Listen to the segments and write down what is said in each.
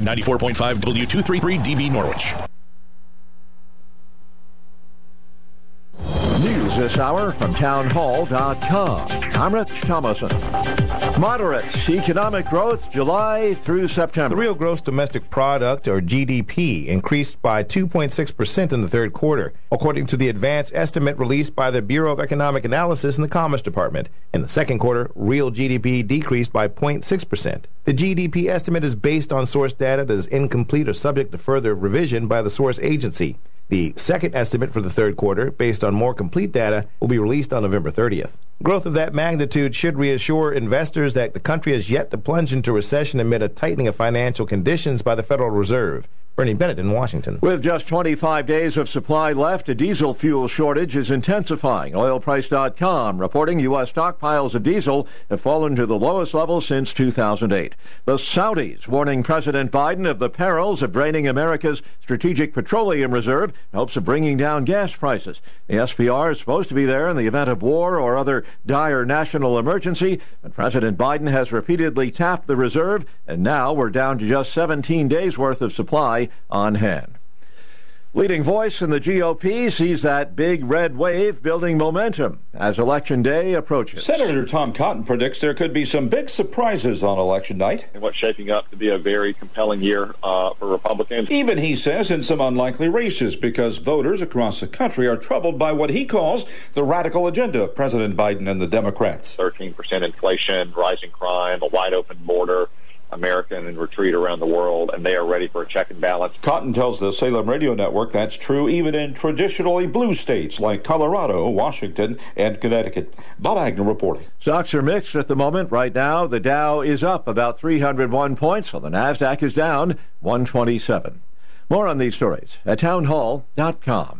at 94.5 W233DB Norwich. News this hour from townhall.com. I'm Rich Thomason. Moderate economic growth July through September. The real gross domestic product, or GDP, increased by 2.6% in the third quarter, according to the advance estimate released by the Bureau of Economic Analysis in the Commerce Department. In the second quarter, real GDP decreased by 0.6%. The GDP estimate is based on source data that is incomplete or subject to further revision by the source agency. The second estimate for the third quarter, based on more complete data, will be released on November 30th. Growth of that magnitude should reassure investors that the country has yet to plunge into recession amid a tightening of financial conditions by the Federal Reserve. Bernie Bennett in Washington. With just 25 days of supply left, a diesel fuel shortage is intensifying. Oilprice.com reporting U.S. stockpiles of diesel have fallen to the lowest level since 2008. The Saudis warning President Biden of the perils of draining America's strategic petroleum reserve in hopes of bringing down gas prices. The SPR is supposed to be there in the event of war or other dire national emergency, but President Biden has repeatedly tapped the reserve, and now we're down to just 17 days worth of supply on hand. Leading voice in the GOP sees that big red wave building momentum as Election Day approaches. Senator Tom Cotton predicts there could be some big surprises on Election night. And what's shaping up to be a very compelling year uh, for Republicans. Even, he says, in some unlikely races because voters across the country are troubled by what he calls the radical agenda of President Biden and the Democrats. 13% inflation, rising crime, a wide open border American in retreat around the world, and they are ready for a check and balance. Cotton tells the Salem Radio Network that's true even in traditionally blue states like Colorado, Washington, and Connecticut. Bob Agnew reporting. Stocks are mixed at the moment. Right now, the Dow is up about 301 points, while the NASDAQ is down 127. More on these stories at townhall.com.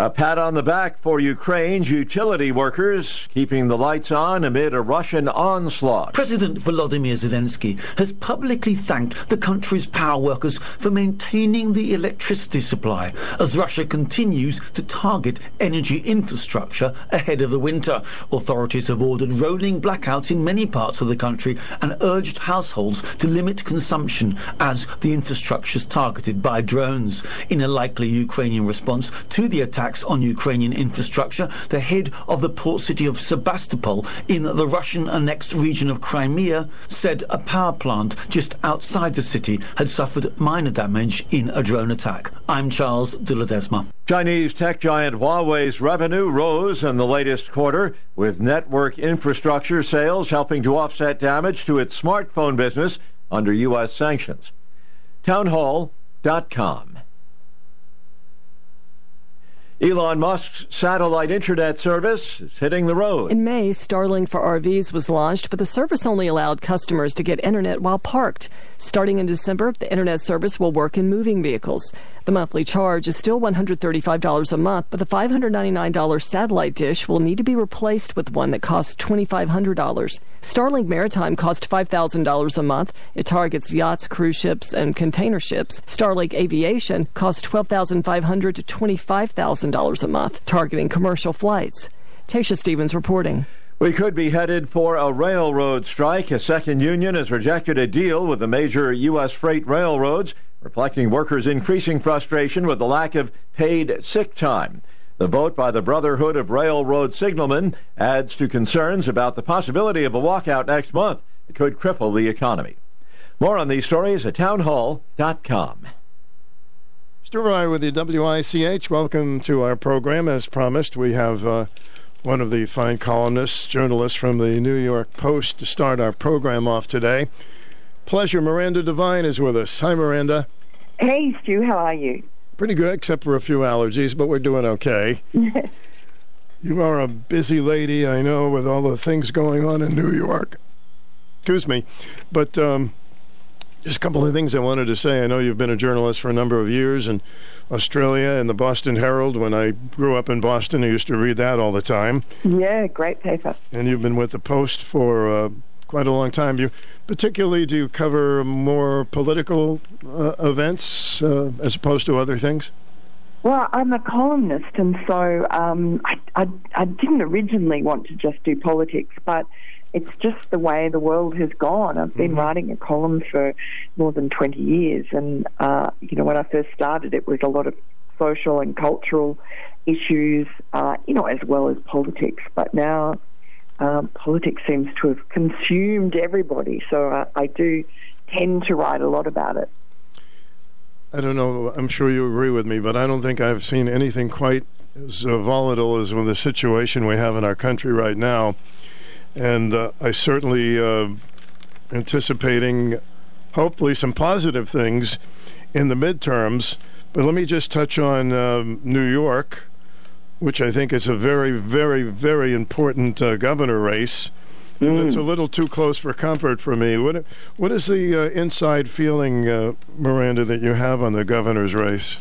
A pat on the back for Ukraine's utility workers, keeping the lights on amid a Russian onslaught. President Volodymyr Zelensky has publicly thanked the country's power workers for maintaining the electricity supply as Russia continues to target energy infrastructure ahead of the winter. Authorities have ordered rolling blackouts in many parts of the country and urged households to limit consumption as the infrastructure is targeted by drones. In a likely Ukrainian response to the attack, attacks on Ukrainian infrastructure, the head of the port city of Sebastopol in the Russian annexed region of Crimea said a power plant just outside the city had suffered minor damage in a drone attack. I'm Charles de Ledesma. Chinese tech giant Huawei's revenue rose in the latest quarter, with network infrastructure sales helping to offset damage to its smartphone business under U.S. sanctions. Townhall.com. Elon Musk's satellite internet service is hitting the road. In May, Starlink for RVs was launched, but the service only allowed customers to get internet while parked. Starting in December, the internet service will work in moving vehicles. The monthly charge is still $135 a month, but the $599 satellite dish will need to be replaced with one that costs $2,500. Starlink Maritime costs $5,000 a month. It targets yachts, cruise ships, and container ships. Starlink Aviation costs $12,500 to $25,000 a month, targeting commercial flights. Tasha Stevens reporting. We could be headed for a railroad strike. A second union has rejected a deal with the major U.S. freight railroads reflecting workers' increasing frustration with the lack of paid sick time. The vote by the Brotherhood of Railroad Signalmen adds to concerns about the possibility of a walkout next month. It could cripple the economy. More on these stories at townhall.com. Stu Bryer with the WICH. Welcome to our program. As promised, we have uh, one of the fine columnists, journalists from the New York Post to start our program off today. Pleasure, Miranda Devine is with us. Hi, Miranda. Hey, Stu, how are you? Pretty good, except for a few allergies, but we're doing okay. you are a busy lady, I know, with all the things going on in New York. Excuse me. But um, just a couple of things I wanted to say. I know you've been a journalist for a number of years in Australia and the Boston Herald. When I grew up in Boston, I used to read that all the time. Yeah, great paper. And you've been with the Post for uh, quite a long time. You particularly do you cover more political uh, events uh, as opposed to other things? Well, I'm a columnist, and so um, I, I, I didn't originally want to just do politics, but it's just the way the world has gone. I've been mm-hmm. writing a column for more than 20 years, and uh, you know, when I first started, it was a lot of social and cultural issues, uh, you know, as well as politics. But now, um, politics seems to have consumed everybody. So I, I do tend to write a lot about it. I don't know. I'm sure you agree with me, but I don't think I've seen anything quite as volatile as the situation we have in our country right now and uh, I certainly uh, anticipating hopefully some positive things in the midterms. But let me just touch on um, New York, which I think is a very, very, very important uh, governor race. Mm. It's a little too close for comfort for me. What what is the uh, inside feeling, uh, Miranda, that you have on the governor's race?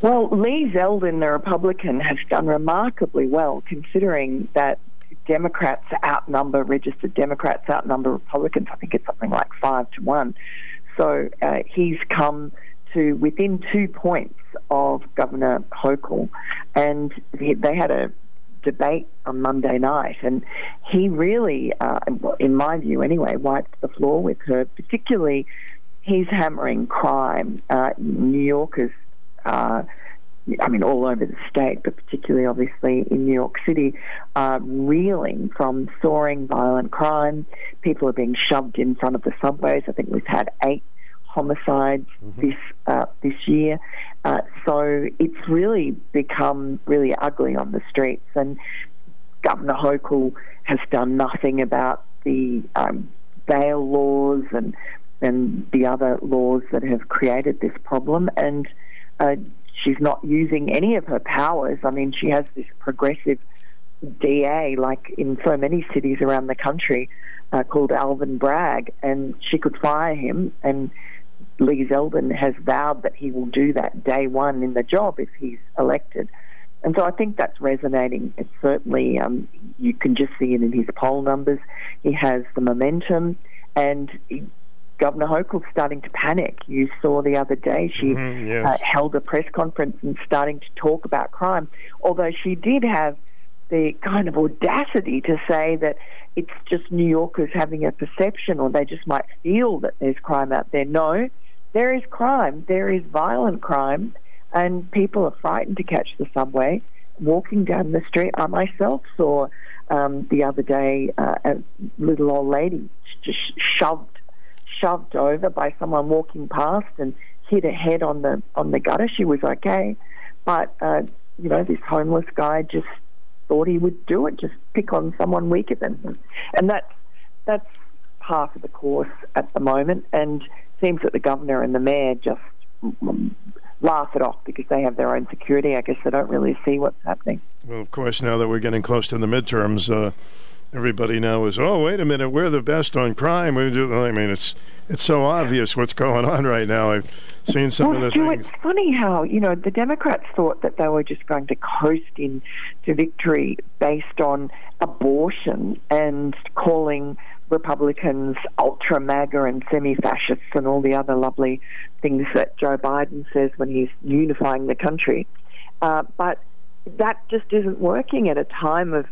Well, Lee Zeldin, the Republican, has done remarkably well, considering that Democrats outnumber, registered Democrats outnumber Republicans. I think it's something like five to one. So uh, he's come to within two points of Governor Hochul, and they had a debate on Monday night, and he really, uh, in my view anyway, wiped the floor with her. Particularly, he's hammering crime. Uh, New Yorkers. Uh, I mean, all over the state, but particularly obviously in New York City, are reeling from soaring violent crime. People are being shoved in front of the subways. I think we've had eight homicides mm-hmm. this uh, this year. Uh, so it's really become really ugly on the streets. And Governor Hochul has done nothing about the um, bail laws and and the other laws that have created this problem. And uh, she's not using any of her powers. I mean, she has this progressive DA, like in so many cities around the country, uh, called Alvin Bragg, and she could fire him. And Lee Zeldin has vowed that he will do that day one in the job if he's elected. And so I think that's resonating. It's certainly, um, you can just see it in his poll numbers. He has the momentum, and Governor Hochul's starting to panic. You saw the other day she mm-hmm, yes. uh, held a press conference and starting to talk about crime, although she did have the kind of audacity to say that it's just New Yorkers having a perception or they just might feel that there's crime out there. No, there is crime. There is violent crime, and people are frightened to catch the subway. Walking down the street, I myself saw um, the other day uh, a little old lady just shoved shoved over by someone walking past and hit her head on the on the gutter. She was okay, but uh, you know this homeless guy just thought he would do it, just pick on someone weaker than him, and that's that's part of the course at the moment. And seems that the governor and the mayor just laugh it off because they have their own security. I guess they don't really see what's happening. Well, of course, now that we're getting close to the midterms. Uh everybody now is, oh, wait a minute, we're the best on crime. We do. I mean, it's it's so obvious what's going on right now. I've seen some well, of the things. It's funny how you know the Democrats thought that they were just going to coast in to victory based on abortion and calling Republicans ultra MAGA and semi-fascists and all the other lovely things that Joe Biden says when he's unifying the country. Uh, but that just isn't working at a time of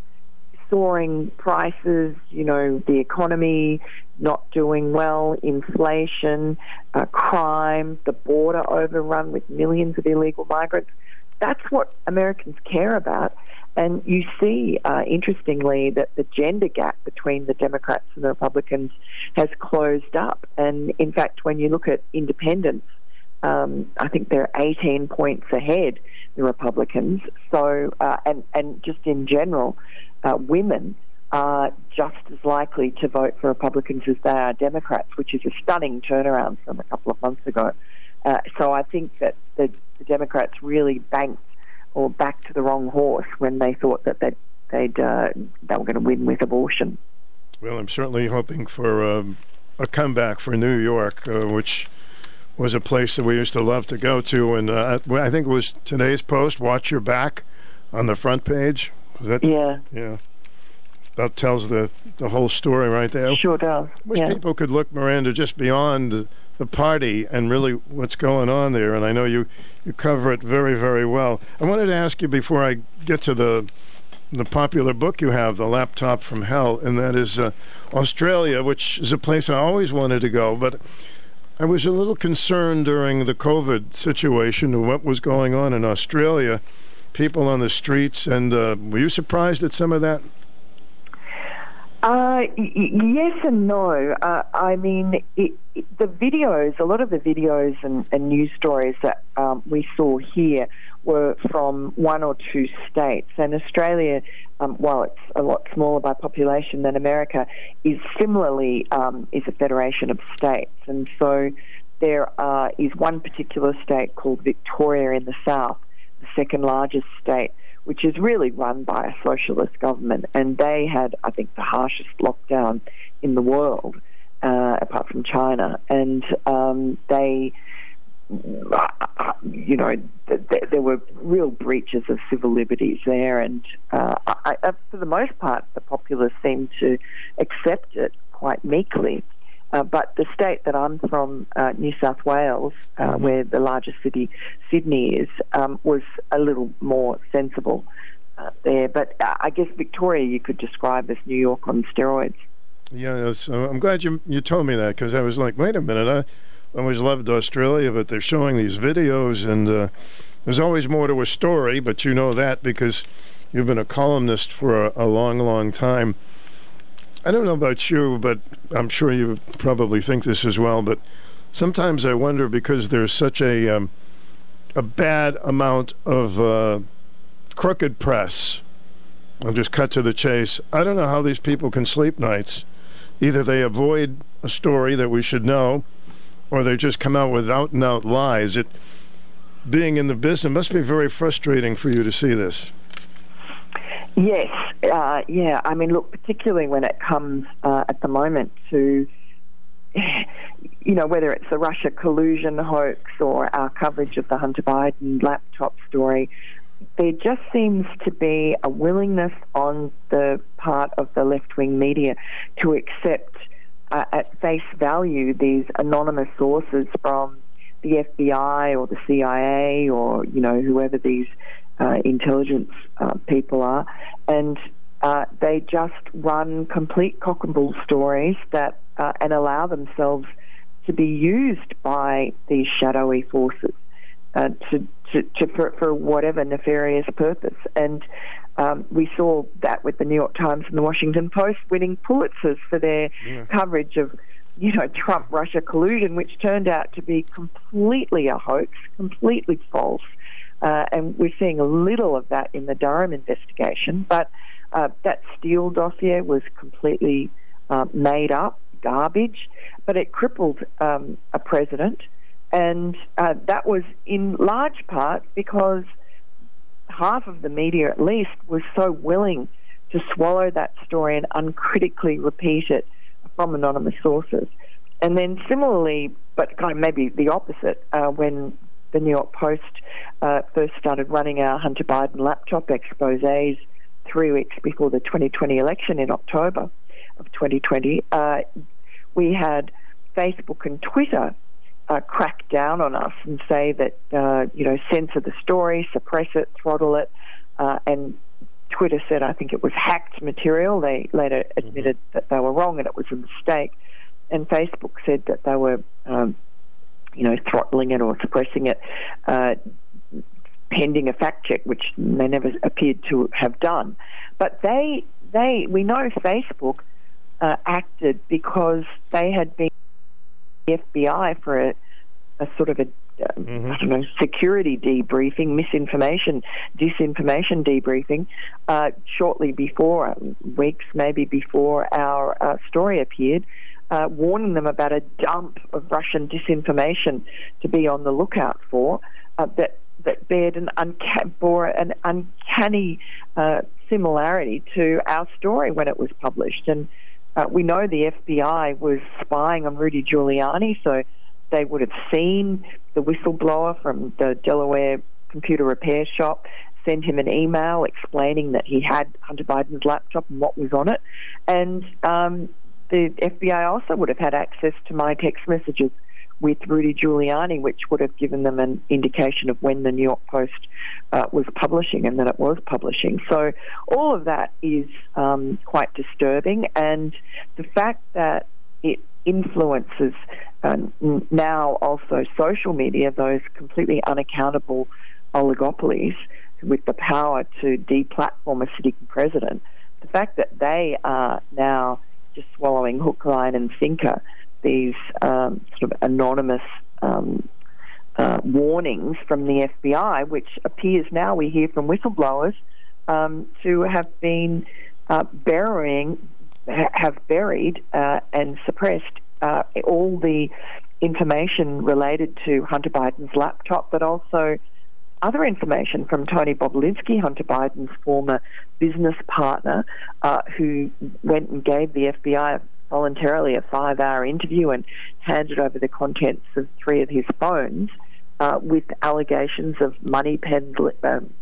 soaring prices, you know, the economy not doing well, inflation, uh, crime, the border overrun with millions of illegal migrants. that's what Americans care about. And you see, uh, interestingly, that the gender gap between the Democrats and the Republicans has closed up. And in fact, when you look at independents, um, I think they're 18 points ahead, the Republicans. So, uh, and, and just in general, uh, women are just as likely to vote for Republicans as they are Democrats, which is a stunning turnaround from a couple of months ago. Uh, so I think that the, the Democrats really banked or backed to the wrong horse when they thought that they'd, they'd uh, they were going to win with abortion. Well, I'm certainly hoping for um, a comeback for New York, uh, which was a place that we used to love to go to. And uh, I think it was today's post, Watch Your Back, on the front page. That? Yeah. Yeah. That tells the, the whole story right there. Sure does. Wish yeah. people could look, Miranda, just beyond the party and really what's going on there. And I know you, you cover it very, very well. I wanted to ask you before I get to the the popular book you have, The Laptop from Hell, and that is uh, Australia, which is a place I always wanted to go. But I was a little concerned during the COVID situation and what was going on in Australia, people on the streets, and uh, were you surprised at some of that? Uh, y- yes and no. Uh, I mean, it, it, the videos, a lot of the videos and, and news stories that um, we saw here were from one or two states. And Australia, um, while it's a lot smaller by population than America, is similarly um, is a federation of states. And so there uh, is one particular state called Victoria in the south, second largest state which is really run by a socialist government. And they had, I think, the harshest lockdown in the world, uh, apart from China. And um, they, uh, you know, th- th- there were real breaches of civil liberties there. And uh, I, I, for the most part, the populace seemed to accept it quite meekly. Uh, but the state that I'm from, uh, New South Wales, uh, mm-hmm. where the largest city, Sydney, is, um, was a little more sensible uh, there. But uh, I guess Victoria you could describe as New York on steroids. Yeah, I'm glad you you told me that because I was like, wait a minute, I always loved Australia, but they're showing these videos, and uh, there's always more to a story. But you know that because you've been a columnist for a, a long, long time. I don't know about you, but I'm sure you probably think this as well. But sometimes I wonder because there's such a um, a bad amount of uh, crooked press. I'll just cut to the chase. I don't know how these people can sleep nights. Either they avoid a story that we should know, or they just come out with out and out lies. It being in the business must be very frustrating for you to see this. Yes, uh, yeah. I mean, look, particularly when it comes uh, at the moment to, you know, whether it's the Russia collusion hoax or our coverage of the Hunter Biden laptop story, there just seems to be a willingness on the part of the left wing media to accept uh, at face value these anonymous sources from the FBI or the CIA or, you know, whoever these uh, intelligence uh, people are, and uh, they just run complete cock and bull stories that uh, and allow themselves to be used by these shadowy forces uh, to, to, to for, for, whatever nefarious purpose. And um, we saw that with the New York Times and the Washington Post winning Pulitzers for their yeah. coverage of you know, Trump Russia collusion, which turned out to be completely a hoax, completely false, uh, and we're seeing a little of that in the Durham investigation. But uh, that Steele dossier was completely uh, made up, garbage, but it crippled um, a president. And uh, that was in large part because half of the media, at least, was so willing to swallow that story and uncritically repeat it from anonymous sources. And then similarly, but kind of maybe the opposite, uh, when the New York Post uh, first started running our Hunter Biden laptop exposés three weeks before the 2020 election in October of 2020, uh, we had Facebook and Twitter uh, crack down on us and say that, uh, you know, censor the story, suppress it, throttle it, uh, and Twitter said, I think it was hacked material. They later admitted mm-hmm. that they were wrong and it was a mistake. And Facebook said that they were um, you know, throttling it or suppressing it. Uh, pending a fact check, which they never appeared to have done. But they, they, we know Facebook uh, acted because they had been the FBI for a, a sort of a um, mm-hmm. I don't know, security debriefing, misinformation, disinformation debriefing, uh, shortly before, weeks maybe before our uh, story appeared, uh, warning them about a dump of Russian disinformation to be on the lookout for uh, that that bared an unca- bore an uncanny uh, similarity to our story when it was published. And uh, we know the FBI was spying on Rudy Giuliani, so they would have seen the whistleblower from the Delaware computer repair shop send him an email explaining that he had Hunter Biden's laptop and what was on it. And um, the FBI also would have had access to my text messages with Rudy Giuliani, which would have given them an indication of when the New York Post uh, was publishing and that it was publishing. So all of that is um, quite disturbing, and the fact that it influences uh, now also social media, those completely unaccountable oligopolies with the power to deplatform a sitting president, the fact that they are now just swallowing hook, line, and sinker these um, sort of anonymous um, uh, warnings from the FBI, which appears now we hear from whistleblowers um, to have been uh, burying, have buried uh, and suppressed uh, all the information related to Hunter Biden's laptop, but also other information from Tony Bobulinski, Hunter Biden's former business partner, uh, who went and gave the FBI voluntarily a five hour interview and handed over the contents of three of his phones uh, with allegations of money peddling. Um,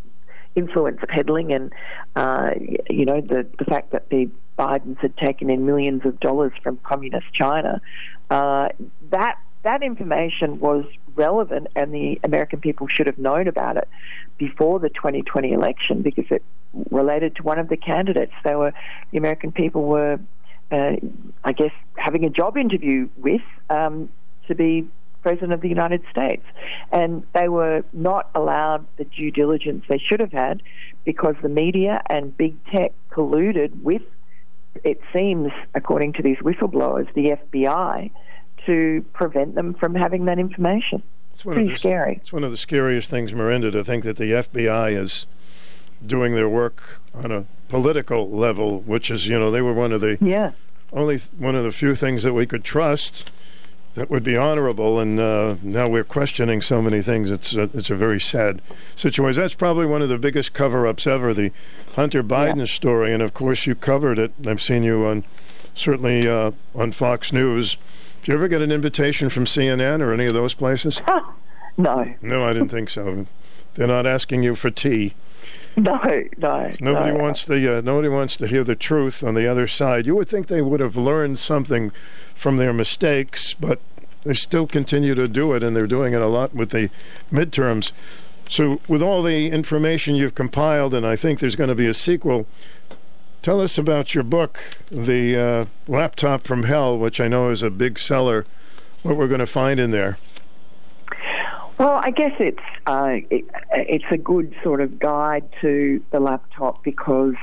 influence peddling and uh, you know the the fact that the Bidens had taken in millions of dollars from communist China uh, that that information was relevant and the American people should have known about it before the 2020 election because it related to one of the candidates they were the American people were uh, I guess, having a job interview with um, to be President of the United States. And they were not allowed the due diligence they should have had because the media and big tech colluded with, it seems, according to these whistleblowers, the FBI, to prevent them from having that information. It's Pretty the, scary. It's one of the scariest things, Miranda, to think that the FBI is doing their work on a political level, which is, you know, they were one of the yeah. only one of the few things that we could trust that would be honorable, and uh, now we're questioning so many things. It's a, it's a very sad situation. That's probably one of the biggest cover-ups ever, the Hunter Biden yeah. story, and of course you covered it. I've seen you on certainly uh, on Fox News. Did you ever get an invitation from CNN or any of those places? no. No, I didn't think so. They're not asking you for tea. No, no. Nobody no. wants the uh, nobody wants to hear the truth on the other side. You would think they would have learned something from their mistakes, but they still continue to do it, and they're doing it a lot with the midterms. So, with all the information you've compiled, and I think there's going to be a sequel. Tell us about your book, The uh, Laptop from Hell, which I know is a big seller. What we're going to find in there. Well, I guess it's uh, it, it's a good sort of guide to the laptop because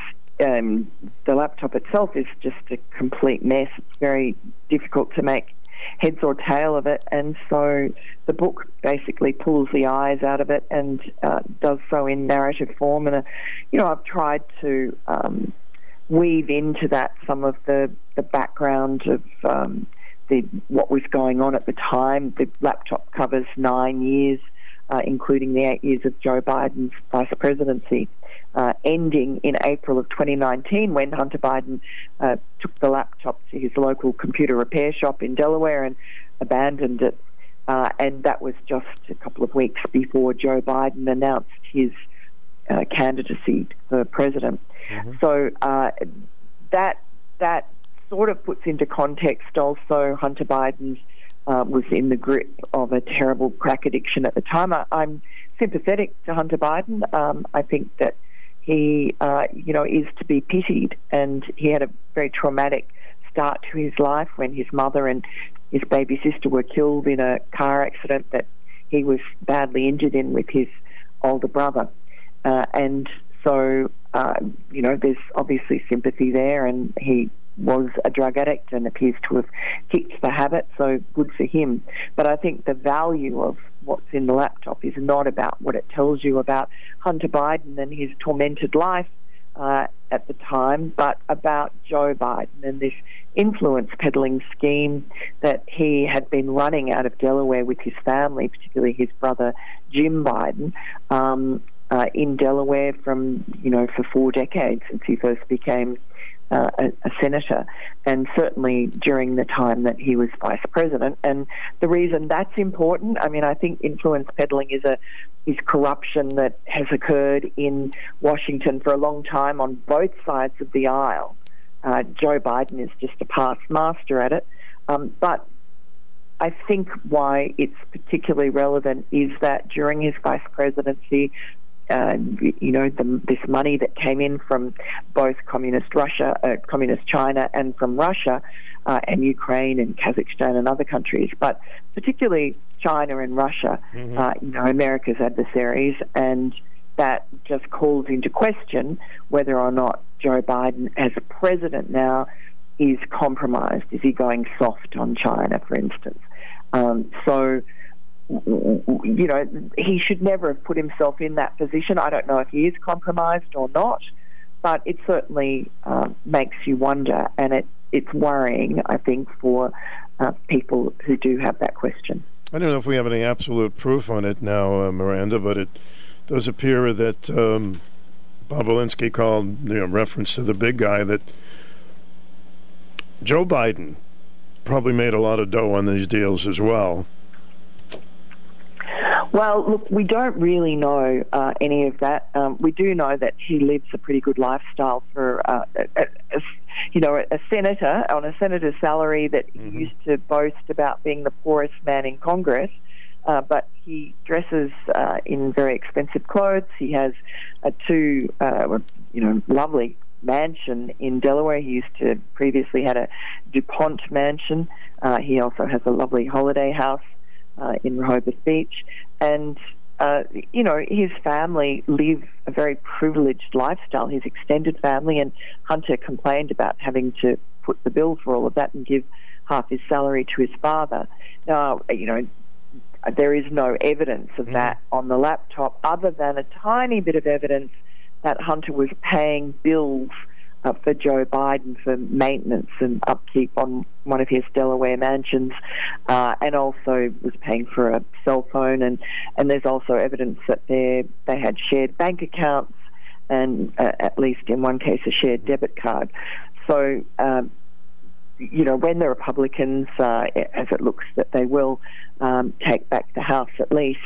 um, the laptop itself is just a complete mess. It's very difficult to make heads or tail of it, and so the book basically pulls the eyes out of it and uh, does so in narrative form. And uh, you know, I've tried to um, weave into that some of the the background of um, the what was going on at the time. The laptop covers nine years, uh, including the eight years of Joe Biden's vice presidency, uh, ending in April of 2019 when Hunter Biden uh, took the laptop to his local computer repair shop in Delaware and abandoned it. Uh, and that was just a couple of weeks before Joe Biden announced his uh, candidacy for president. Mm-hmm. So uh, that that sort of puts into context also Hunter Biden uh, was in the grip of a terrible crack addiction at the time. I, am sympathetic to Hunter Biden. Um, I think that he, uh, you know, is to be pitied, and he had a very traumatic start to his life when his mother and his baby sister were killed in a car accident that he was badly injured in with his older brother. Uh, and so, uh, you know, there's obviously sympathy there, and he was a drug addict and appears to have kicked the habit, so good for him. But I think the value of what's in the laptop is not about what it tells you about Hunter Biden and his tormented life uh, at the time, but about Joe Biden and this influence peddling scheme that he had been running out of Delaware with his family, particularly his brother Jim Biden. Um, uh, in Delaware from you know for four decades since he first became uh, a, a, senator, and certainly during the time that he was vice president. And the reason that's important, I mean, I think influence peddling is a is corruption that has occurred in Washington for a long time on both sides of the aisle. Uh, Joe Biden is just a past master at it, um, but I think why it's particularly relevant is that during his vice presidency, uh, you know, the, this money that came in from both communist Russia, uh, communist China, and from Russia uh, and Ukraine and Kazakhstan and other countries, but particularly China and Russia, mm-hmm. Uh, you know, America's adversaries, and that just calls into question whether or not Joe Biden, as a president now, is compromised. Is he going soft on China, for instance? Um, so you know, he should never have put himself in that position. I don't know if he is compromised or not, but it certainly uh, makes you wonder, and it, it's worrying, I think, for uh, people who do have that question. I don't know if we have any absolute proof on it now, uh, Miranda, but it does appear that um, Bobulinski called, you know, reference to the big guy that Joe Biden probably made a lot of dough on these deals as well. Well, look, we don't really know uh, any of that. Um, we do know that he lives a pretty good lifestyle for, uh, a, a, you know, a senator on a senator's salary that mm-hmm. he used to boast about being the poorest man in Congress. Uh, but he dresses uh, in very expensive clothes. He has a two, uh, you know, lovely mansion in Delaware. He used to previously had a Dupont mansion. Uh, he also has a lovely holiday house uh, in Rehoboth Beach, and uh, you know his family live a very privileged lifestyle. His extended family, and Hunter complained about having to put the bill for all of that and give half his salary to his father. Now, you know, there is no evidence of mm. that on the laptop, other than a tiny bit of evidence that Hunter was paying bills uh, for Joe Biden for maintenance and upkeep on one of his Delaware mansions, uh, and also was paying for a cell phone. And, and there's also evidence that they they had shared bank accounts and, uh, at least in one case, a shared debit card. So, um, you know, when the Republicans, uh, as it looks that they will, um, take back the House at least,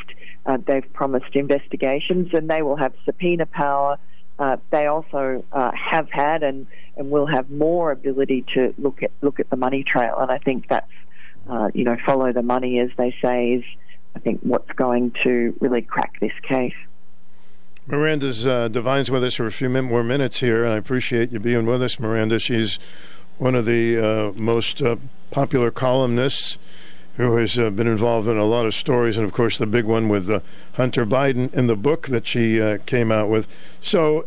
uh, they've promised investigations and they will have subpoena power uh, they also uh, have had and, and will have more ability to look at look at the money trail. And I think that's uh, you know follow the money, as they say, is I think what's going to really crack this case. Miranda's uh, Devine's with us for a few min- more minutes here, and I appreciate you being with us, Miranda. She's one of the uh, most uh, popular columnists who has uh, been involved in a lot of stories, and of course the big one with uh, Hunter Biden in the book that she uh, came out with. So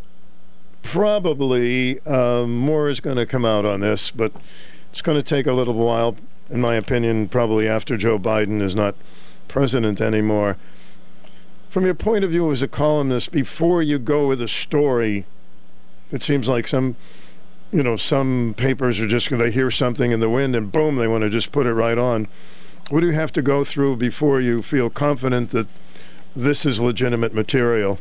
probably uh, more is going to come out on this, but it's going to take a little while, in my opinion. Probably after Joe Biden is not president anymore. From your point of view as a columnist, before you go with a story, it seems like some you know, some papers are just they hear something in the wind and boom, they want to just put it right on. What do you have to go through before you feel confident that this is legitimate material?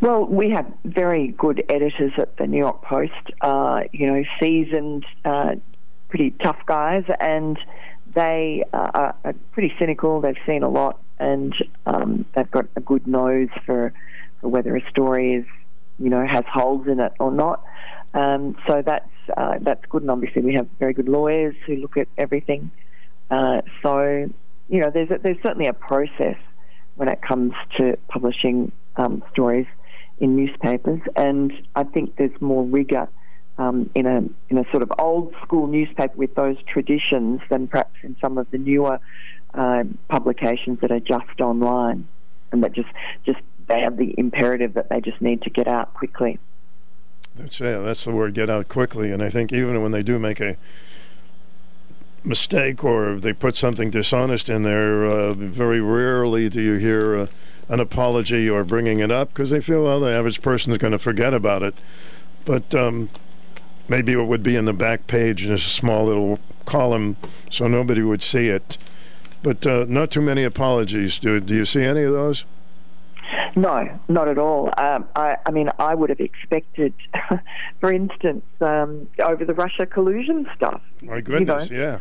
Well, we have very good editors at the New York Post, uh, you know, seasoned, uh, pretty tough guys, and they uh, are pretty cynical. They've seen a lot, and um, they've got a good nose for, for whether a story is, you know, has holes in it or not. Um, so that's uh, that's good, and obviously we have very good lawyers who look at everything. Uh, so, you know, there's a, there's certainly a process when it comes to publishing um, stories in newspapers, and I think there's more rigor um, in a in a sort of old school newspaper with those traditions than perhaps in some of the newer uh, publications that are just online. and that just just they have the imperative that they just need to get out quickly. That's yeah, that's the word. Get out quickly. And I think even when they do make a mistake or they put something dishonest in there, uh, very rarely do you hear uh, an apology or bringing it up because they feel well the average person is going to forget about it. But um, maybe it would be in the back page in a small little column so nobody would see it. But uh, not too many apologies. Do do you see any of those? No, not at all. Um, I, I, mean, I would have expected, for instance, um, over the Russia collusion stuff. My goodness, you know, yeah.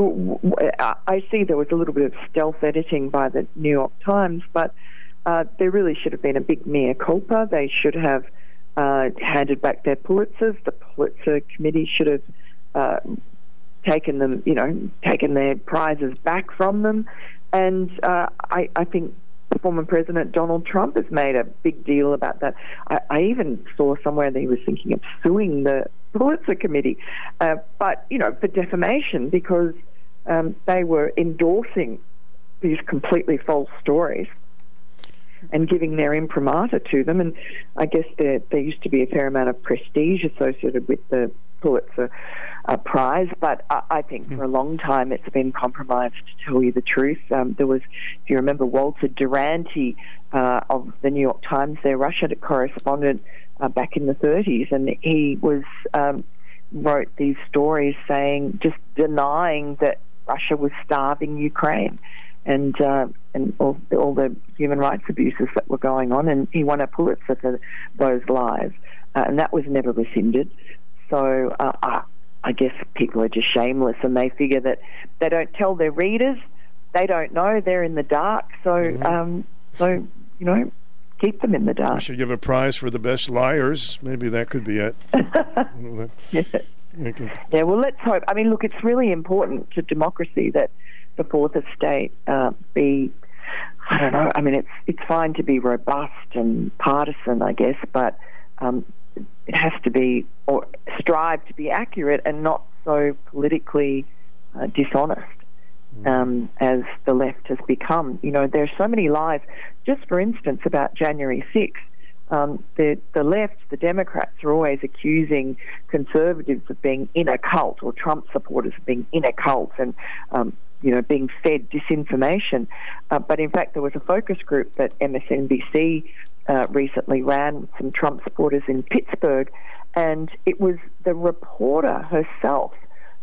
I see there was a little bit of stealth editing by the New York Times, but uh, there really should have been a big mea culpa. They should have uh, handed back their Pulitzers. The Pulitzer Committee should have uh, taken them, you know, taken their prizes back from them. And uh, I, I think former President Donald Trump has made a big deal about that. I, I even saw somewhere that he was thinking of suing the Pulitzer Committee, uh, but you know, for defamation because um, they were endorsing these completely false stories and giving their imprimatur to them. And I guess there there used to be a fair amount of prestige associated with the Pulitzer uh, Prize, but I, I think for a long time it's been compromised. To tell you the truth, um, there was, if you remember, Walter Duranty uh, of the New York Times, their Russia correspondent uh, back in the 30s, and he was um, wrote these stories saying just denying that Russia was starving Ukraine and uh, and all, all, the human rights abuses that were going on, and he won a Pulitzer for those lies, uh, and that was never rescinded. So uh, I, I guess people are just shameless, and they figure that they don't tell their readers, they don't know, they're in the dark. So mm-hmm. um, so you know, keep them in the dark. We should give a prize for the best liars. Maybe that could be it. yeah. Yeah, well, let's hope. I mean, look, it's really important to democracy that the fourth estate uh, be I don't know. I mean, it's it's fine to be robust and partisan, I guess, but um, it has to be or strive to be accurate and not so politically uh, dishonest mm. um, as the left has become. You know, there's so many lies. Just for instance, about January 6th. Um, the the left, the Democrats, are always accusing conservatives of being in a cult, or Trump supporters of being in a cult, and um, you know, being fed disinformation. Uh, but in fact, there was a focus group that MSNBC uh, recently ran with some Trump supporters in Pittsburgh, and it was the reporter herself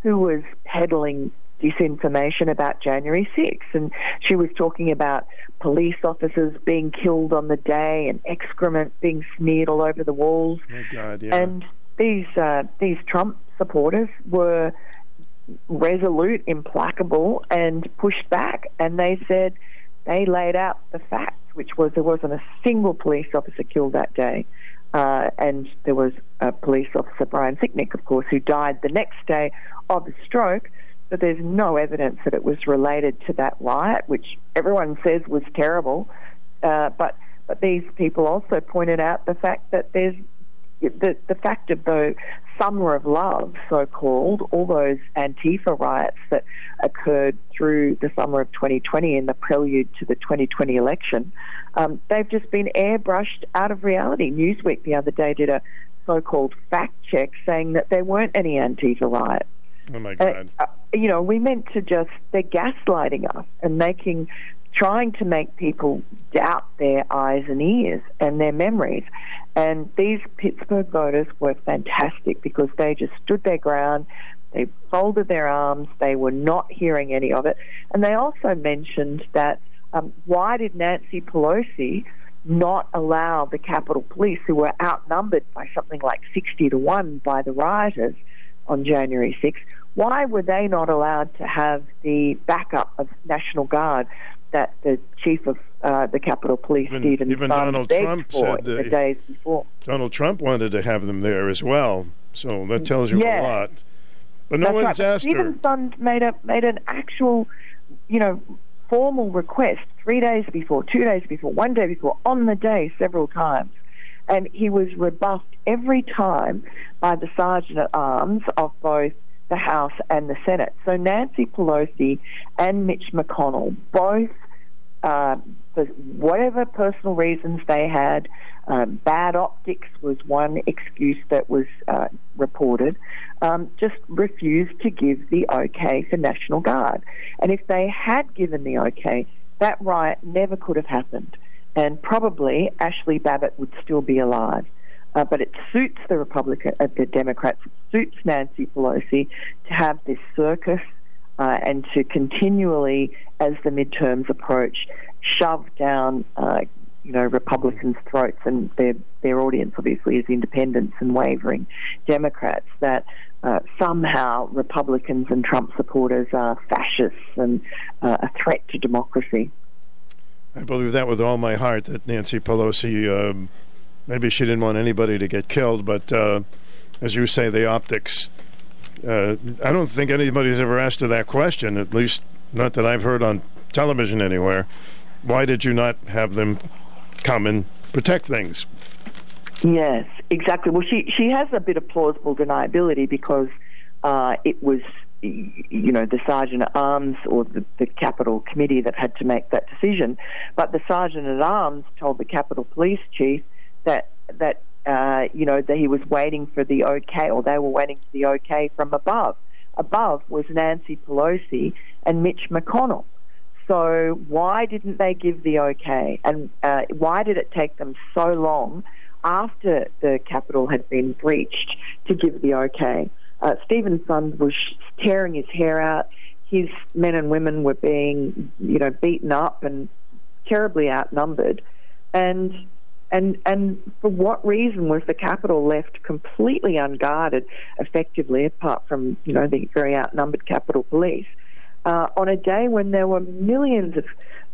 who was peddling disinformation about January 6th. And she was talking about police officers being killed on the day and excrement being smeared all over the walls. Oh God, yeah. And these uh, these Trump supporters were resolute, implacable, and pushed back. And they said they laid out the facts, which was there wasn't a single police officer killed that day. Uh, and there was a police officer, Brian Sicknick, of course, who died the next day of a stroke. But there's no evidence that it was related to that riot, which everyone says was terrible. Uh, but but these people also pointed out the fact that there's the, the fact of the summer of love, so called, all those Antifa riots that occurred through the summer of 2020 in the prelude to the 2020 election, um, they've just been airbrushed out of reality. Newsweek the other day did a so called fact check saying that there weren't any Antifa riots. Oh my God. Uh, you know, we meant to just, they're gaslighting us and making trying to make people doubt their eyes and ears and their memories. And these Pittsburgh voters were fantastic because they just stood their ground. They folded their arms. They were not hearing any of it. And they also mentioned that um, why did Nancy Pelosi not allow the Capitol Police, who were outnumbered by something like 60 to 1 by the rioters on January 6th, why were they not allowed to have the backup of National Guard that the chief of uh, the Capitol Police, even, Stephen even Donald Trump said the days before. Donald Trump wanted to have them there as well, so that tells you yeah. a lot. But no That's one's right. asked Stephen her. Made a made an actual, you know, formal request three days before, two days before, one day before, on the day several times, and he was rebuffed every time by the sergeant at arms of both the House and the Senate. So Nancy Pelosi and Mitch McConnell both uh, for whatever personal reasons they had. Uh, bad optics was one excuse that was uh, reported. Um, just refused to give the okay for National Guard. And if they had given the okay, that riot never could have happened. And probably Ashli Babbitt would still be alive. Uh, but it suits the Republican, uh, the Democrats, it suits Nancy Pelosi to have this circus uh, and to continually, as the midterms approach, shove down, uh, you know, Republicans' throats and their their audience obviously is independents and wavering Democrats that uh, somehow Republicans and Trump supporters are fascists and uh, a threat to democracy. I believe that with all my heart that Nancy Pelosi, um, maybe she didn't want anybody to get killed, but uh, as you say, the optics. Uh, I don't think anybody's ever asked her that question, at least not that I've heard on television anywhere. Why did you not have them come and protect things? Yes, exactly. Well, she she has a bit of plausible deniability because uh, it was you know, the sergeant at arms or the, the Capitol Committee that had to make that decision. But the sergeant at arms told the Capitol Police Chief that that uh, you know that he was waiting for the okay, or they were waiting for the okay from above. Above was Nancy Pelosi and Mitch McConnell. So why didn't they give the okay? And uh, why did it take them so long after the Capitol had been breached to give the okay? Uh, Steven Sund was tearing his hair out. His men and women were being, you know, beaten up and terribly outnumbered. And and and for what reason was the Capitol left completely unguarded, effectively, apart from you know the very outnumbered Capitol Police, uh, on a day when there were millions of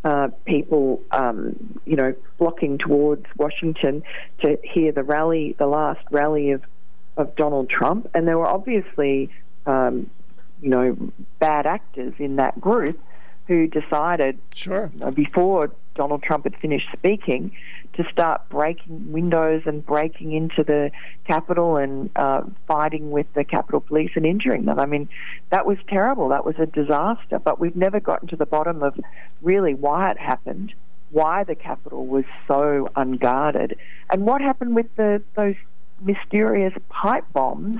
uh, people, um, you know, flocking towards Washington to hear the rally, the last rally of of Donald Trump, and there were obviously, um, you know, bad actors in that group who decided, sure, you know, before Donald Trump had finished speaking, to start breaking windows and breaking into the Capitol and uh, fighting with the Capitol Police and injuring them. I mean, that was terrible. That was a disaster. But we've never gotten to the bottom of really why it happened, why the Capitol was so unguarded, and what happened with the those mysterious pipe bombs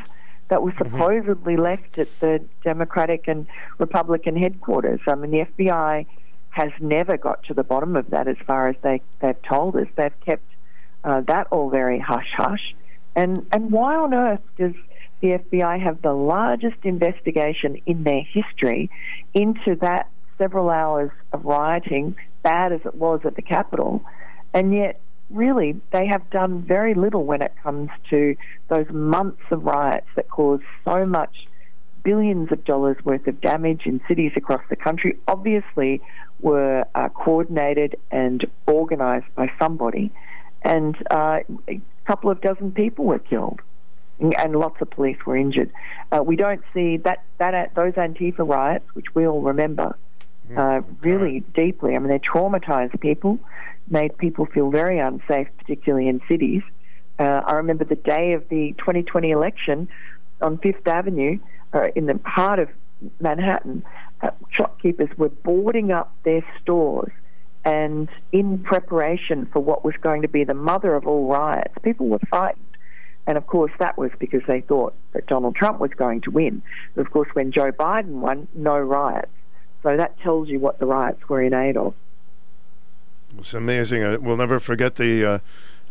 that were mm-hmm. supposedly mm-hmm. left at the Democratic and Republican headquarters. I mean, the FBI has never got to the bottom of that as far as they, they've told us. They've kept uh, that all very hush hush. And, and why on earth does the FBI have the largest investigation in their history into that several hours of rioting, bad as it was at the Capitol, and yet really, they have done very little when it comes to those months of riots that caused so much billions of dollars worth of damage in cities across the country. Obviously, were uh, coordinated and organised by somebody, and uh, a couple of dozen people were killed. And lots of police were injured. Uh, we don't see that that those Antifa riots, which we all remember, mm. uh, really deeply. I mean, they traumatized people made people feel very unsafe, particularly in cities. Uh, I remember the day of the 2020 election on Fifth Avenue, uh, in the heart of Manhattan, uh, shopkeepers were boarding up their stores. And in preparation for what was going to be the mother of all riots, people were frightened. And of course, that was because they thought that Donald Trump was going to win. But of course, when Joe Biden won, no riots. So that tells you what the riots were in aid of. It's amazing. We'll never forget the. Uh,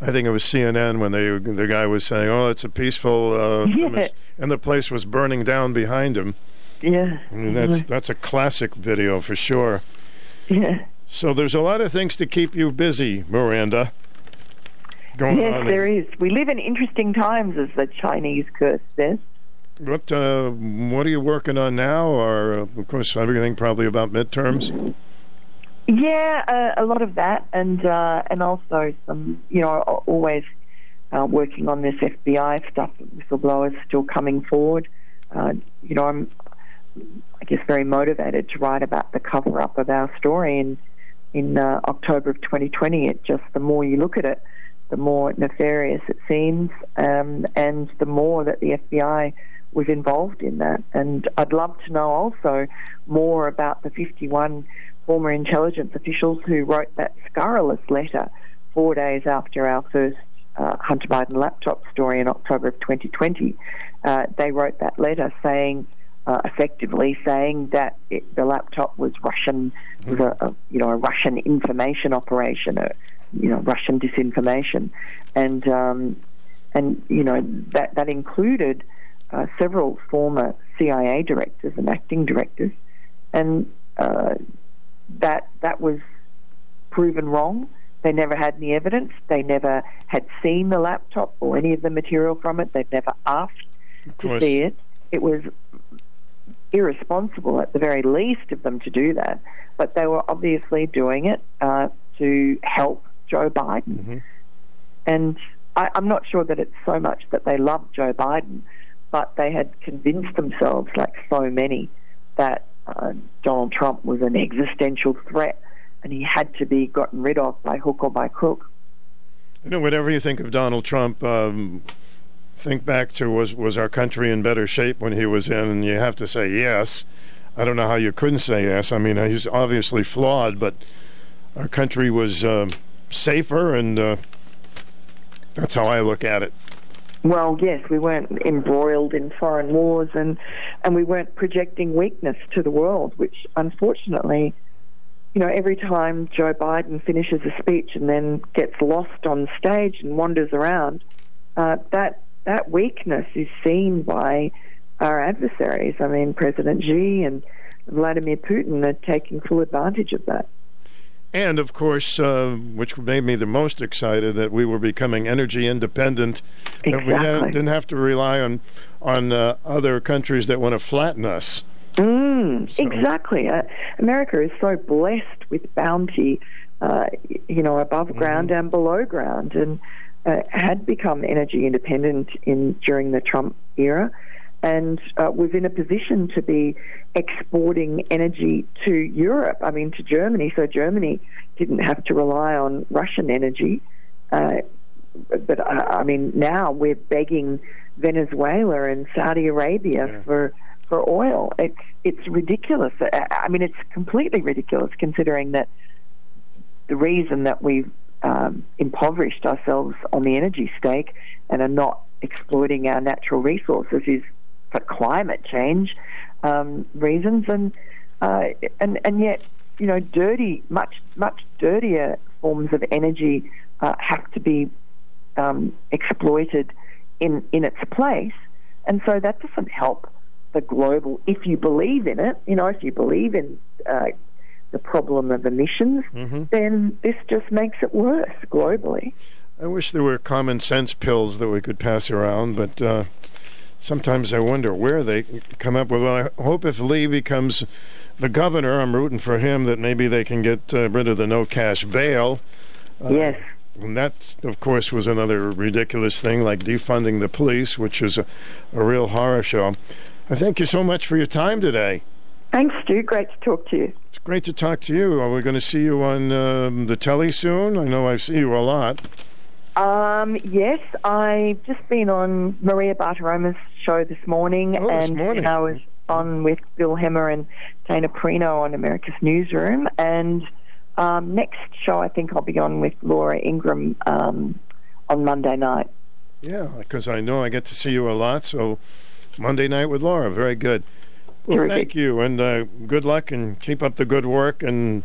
I think it was CNN when they the guy was saying, "Oh, it's a peaceful," uh, yeah. and the place was burning down behind him. Yeah, I mean, that's that's a classic video for sure. Yeah. So there's a lot of things to keep you busy, Miranda. Going yes, there is. We live in interesting times, as the Chinese curse says. What uh, What are you working on now? Or of course, everything probably about midterms. Yeah, uh, a lot of that, and uh, and also some, you know, always uh, working on this FBI stuff. Whistleblowers still coming forward. Uh, you know, I'm, I guess, very motivated to write about the cover up of our story in in uh, October of 2020. It just the more you look at it, the more nefarious it seems, um, and the more that the FBI was involved in that. And I'd love to know also more about the 51 former intelligence officials who wrote that scurrilous letter four days after our first uh, Hunter Biden laptop story in October of 2020. Uh, they wrote that letter saying, uh, effectively saying that it, the laptop was Russian, was a, a, you know a Russian information operation, a, you know Russian disinformation, and um, and you know that that included uh, several former CIA directors and acting directors, and uh, that that was proven wrong. They never had any evidence. They never had seen the laptop or any of the material from it. They've never asked to see it. It was irresponsible, at the very least, of them to do that. But they were obviously doing it uh, to help Joe Biden. Mm-hmm. And I, I'm not sure that it's so much that they loved Joe Biden, but they had convinced themselves, like so many, that uh, Donald Trump was an existential threat and he had to be gotten rid of by hook or by crook. You know, whatever you think of Donald Trump, um, think back to was was our country in better shape when he was in, and you have to say yes. I don't know how you couldn't say yes. I mean, he's obviously flawed, but our country was uh, safer, and uh, that's how I look at it. Well, yes, we weren't embroiled in foreign wars, and and we weren't projecting weakness to the world, which unfortunately you know, every time Joe Biden finishes a speech and then gets lost on stage and wanders around, uh, that that weakness is seen by our adversaries. I mean, President Xi and Vladimir Putin are taking full advantage of that. And of course, uh, which made me the most excited, that we were becoming energy independent. Exactly. That we didn't have to rely on on uh, other countries that want to flatten us. Mm, so. Exactly. Uh, America is so blessed with bounty, uh, you know, above mm-hmm. ground and below ground, and uh, had become energy independent in during the Trump era, and uh, was in a position to be exporting energy to Europe. I mean, to Germany. So Germany didn't have to rely on Russian energy. Uh, but uh, I mean, now we're begging Venezuela and Saudi Arabia yeah. for for oil. It's it's ridiculous. I mean, it's completely ridiculous considering that the reason that we've um, impoverished ourselves on the energy stake and are not exploiting our natural resources is for climate change um, reasons, and uh, and and yet you know dirty, much much dirtier forms of energy uh, have to be um, exploited in in its place, and so that doesn't help the global, if you believe in it, you know, if you believe in uh, the problem of emissions, mm-hmm. then this just makes it worse globally. I wish there were common sense pills that we could pass around, but uh, sometimes I wonder where they come up with. Well, I hope if Lee becomes the governor, I'm rooting for him that maybe they can get uh, rid of the no cash bail. Uh, yes. And that, of course, was another ridiculous thing, like defunding the police, which is a, a real horror show. I thank you so much for your time today. Thanks, Stu. Great to talk to you. It's great to talk to you. Are we going to see you on um, the telly soon? I know I see you a lot. Um, yes, I've just been on Maria Bartiromo's show this morning, oh, and this morning. I was on with Bill Hemmer and Dana Perino on America's Newsroom. And um, next show, I think I'll be on with Laura Ingraham um, on Monday night. Yeah, because I know I get to see you a lot, so Monday night with Laura. Very good. Well, thank you, and uh, good luck, and keep up the good work. And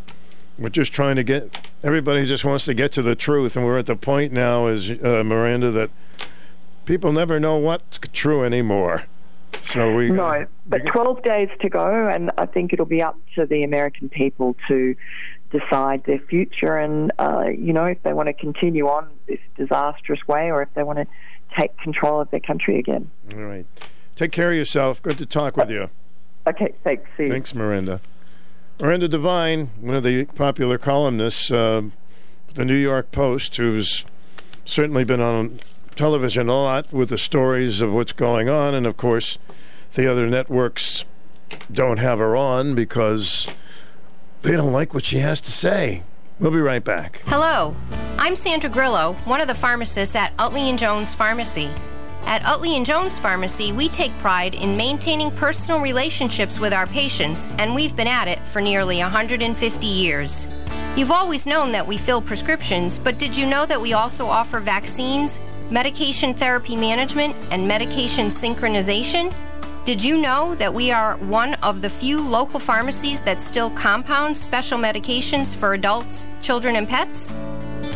we're just trying to get everybody just wants to get to the truth, and we're at the point now, as uh, Miranda, that people never know what's true anymore. So we no, but we, 12 days to go, and I think it'll be up to the American people to decide their future, and uh, you know if they want to continue on this disastrous way, or if they want to take control of their country again. All right. Take care of yourself. Good to talk with you. Okay, thanks. See you. Thanks, Miranda. Miranda Devine, one of the popular columnists, uh, the New York Post, who's certainly been on television a lot with the stories of what's going on, and of course, the other networks don't have her on because they don't like what she has to say. We'll be right back. Hello, I'm Sandra Grillo, one of the pharmacists at Utley and Jones Pharmacy. At Utley and Jones Pharmacy, we take pride in maintaining personal relationships with our patients, and we've been at it for nearly 150 years. You've always known that we fill prescriptions, but did you know that we also offer vaccines, medication therapy management, and medication synchronization? Did you know that we are one of the few local pharmacies that still compound special medications for adults, children, and pets?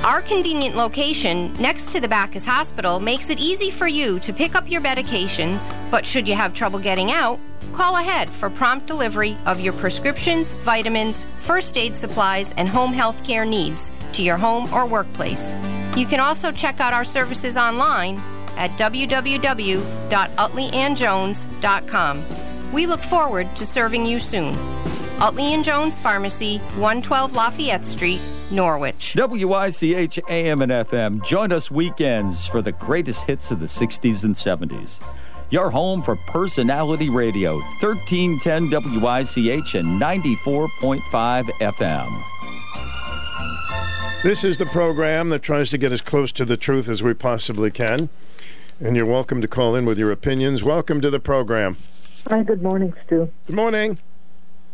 Our convenient location next to the Backus Hospital makes it easy for you to pick up your medications, but should you have trouble getting out, call ahead for prompt delivery of your prescriptions, vitamins, first aid supplies, and home health care needs to your home or workplace. You can also check out our services online at www.utleyandjones.com. We look forward to serving you soon. Utley and Jones Pharmacy, 112 Lafayette Street, Norwich. WICH AM and FM. Join us weekends for the greatest hits of the 60s and 70s. Your home for personality radio, 1310 WICH and 94.5 FM. This is the program that tries to get as close to the truth as we possibly can. And you're welcome to call in with your opinions. Welcome to the program. Hi, good morning, Stu. Good morning.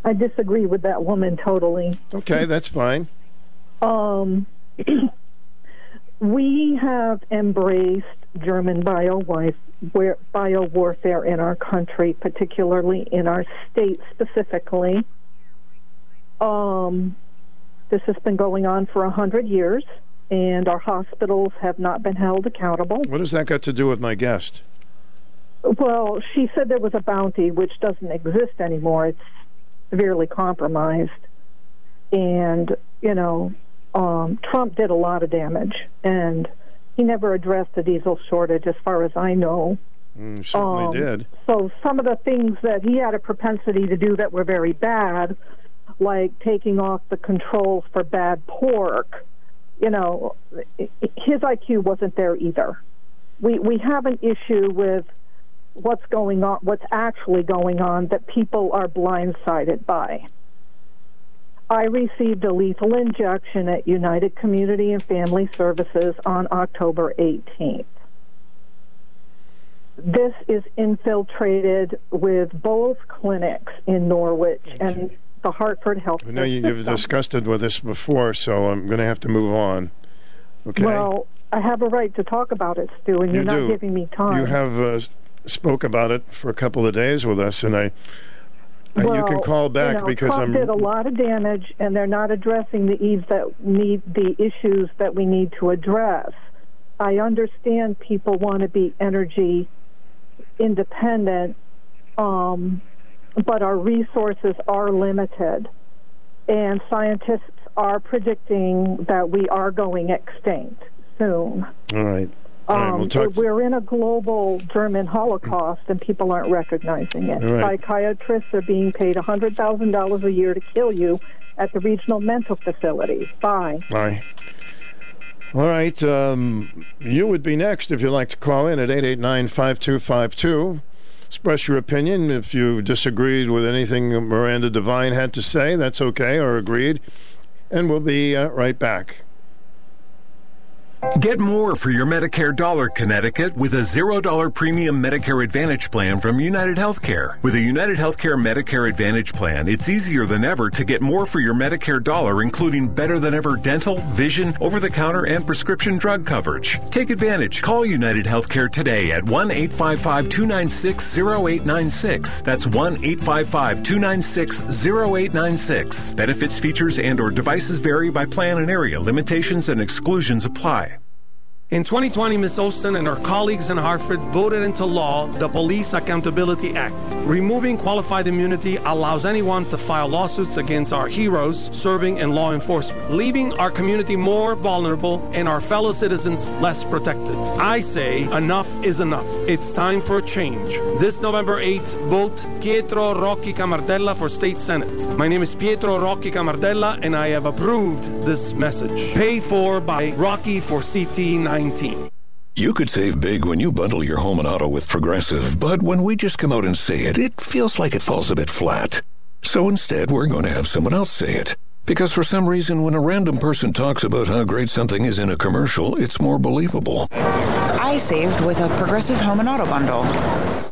I disagree with that woman totally. Okay, that's fine. Um, we have embraced German bio bio warfare in our country, particularly in our state specifically. Um, this has been going on for a hundred years, and our hospitals have not been held accountable. What has that got to do with my guest? Well, she said there was a bounty which doesn't exist anymore. It's severely compromised. And, you know, um, Trump did a lot of damage, and he never addressed the diesel shortage, as far as I know. Mm, certainly um, did. So some of the things that he had a propensity to do that were very bad, like taking off the controls for bad pork, you know, his IQ wasn't there either. We we have an issue with what's going on, what's actually going on that people are blindsided by. I received a lethal injection at United Community and Family Services on October 18th. This is infiltrated with both clinics in Norwich and the Hartford Health. I know you, have discussed it with us before, so I'm going to have to move on. Okay. Well, I have a right to talk about it, Stu, and you are not giving me time. You have uh, spoke about it for a couple of days with us, and I. Well, you can call back you know, because Trump I'm. did a lot of damage, and they're not addressing the eves that need the issues that we need to address. I understand people want to be energy independent, um, but our resources are limited, and scientists are predicting that we are going extinct soon. All right. Um, we'll we're in a global German Holocaust, and people aren't recognizing it. Right. Psychiatrists are being paid $100,000 a year to kill you at the regional mental facilities. Bye. Bye. All right. Um, you would be next if you'd like to call in at 889 5252. Express your opinion. If you disagreed with anything Miranda Devine had to say, that's okay, or agreed. And we'll be uh, right back. Get more for your Medicare dollar, Connecticut, with a $0 premium Medicare Advantage plan from United Healthcare. With a United Healthcare Medicare Advantage plan, it's easier than ever to get more for your Medicare dollar, including better than ever dental, vision, over the counter, and prescription drug coverage. Take advantage. Call United Healthcare today at 1 855 296 0896. That's 1 855 296 0896. Benefits, features, and or devices vary by plan and area. Limitations and exclusions apply. In 2020, Ms. Osten and her colleagues in Hartford voted into law the Police Accountability Act. Removing qualified immunity allows anyone to file lawsuits against our heroes serving in law enforcement, leaving our community more vulnerable and our fellow citizens less protected. I say enough is enough. It's time for a change. This November 8th, vote Pietro Rocchi Camardella for State Senate. My name is Pietro Rocchi Camardella and I have approved this message. Paid for by Rocky for CT 19. You could save big when you bundle your home and auto with Progressive, but when we just come out and say it, it feels like it falls a bit flat. So instead, we're going to have someone else say it. Because for some reason, when a random person talks about how great something is in a commercial, it's more believable. I saved with a Progressive Home and Auto bundle.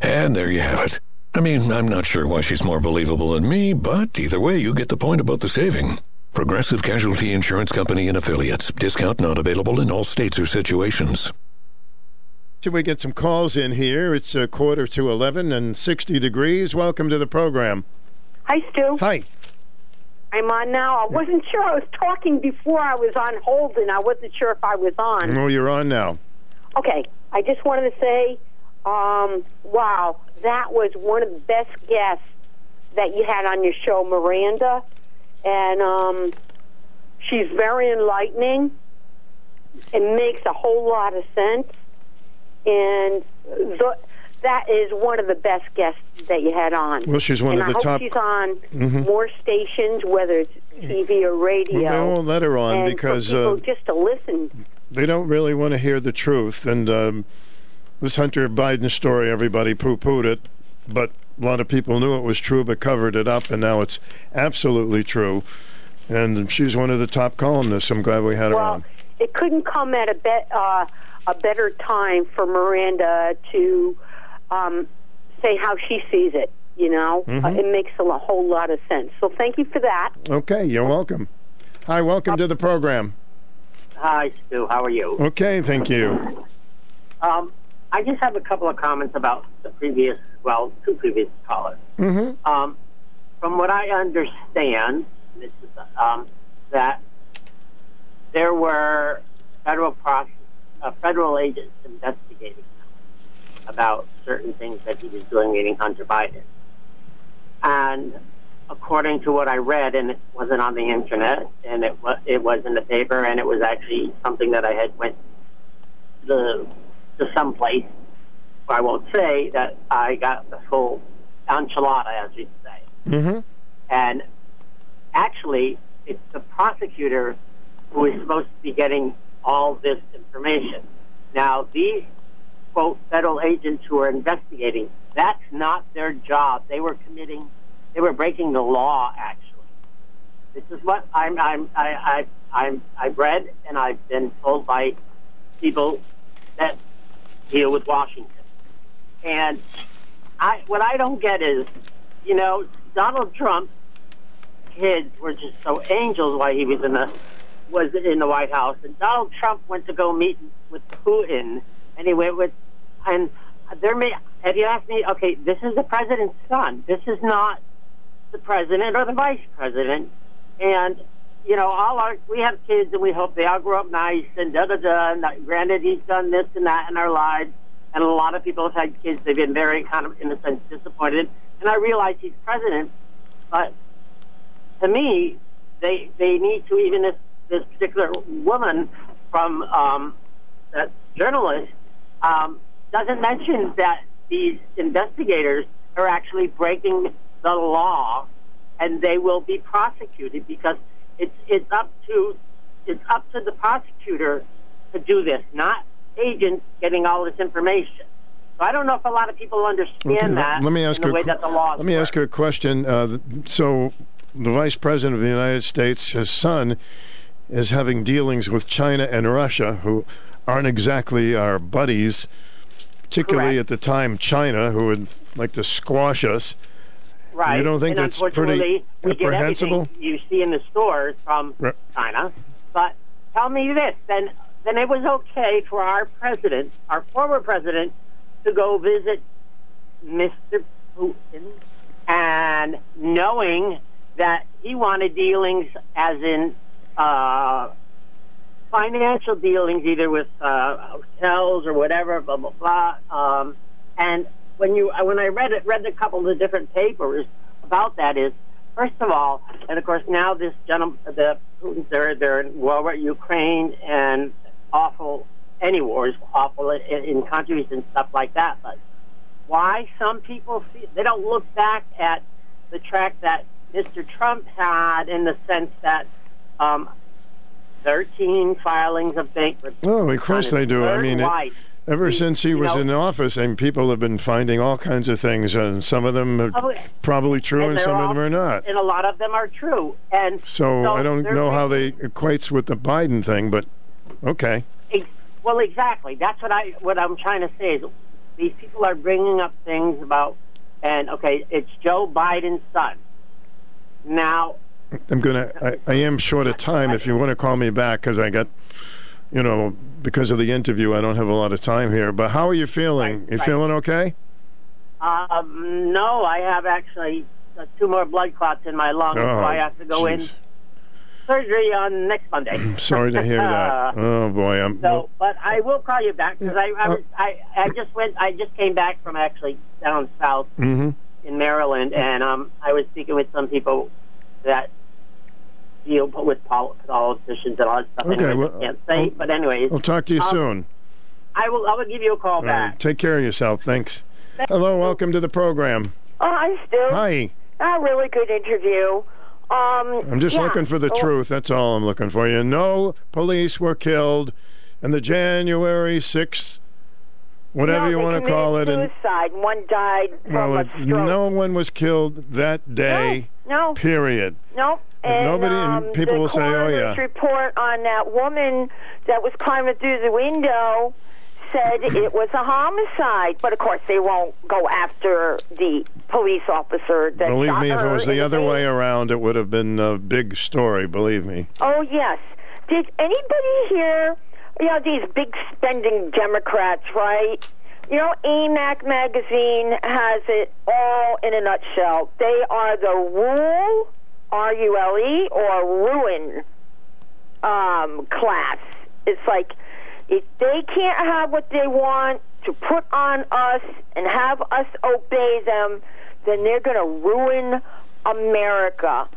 And there you have it. I mean, I'm not sure why she's more believable than me, but either way, you get the point about the saving. Progressive Casualty Insurance Company and Affiliates. Discount not available in all states or situations. Should we get some calls in here? It's a quarter to 11 and 60 degrees. Welcome to the program. Hi, Stu. Hi. I'm on now. I wasn't sure. I was talking before I was on hold, and I wasn't sure if I was on. No, you're on now. Okay. I just wanted to say, um, wow, that was one of the best guests that you had on your show, Miranda. And um, she's very enlightening. It makes a whole lot of sense. And the, that is one of the best guests that you had on. Well, she's one and of the I hope top- She's on Mhm. more stations, whether it's TV or radio. Well, they won't let her on because, uh, just to listen. They don't really want to hear the truth. And um, this Hunter Biden story, everybody poo pooed it, but a lot of people knew it was true but covered it up, and now it's absolutely true. And she's one of the top columnists. I'm glad we had her Well, on. it couldn't come at a bet uh, a better time for Miranda to um, say how she sees it. You know, Mhm. uh, it makes a whole lot of sense. So thank you for that. Okay, you're welcome. Hi, welcome to the program. Hi, Stu. How are you? Okay, thank you. Um, I just have a couple of comments about the previous, well, two previous callers. Mm-hmm. Um, from what I understand, this is, um, that there were federal process, uh, federal agents investigating him about certain things that he was doing, meeting Hunter Biden. And according to what I read, and it wasn't on the internet, and it was it was in the paper, and it was actually something that I had went to the to some place. I won't say that I got the full enchilada, as you'd say. Mm-hmm. And actually, it's the prosecutor who is supposed to be getting all this information. Now, these quote federal agents who are investigating, that's not their job. They were committing, they were breaking the law. Actually, this is what I'm, I'm, I, I, I'm, I've read and I've been told by people that deal with Washington. And I, what I don't get is, you know, Donald Trump kids were just so angels while he was in the was in the White House, and Donald Trump went to go meet with Putin, and he went with, and there may, and you ask me, okay, this is the president's son. This is not the president or the vice president, and you know, all our we have kids, and we hope they all grow up nice and da da da. And granted, he's done this and that in our lives, and a lot of people have had kids. They've been very kind of, in a sense, disappointed. And I realize he's president, but to me, they they need to even if this particular woman from um, that journalist um, doesn't mention that these investigators are actually breaking the law, and they will be prosecuted because it's it's up to it's up to the prosecutor to do this, not agents getting all this information. So I don't know if a lot of people understand Okay, that let me ask you. way a que- that the law. let me ask you a question. Uh, so, the vice president of the United States, his son, is having dealings with China and Russia, who aren't exactly our buddies. Particularly at the time, China, who would like to squash us. Right. You don't think and that's pretty reprehensible? you see in the stores from Right. China. But tell me this, then then it was okay for our president, our former president, to go visit Mr. Putin and knowing that he wanted dealings as in uh, financial dealings, either with uh, hotels or whatever, blah blah blah. Um, and when you when I read it, read a couple of the different papers about that is first of all, and of course now this gentleman, the Putin's they're they're in war with Ukraine and awful. Any war is awful in, in countries and stuff like that. But why some people see they don't look back at the track that Mr. Trump had in the sense that um, 13 filings of bankruptcy. Oh, of course they do. I mean, it-. Ever since he was know- in office, and people have been finding all kinds of things, and some of them are Oh, probably true, and, they're some of them are not. And a lot of them are true. And So, I don't know how they equates with the Biden thing, but okay. Well, exactly. That's what I what I'm trying to say is these people are bringing up things about and okay, it's Joe Biden's son. Now, I'm gonna. I, I am short of time. If you want to call me back, because I got, you know, because of the interview, I don't have a lot of time here. But how are you feeling? you right. feeling okay? um, no, I have actually uh, two more blood clots in my lungs, so Oh, I have to go jeez. in surgery on next Monday. I'm Sorry to hear that. Oh boy, I'm. So, but I will call you back because I, I, was, I I just went. I just came back from actually down south hmm in Maryland, and um, I was speaking with some people that deal with pol- politicians and all that stuff. Okay, well, I can't say, but anyways, I'll talk to you um, soon. I will. I will give you a call All back. right, take care of yourself. Thanks. Hello, welcome to the program. Oh, hi, Stu. Hi. A really good interview. Um, I'm just yeah. looking for the Oh, truth. That's all I'm looking for. You know, police were killed, and the January 6th, whatever no, you want to call it, committed and suicide. One died well, it, no one was killed that day. No. Period. No. And, nobody- and um, people will say, "Oh, yeah." report on that woman that was climbing through the window said it was a homicide. But of course, they won't go after the police officer that Believe me, if it was the other face. way around, it would have been a big story. Believe me. Oh yes. Did anybody hear? You know these big spending Democrats, right? You know, AMAC magazine has it all in a nutshell. They are the rule, R U L E, or ruin um, class. It's like if they can't have what they want to put on us and have us obey them, then they're going to ruin America.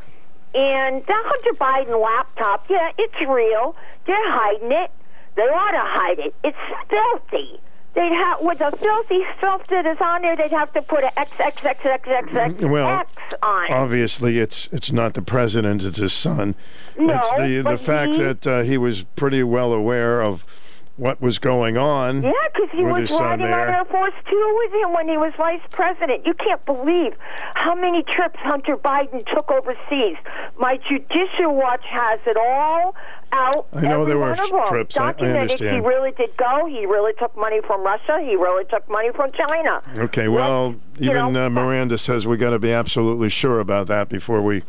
And the Hunter Biden laptop, yeah, it's real. They're hiding it. They ought to hide it. It's filthy. They'd have with the filthy stuff that is on there. They'd have to put an X X X X X X Well, X on. Obviously, it's it's not the president; it's his son. No, it's the the fact he- that uh, he was pretty well aware of what was going on. Yeah, because he with was riding there. on Air Force Two with him when he was vice president. You can't believe how many trips Hunter Biden took overseas. My Judicial Watch has it all out. I know there were one of them. trips. I- I Documented. He really did go. He really took money from Russia. He really took money from China. Okay, well, even know, uh, Miranda says we got to be absolutely sure about that before we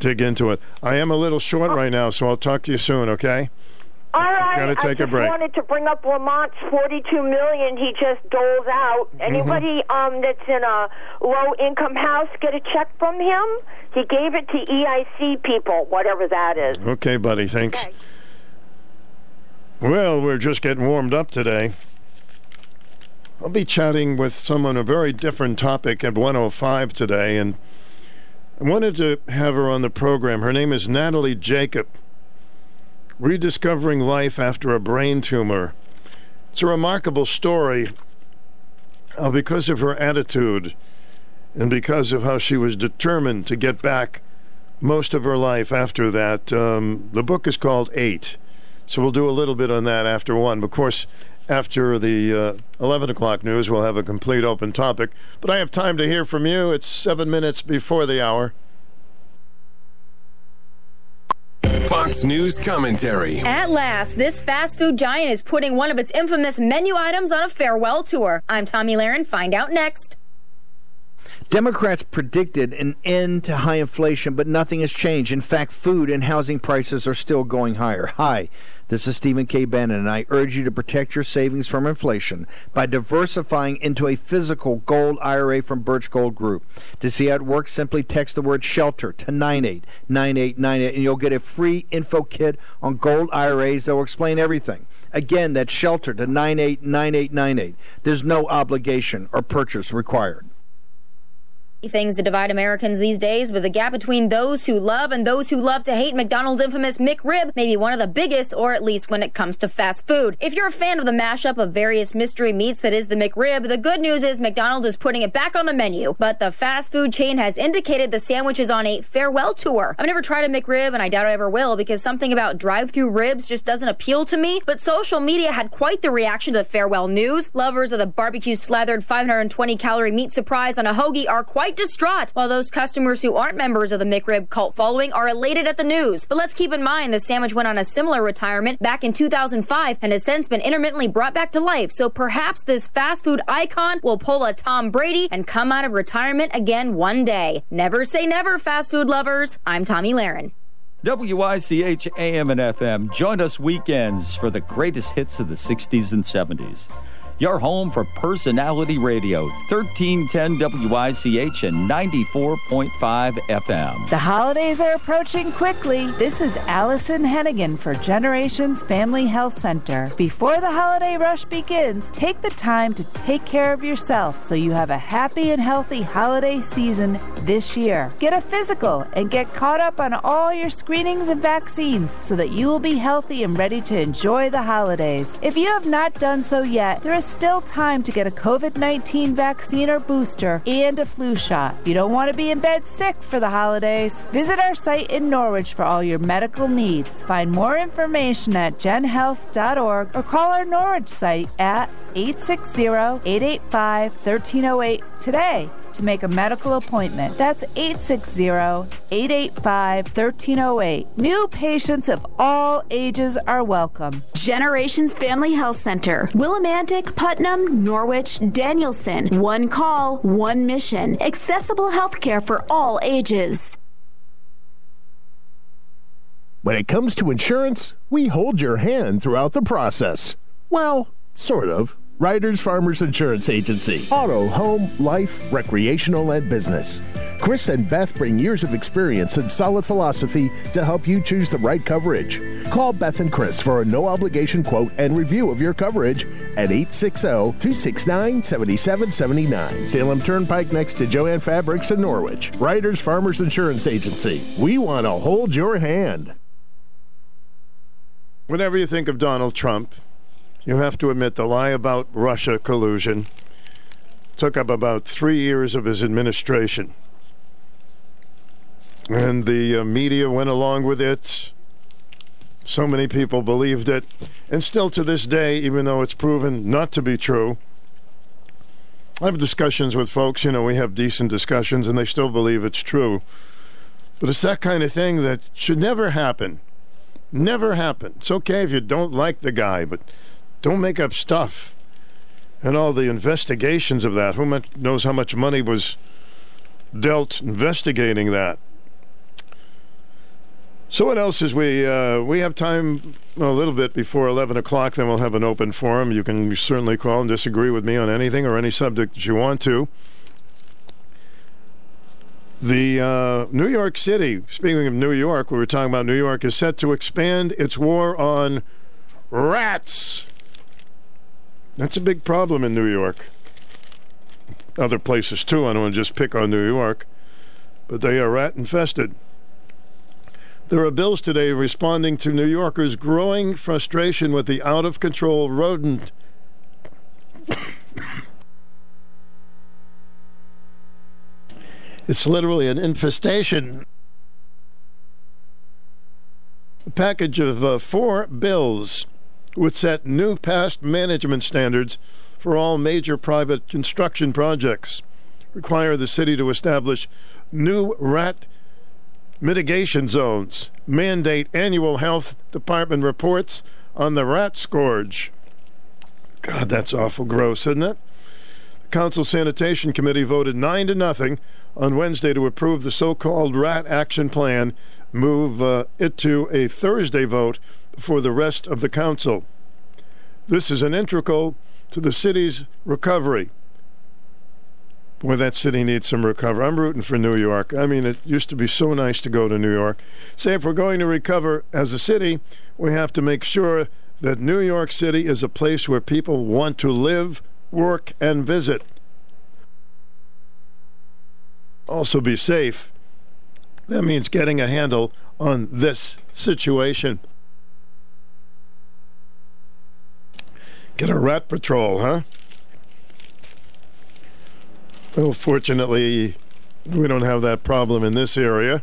dig into it. I am a little short right now, so I'll talk to you soon. Okay? All right, Gotta take I a just break. wanted to bring up Lamont's forty-two million he just doles out. Mm-hmm. Anybody um, that's in a low-income house get a check from him? He gave it to EIC people, whatever that is. Okay, buddy. Thanks. Well, we're just getting warmed up today. I'll be chatting with someone on a very different topic at 105 today, and I wanted to have her on the program. Her name is Natalie Jacob. Rediscovering life after a brain tumor. It's a remarkable story uh, because of her attitude and because of how she was determined to get back most of her life after that. Um, the book is called Eight. So we'll do a little bit on that after one. Of course, after the uh, 11 o'clock news, we'll have a complete open topic. But I have time to hear from you. It's seven minutes before the hour. Fox News commentary. At last, this fast food giant is putting one of its infamous menu items on a farewell tour. I'm Tomi Lahren. Find out next. Democrats predicted an end to high inflation, but nothing has changed. In fact, food and housing prices are still going higher. Hi, this is Stephen K. Bannon, and I urge you to protect your savings from inflation by diversifying into a physical gold IRA from Birch Gold Group. To see how it works, simply text the word shelter to 989898, and you'll get a free info kit on gold IRAs that will explain everything. Again, that's shelter to 989898. There's no obligation or purchase required. Things to divide Americans these days, with the gap between those who love and those who love to hate McDonald's infamous McRib may be one of the biggest, or at least when it comes to fast food. If you're a fan of the mashup of various mystery meats that is the McRib, the good news is McDonald's is putting it back on the menu. But the fast food chain has indicated the sandwich is on a farewell tour. I've never tried a McRib, and I doubt I ever will, because something about drive-through ribs just doesn't appeal to me. But social media had quite the reaction to the farewell news. Lovers of the barbecue slathered 520 calorie meat surprise on a hoagie are quite distraught, while those customers who aren't members of the McRib cult following are elated at the news. But let's keep in mind the sandwich went on a similar retirement back in 2005 and has since been intermittently brought back to life. So perhaps this fast food icon will pull a Tom Brady and come out of retirement again one day. Never say never, fast food lovers. I'm Tomi Lahren. WICH AM and FM. Join us weekends for the greatest hits of the 60s and 70s your home for personality radio, 1310 WICH and 94.5 FM. The holidays are approaching quickly. This is Allison Hennigan for Generations Family Health Center. Before the holiday rush begins, take the time to take care of yourself so you have a happy and healthy holiday season this year. Get a physical and get caught up on all your screenings and vaccines so that you will be healthy and ready to enjoy the holidays. If you have not done so yet, there is still time to get a COVID 19 vaccine or booster and a flu shot. You don't want to be in bed sick for the holidays. Visit our site in Norwich for all your medical needs. Find more information at genhealth.org or call our Norwich site at 860 885 1308 today to make a medical appointment. That's 860 885 1308. New patients of all ages are welcome. Generations Family Health Center, Willimantic, Putnam, Norwich, Danielson. One call, one mission. Accessible health care for all ages. When it comes to insurance, we hold your hand throughout the process. Well, sort of. Riders Farmers Insurance Agency. Auto, home, life, recreational, and business. Chris and Beth bring years of experience and solid philosophy to help you choose the right coverage. Call Beth and Chris for a no obligation quote and review of your coverage at 860 269 7779. Salem Turnpike next to Joanne Fabrics in Norwich. Riders Farmers Insurance Agency. We want to hold your hand. Whenever you think of Donald Trump, you have to admit the lie about Russia collusion took up about three years of his administration. And the uh, media went along with it. So many people believed it. And still to this day, even though it's proven not to be true, I have discussions with folks, you know, we have decent discussions, and they still believe it's true. But it's that kind of thing that should never happen. Never happen. It's okay if you don't like the guy, but don't make up stuff. And all the investigations of that. Who knows how much money was dealt investigating that? So what else is we uh, we have time a little bit before eleven o'clock. Then we'll have an open forum. You can certainly call and disagree with me on anything or any subject that you want to. The uh, New York City. Speaking of New York, we were talking about New York is set to expand its war on rats. That's a big problem in New York. Other places too. I don't want to just pick on New York, but they are rat infested. There are bills today responding to New Yorkers' growing frustration with the out of control rodent. it's literally an infestation. A package of uh, four bills would set new past management standards for all major private construction projects, require the city to establish new rat mitigation zones, mandate annual health department reports on the rat scourge. God, that's awful gross, isn't it? The Council Sanitation Committee voted 9 to nothing on Wednesday to approve the so called Rat Action Plan, move uh, it to a Thursday vote for the rest of the council. This is an integral to the city's recovery. Boy, that city needs some recovery. I'm rooting for New York. I mean, it used to be so nice to go to New York. Say, if we're going to recover as a city, we have to make sure that New York City is a place where people want to live, work, and visit. also be safe. That means getting a handle on this situation. Get a rat patrol, huh? Well, fortunately, we don't have that problem in this area.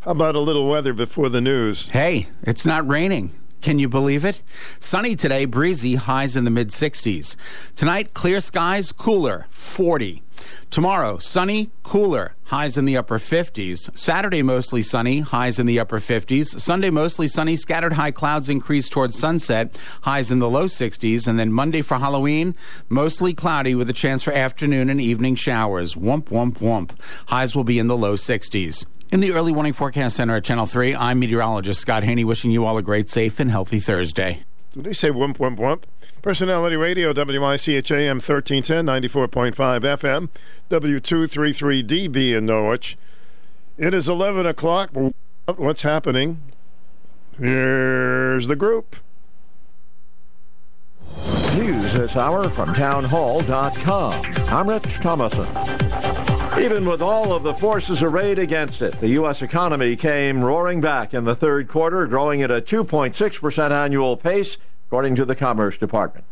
How about a little weather before the news? Hey, it's not raining. Can you believe it? Sunny today, breezy, highs in the mid 60s. Tonight, clear skies, cooler, 40. Tomorrow, sunny, cooler, highs in the upper 50s. Saturday, mostly sunny, highs in the upper 50s. Sunday, mostly sunny, scattered high clouds increase towards sunset, highs in the low 60s. And then Monday for Halloween, mostly cloudy with a chance for afternoon and evening showers. Wump, wump, wump. Highs will be in the low 60s. In the early warning forecast center at Channel 3, I'm meteorologist Scott Haney wishing you all a great, safe, and healthy Thursday. Did they say wump, wump, wump? Personality Radio, WICHAM 1310, 94.5 FM, W233DB in Norwich. It is 11 o'clock. What's happening? Here's the group. News this hour from townhall.com. I'm Rich Thomason. Even with all of the forces arrayed against it, the U.S. economy came roaring back in the third quarter, growing at a 2.6% annual pace, according to the Commerce Department.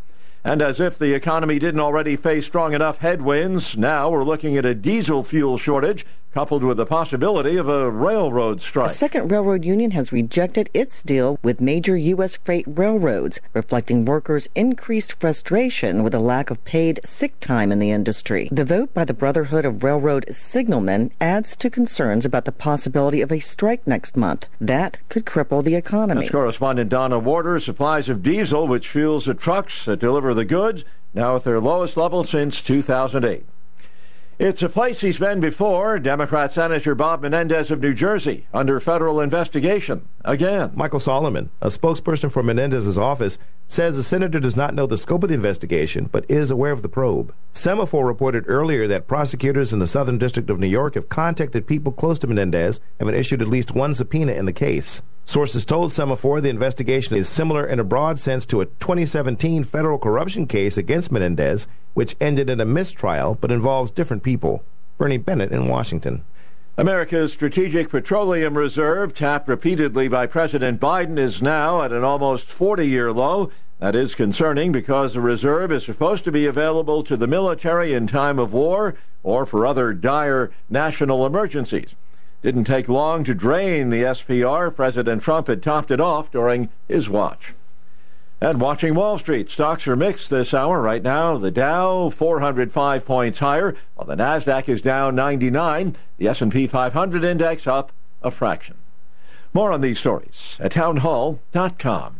And as if the economy didn't already face strong enough headwinds, now we're looking at a diesel fuel shortage coupled with the possibility of a railroad strike. A second railroad union has rejected its deal with major U.S. freight railroads, reflecting workers' increased frustration with a lack of paid sick time in the industry. The vote by the Brotherhood of Railroad Signalmen adds to concerns about the possibility of a strike next month. That could cripple the economy. That's correspondent Donna Warder. Supplies of diesel, which fuels the trucks that deliver the goods, now at their lowest level since 2008. It's a place he's been before. Democrat Senator Bob Menendez of New Jersey under federal investigation again. Michael Solomon, a spokesperson for Menendez's office, says the senator does not know the scope of the investigation but is aware of the probe. Semafor reported earlier that prosecutors in the Southern District of New York have contacted people close to Menendez and have issued at least one subpoena in the case. Sources told Semafor the investigation is similar in a broad sense to a 2017 federal corruption case against Menendez, which ended in a mistrial but involves different people. Bernie Bennett in Washington. America's Strategic Petroleum Reserve, tapped repeatedly by President Biden, is now at an almost 40 year low. That is concerning because the reserve is supposed to be available to the military in time of war or for other dire national emergencies. Didn't take long to drain the SPR. President Trump had topped it off during his watch. And watching Wall Street, stocks are mixed this hour. Right now, the Dow 405 points higher, while the Nasdaq is down 99. The S&P 500 index up a fraction. More on these stories at townhall.com.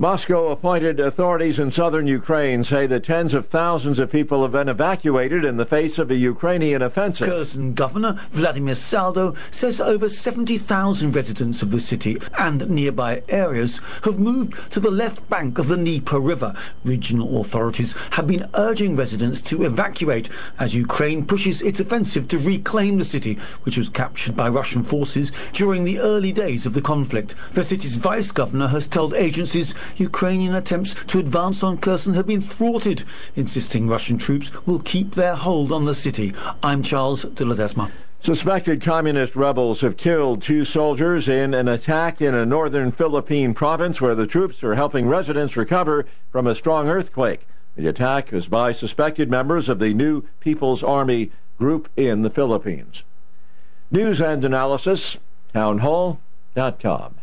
Moscow appointed authorities in southern Ukraine say that tens of thousands of people have been evacuated in the face of a Ukrainian offensive. Kherson Governor Vladimir Saldo says over 70,000 residents of the city and nearby areas have moved to the left bank of the Dnieper River. Regional authorities have been urging residents to evacuate as Ukraine pushes its offensive to reclaim the city, which was captured by Russian forces during the early days of the conflict. The city's vice governor has told agencies Ukrainian attempts to advance on Kherson have been thwarted, insisting Russian troops will keep their hold on the city. I'm Charles de Ledesma. Suspected communist rebels have killed two soldiers in an attack in a northern Philippine province where the troops are helping residents recover from a strong earthquake. The attack was by suspected members of the New People's Army group in the Philippines. News and analysis, townhall.com.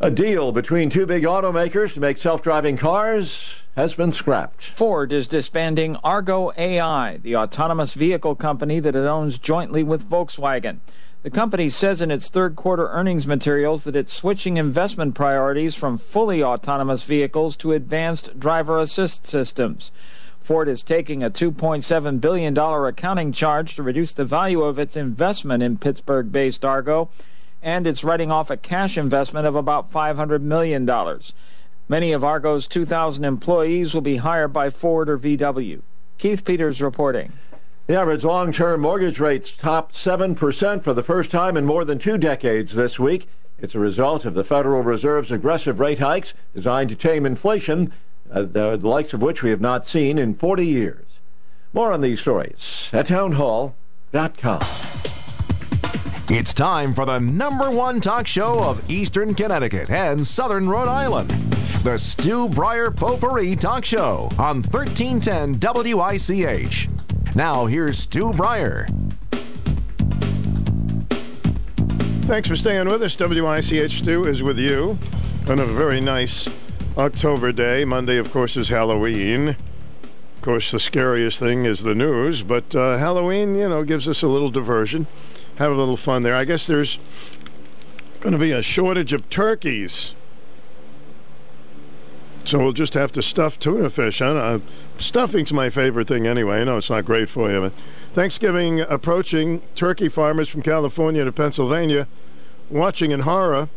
A deal between two big automakers to make self driving cars has been scrapped. Ford is disbanding Argo AI, the autonomous vehicle company that it owns jointly with Volkswagen. The company says in its third quarter earnings materials that it's switching investment priorities from fully autonomous vehicles to advanced driver assist systems. Ford is taking a $2.7 billion accounting charge to reduce the value of its investment in Pittsburgh based Argo and it's writing off a cash investment of about $500 million. Many of Argo's 2,000 employees will be hired by Ford or VW. Keith Peters reporting. The average long term mortgage rates topped 7% for the first time in more than two decades this week. It's a result of the Federal Reserve's aggressive rate hikes designed to tame inflation, uh, the likes of which we have not seen in 40 years. More on these stories at townhall.com. It's time for the number one talk show of Eastern Connecticut and Southern Rhode Island. The Stu Bryer Potpourri Talk Show on 1310 WICH. Now, here's Stu Bryer. Thanks for staying with us. WICH Stu is with you on a very nice October day. Monday, of course, is Halloween. Of course, the scariest thing is the news, but uh, Halloween, you know, gives us a little diversion have a little fun there. I guess there's going to be a shortage of turkeys. So we'll just have to stuff tuna fish. I know. Uh, stuffing's my favorite thing anyway. I know it's not great for you, but Thanksgiving approaching. Turkey farmers from California to Pennsylvania watching in horror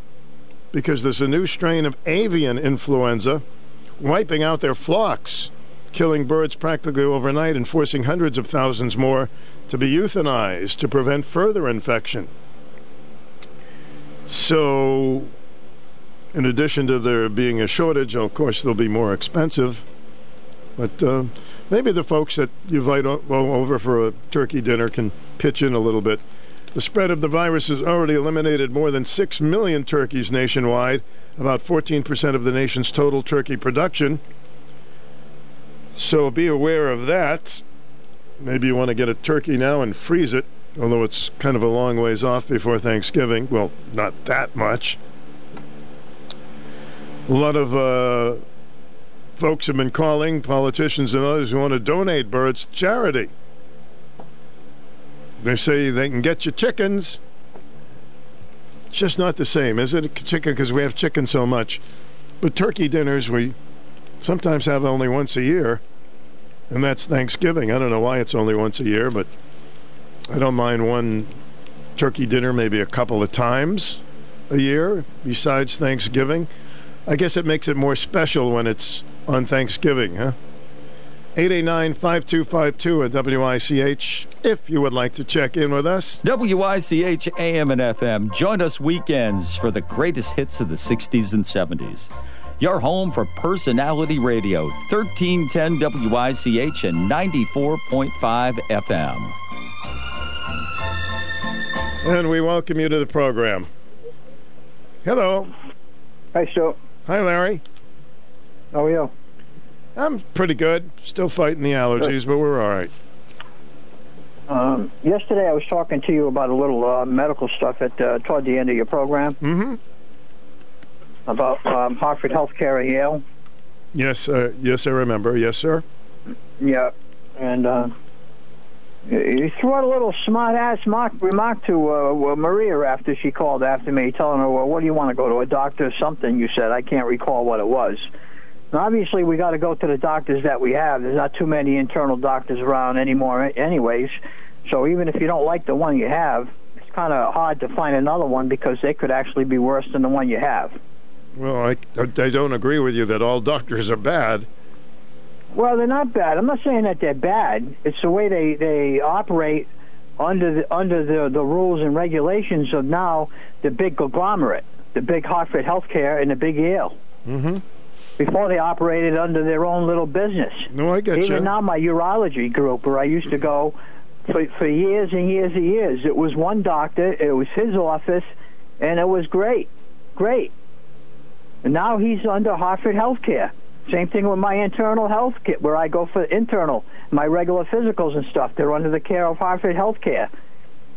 because there's a new strain of avian influenza wiping out their flocks, killing birds practically overnight and forcing hundreds of thousands more to be euthanized to prevent further infection. So, in addition to there being a shortage, of course, they'll be more expensive. But uh, maybe the folks that you invite over for a turkey dinner can pitch in a little bit. The spread of the virus has already eliminated more than 6 million turkeys nationwide, about 14% of the nation's total turkey production. So be aware of that. Maybe you want to get a turkey now and freeze it, although it's kind of a long ways off before Thanksgiving. Well, not that much. A lot of uh, folks have been calling, politicians and others who want to donate birds to charity. They say they can get you chickens. Just not the same, is it? Chicken, because we have chicken so much. But turkey dinners, we sometimes have only once a year and that's Thanksgiving. I don't know why it's only once a year, but I don't mind one turkey dinner maybe a couple of times a year besides Thanksgiving. I guess it makes it more special when it's on Thanksgiving, huh? 889-5252 at WICH if you would like to check in with us. WICH AM and FM. Join us weekends for the greatest hits of the 60s and 70s your home for personality radio, 1310 WICH and 94.5 FM. And we welcome you to the program. Hello. Hi, Stu. Hi, Larry. How are you? I'm pretty good. Still fighting the allergies, good. but we're all right. Um, yesterday, I was talking to you about a little uh, medical stuff at uh, toward the end of your program. Mm-hmm about um, Hartford Healthcare at Yale. Yes, uh, yes, I remember. Yes, sir. Yeah, and uh, you threw out a little smart ass remark to uh, Maria after she called after me, telling her, "Well, what do you want to go to a doctor or something?" You said, "I can't recall what it was." Now, obviously, we got to go to the doctors that we have. There's not too many internal doctors around anymore, anyways. So even if you don't like the one you have, it's kind of hard to find another one because they could actually be worse than the one you have. Well, I, I don't agree with you that all doctors are bad. Well, they're not bad. I'm not saying that they're bad. It's the way they, they operate under the under the, the rules and regulations of now the big conglomerate, the big Hartford Healthcare and the big Yale. Mm-hmm. Before they operated under their own little business. No, I get Even you. now, my urology group, where I used to go for for years and years and years, it was one doctor. It was his office, and it was great, great. And now he's under Hartford Healthcare. Same thing with my internal health kit, where I go for internal, my regular physicals and stuff. They're under the care of Hartford Healthcare.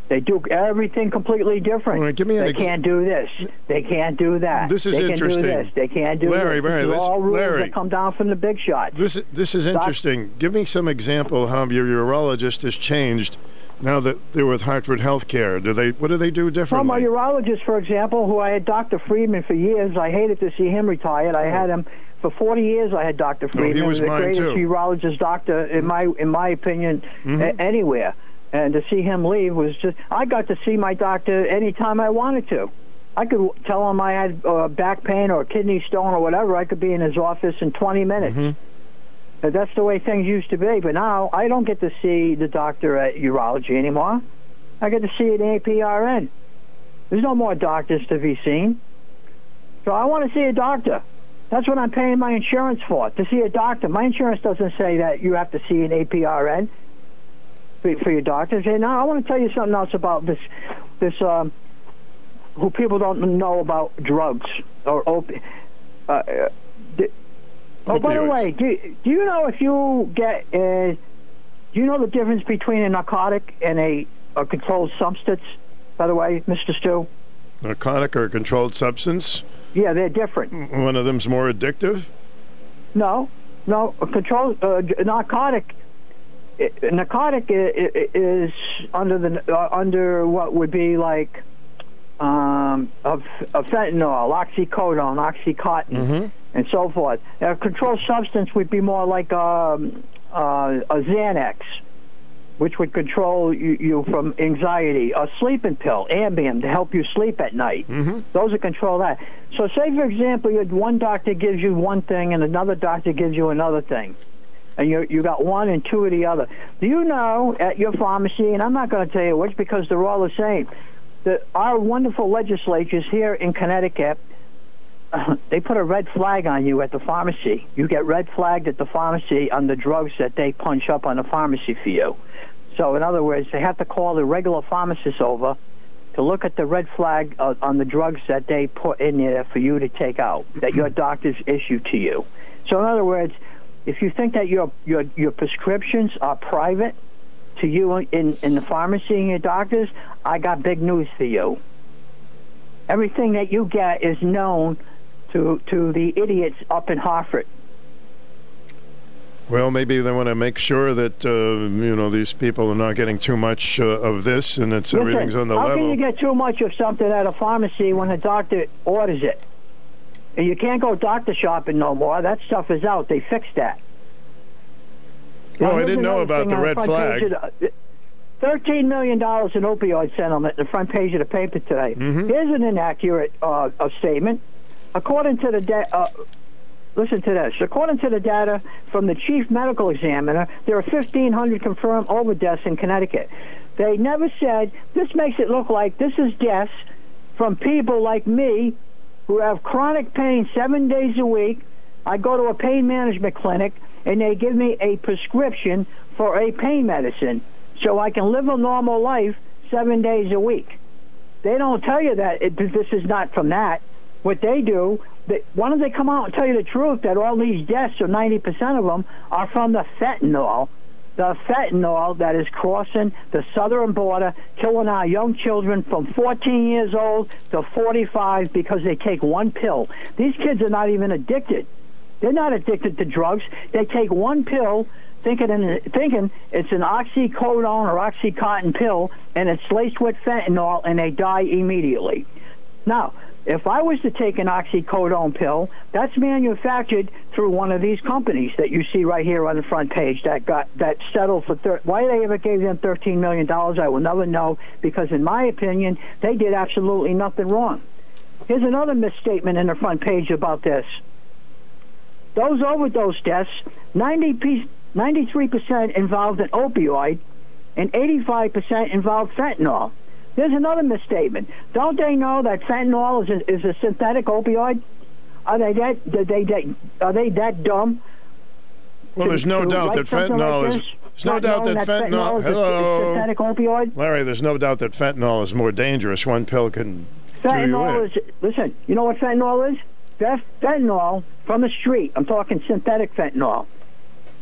They do everything completely different. Right, give me an they ex- can't do this. They can't do that. This is they interesting. Can do this. They can't do Larry, this. Larry, this- all rules Larry. that come down from the big shot. This this is Doc- interesting. Give me some example how your urologist has changed now that they're with Hartford Healthcare. Do they? What do they do Well, differently? my urologist, for example, who I had Dr. Friedman for years, I hated to see him retired. I had him for 40 years. I had Dr. Oh, he Friedman, was the mine, greatest too. urologist doctor in my in my opinion Mhm. a- anywhere. And to see him leave was just I got to see my doctor anytime I wanted to. I could tell him I had uh, back pain or a kidney stone or whatever. I could be in his office in 20 minutes. Mm-hmm. That's the way things used to be. But now I don't get to see the doctor at urology anymore. I get to see in APRN. There's no more doctors to be seen. So I want to see a doctor. That's what I'm paying my insurance for, to see a doctor. My insurance doesn't say that you have to see an APRN for, for your doctors. And now I want to tell you something else about this, this um, who people don't know about drugs or opi- uh, uh, d- Oh, by the way, do, do you know if you get, uh, do you know the difference between a narcotic and a, a controlled substance? By the way, Mr. Stu. Narcotic or a controlled substance? Yeah, they're different. One of them's more addictive. No, no, a controlled uh, narcotic. I- Narcotic i- i- is under the uh, under what would be like um, of, of fentanyl, oxycodone, oxycontin, and so forth. A controlled substance would be more like um, uh, a Xanax, which would control you, you from anxiety. A sleeping pill, Ambien, to help you sleep at night. Mm-hmm. Those are control that. So, say for example, you had one doctor gives you one thing and another doctor gives you another thing. And you you got one and two of the other. Do you know at your pharmacy, and I'm not going to tell you which because they're all the same, that our wonderful legislatures here in Connecticut they put a red flag on you at the pharmacy. You get red flagged at the pharmacy on the drugs that they punch up on the pharmacy for you. So, in other words, they have to call the regular pharmacist over to look at the red flag uh, on the drugs that they put in there for you to take out, that your doctors issue to you. So, in other words, if you think that your your your prescriptions are private to you in in the pharmacy and your doctors, I got big news for you. Everything that you get is known to to the idiots up in Hartford. Well, maybe they want to make sure that uh, you know these people are not getting too much uh, of this, and it's Listen, everything's on the how level. How can you get too much of something at a pharmacy when a doctor orders it? And you can't go doctor shopping no more. That stuff is out. They fixed that. Well, Now, I didn't know about the red flag. the- Thirteen million dollars in opioid settlement. The front page of the paper today. Mm-hmm. Here's an inaccurate uh, statement. According to the da- uh, listen to this. According to the data from the chief medical examiner, there are 1,500 confirmed overdoses in Connecticut. They never said this makes it look like this is deaths from people like me who have chronic pain seven days a week. I go to a pain management clinic and they give me a prescription for a pain medicine so I can live a normal life seven days a week. They don't tell you that it, this is not from that. What they do, they, why don't they come out and tell you the truth that all these deaths, or 90% of them, are from the fentanyl the fentanyl that is crossing the southern border, killing our young children from 14 years old to 45 because they take one pill. These kids are not even addicted. They're not addicted to drugs. They take one pill, thinking in, thinking it's an oxycodone or oxycontin pill, and it's laced with fentanyl, and they die immediately. Now, if I was to take an oxycodone pill, that's manufactured through one of these companies that you see right here on the front page that got that settled for thir- why they ever gave them 13 million dollars I will never know because in my opinion they did absolutely nothing wrong. Here's another misstatement in the front page about this. Those overdose deaths, 90 piece, 93% involved an opioid and 85% involved fentanyl. There's another misstatement. Don't they know that fentanyl is a, is a synthetic opioid? Are they that? Are they that? Are they that dumb? Well, there's no doubt that fentanyl like is. There's no doubt knowing that fentanyl. is a- is Hello, synthetic opioid. Larry. There's no doubt that fentanyl is more dangerous. One pill can Fentanyl is. Listen, you know what fentanyl is? fent- fentanyl from the street. I'm talking synthetic fentanyl.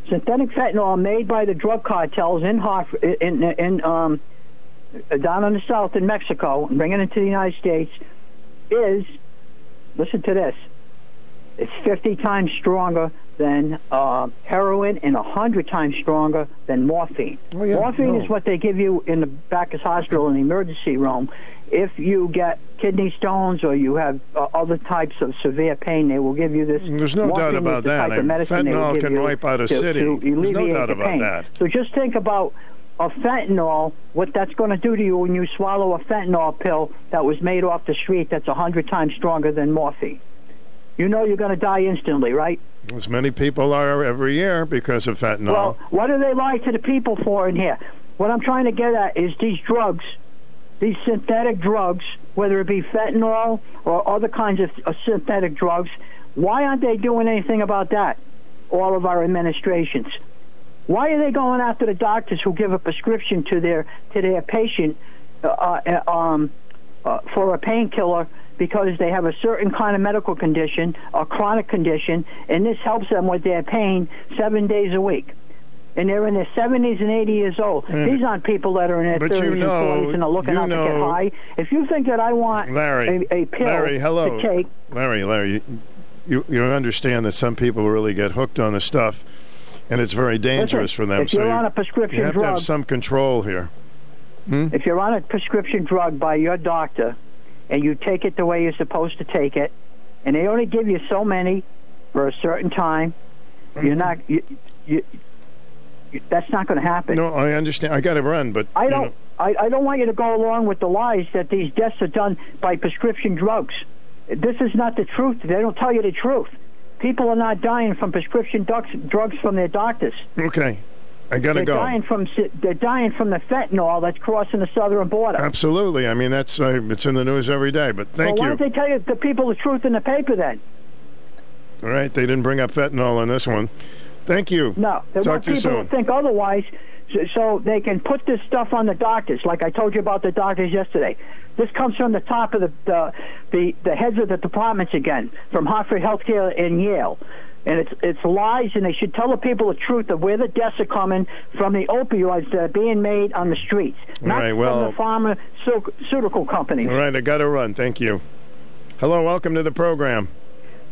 Synthetic fentanyl made by the drug cartels in Hartford, in, in, in um, down in the south in Mexico, and bringing it to the United States, is listen to this. It's 50 times stronger than uh, heroin and 100 times stronger than morphine. yeah, morphine no. is what they give you in the back Backus Hospital in the emergency room. If you get kidney stones or you have uh, other types of severe pain, they will give you this. There's no doubt about that. type of And medicine they will fentanyl can wipe out a to- city. to There's no doubt the about pain. that. So just think about a fentanyl, what that's going to do to you when you swallow a fentanyl pill that was made off the street that's a hundred times stronger than morphine. You know you're going to die instantly, right? As many people are every year because of fentanyl. Well, what do they lie to the people for in here? What I'm trying to get at is these drugs, these synthetic drugs, whether it be fentanyl or other kinds of uh, synthetic drugs, why aren't they doing anything about that? All of our administrations. Why are they going after the doctors who give a prescription to their to their patient uh, uh, um, uh, for a painkiller because they have a certain kind of medical condition, a chronic condition, and this helps them with their pain seven days a week? And they're in their 70s and 80 years old. Mm. These aren't people that are in their 30s you and 40s and are looking out to get high. If you think that I want Larry, a, a pill Larry, hello. to take, Larry, Larry, you you understand that some people really get hooked on the stuff, and it's very dangerous Listen, for them. if so you're on a prescription you have to have some control here. Hmm? If you're on a prescription drug by your doctor and you take it the way you're supposed to take it, and they only give you so many for a certain time, you're not. You, you, you, that's not going to happen. No, I understand. I got to run, but I don't. know, I, I don't want you to go along with the lies that these deaths are done by prescription drugs. This is not the truth. They don't tell you the truth. People are not dying from prescription drugs, drugs from their doctors. okay, I got to They're go. dying from they're dying from the fentanyl that's crossing the southern border. Absolutely. I mean, that's uh, it's in the news every day. But thank well, why you. don't they tell you the people the truth in the paper then? All right, they didn't bring up fentanyl on this one. Thank you. No, they Talk want to you people to think otherwise, so they can put this stuff on the doctors. Like I told you about the doctors yesterday. This comes from the top of the the the, the heads of the departments again, from Hartford Healthcare and Yale. And it's it's lies, and they should tell the people the truth of where the deaths are coming from the opioids that are being made on the streets, not Right, well- from the pharmaceutical companies. All right, I got to run. Thank you. Hello, welcome to the program.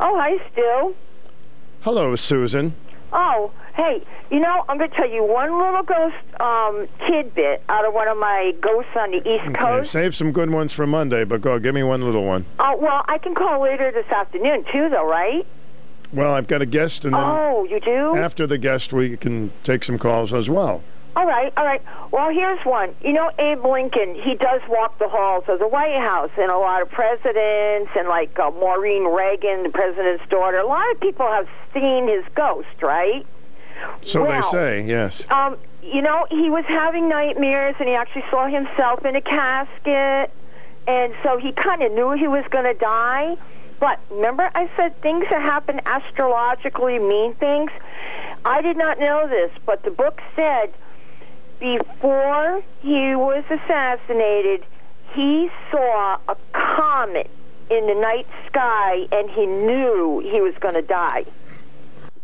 Oh, hi, Stu. Hello, Susan. Oh, hey, you know, I'm going to tell you one little ghost um, tidbit out of one of my ghosts on the East Okay, Coast. save some good ones for Monday, but go. Give me one little one. Uh, well, I can call later this afternoon, too, though, right? Well, I've got a guest, and then Oh, you do? after the guest, we can take some calls as well. All right, all right. Well, here's one. You know, Abe Lincoln, he does walk the halls of the White House, and a lot of presidents, and like uh, Maureen Reagan, the president's daughter, a lot of people have seen his ghost, right? So they Well, say, yes. Um, you know, he was having nightmares, and he actually saw himself in a casket, and so he kind of knew he was going to die. But remember, I said things that happen astrologically mean things. I did not know this, but the book said before he was assassinated, he saw a comet in the night sky, and he knew he was going to die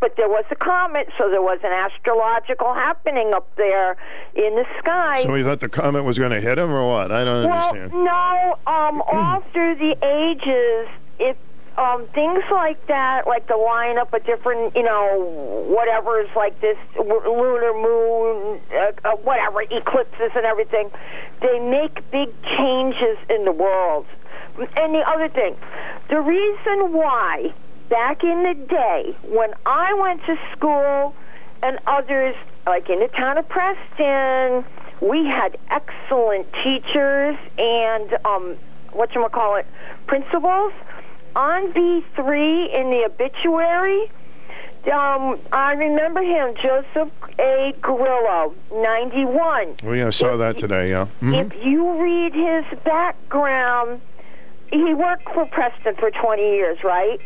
but there was a comet, so there was an astrological happening up there in the sky. So he thought the comet was going to hit him, or what? I don't well, understand. no, um, all through the ages, it um, things like that, like the lineup of different, you know, whatever's like this lunar moon, uh, uh, whatever eclipses and everything, they make big changes in the world. And the other thing, the reason why back in the day when I went to school and others, like in the town of Preston, we had excellent teachers and um, what you call it, principals. On B three in the obituary, um, I remember him, Joseph A. Grillo, ninety one. Oh, saw that today, yeah. Mhm. If you read his background, he worked for Preston for 20 years, right?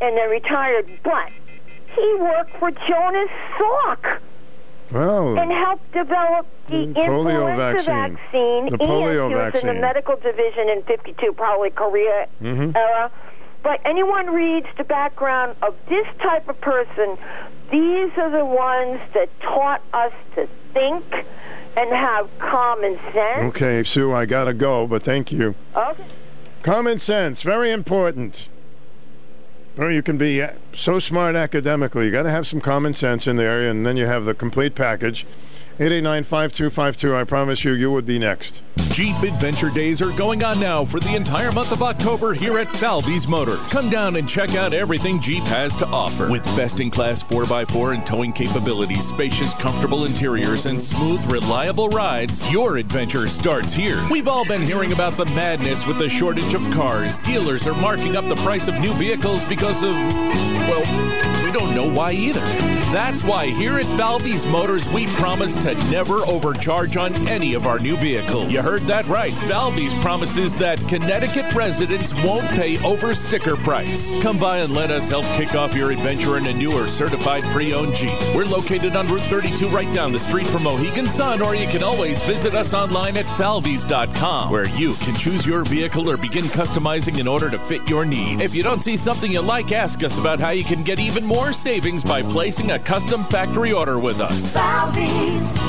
And then retired, but he worked for Jonas Salk Well, and helped develop the polio vaccine. vaccine. The polio and he was in vaccine. the medical division in 52, probably Korea Mhm. era. But anyone reads the background of this type of person, these are the ones that taught us to think and have common sense. Okay, Sue, I gotta go, but thank you. Okay. Common sense, very important. Or you can be uh, so smart academically. You got to have some common sense in there, and then you have the complete package. 889-5252. I promise you, you would be next. Jeep Adventure Days are going on now for the entire month of October here at Falvey's Motors. Come down and check out everything Jeep has to offer. With best-in-class 4x4 and towing capabilities, spacious, comfortable interiors, and smooth, reliable rides, your adventure starts here. We've all been hearing about the madness with the shortage of cars. Dealers are marking up the price of new vehicles because of, well, we don't know why either. That's why here at Falvey's Motors, we promise to never overcharge on any of our new vehicles. You heard that right. Falvey's promises that Connecticut residents won't pay over sticker price. Come by and let us help kick off your adventure in a newer certified pre-owned Jeep. We're located on Route 32 right down the street from Mohegan Sun, or you can always visit us online at falveys.com, where you can choose your vehicle or begin customizing in order to fit your needs. If you don't see something you like, ask us about how you can get even more savings by placing a custom factory order with us.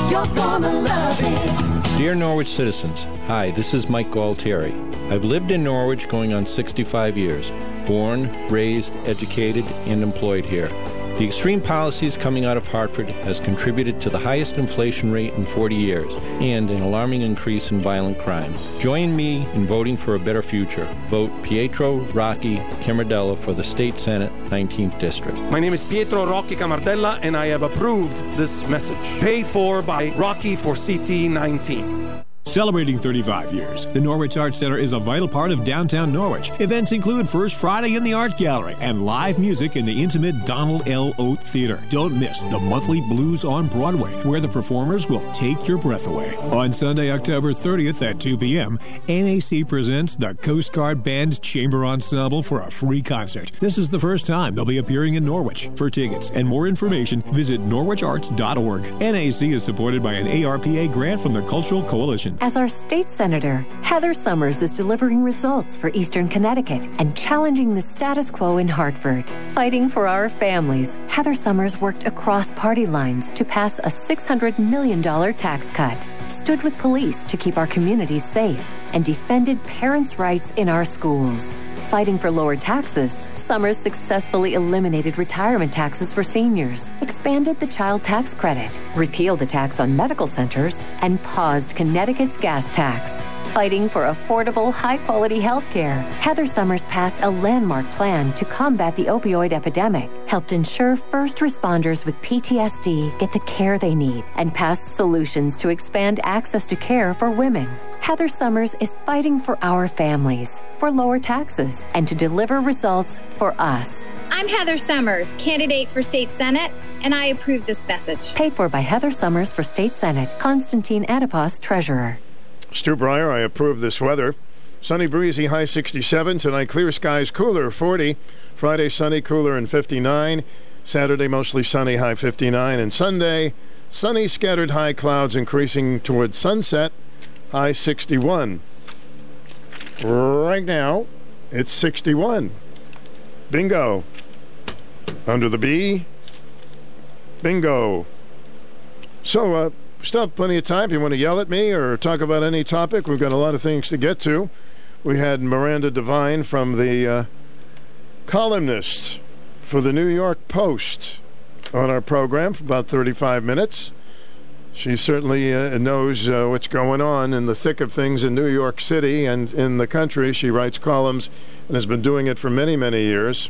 you're gonna love it. Dear Norwich citizens, hi, this is Mike Galtieri. I've lived in Norwich going on 65 years, born, raised, educated, and employed here. The extreme policies coming out of Hartford has contributed to the highest inflation rate in 40 years and an alarming increase in violent crime. Join me in voting for a better future. Vote Pietro Rocky Camardella for the State Senate 19th District. My name is Pietro Rocky Camardella, and I have approved this message. Paid for by Rocky for CT 19. Celebrating 35 years, the Norwich Arts Center is a vital part of downtown Norwich. Events include First Friday in the Art Gallery and live music in the intimate Donald L. Oat Theater. Don't miss the monthly Blues on Broadway, where the performers will take your breath away. On Sunday, October 30th at 2 p.m., NAC presents the Coast Guard Band's Chamber Ensemble for a free concert. This is the first time they'll be appearing in Norwich. For tickets and more information, visit norwicharts.org. NAC is supported by an ARPA grant from the Cultural Coalition. As our state senator, Heather Somers is delivering results for Eastern Connecticut and challenging the status quo in Hartford. Fighting for our families, Heather Somers worked across party lines to pass a $600 million tax cut, stood with police to keep our communities safe, and defended parents' rights in our schools. Fighting for lower taxes, Somers successfully eliminated retirement taxes for seniors, expanded the child tax credit, repealed the tax on medical centers, and paused Connecticut's gas tax. Fighting for affordable, high quality health care, Heather Somers passed a landmark plan to combat the opioid epidemic, helped ensure first responders with PTSD get the care they need, and passed solutions to expand access to care for women. Heather Somers is fighting for our families, for lower taxes, and to deliver results for us. I'm Heather Somers, candidate for State Senate, and I approve this message. Paid for by Heather Somers for State Senate, Constantine Adipos, Treasurer. Stu Bryer, I approve this weather. Sunny, breezy, high 67. Tonight, clear skies, cooler, 40. Friday, sunny, cooler, and 59. Saturday, mostly sunny, high 59. And Sunday, sunny, scattered high clouds increasing towards sunset, high 61. Right now, it's 61. Bingo. Under the B. Bingo. So, uh, still have plenty of time. If you want to yell at me or talk about any topic, we've got a lot of things to get to. We had Miranda Devine from the uh, for the New York Post on our program for about 35 minutes. She certainly uh, knows uh, what's going on in the thick of things in New York City and in the country. She writes columns and has been doing it for many, many years.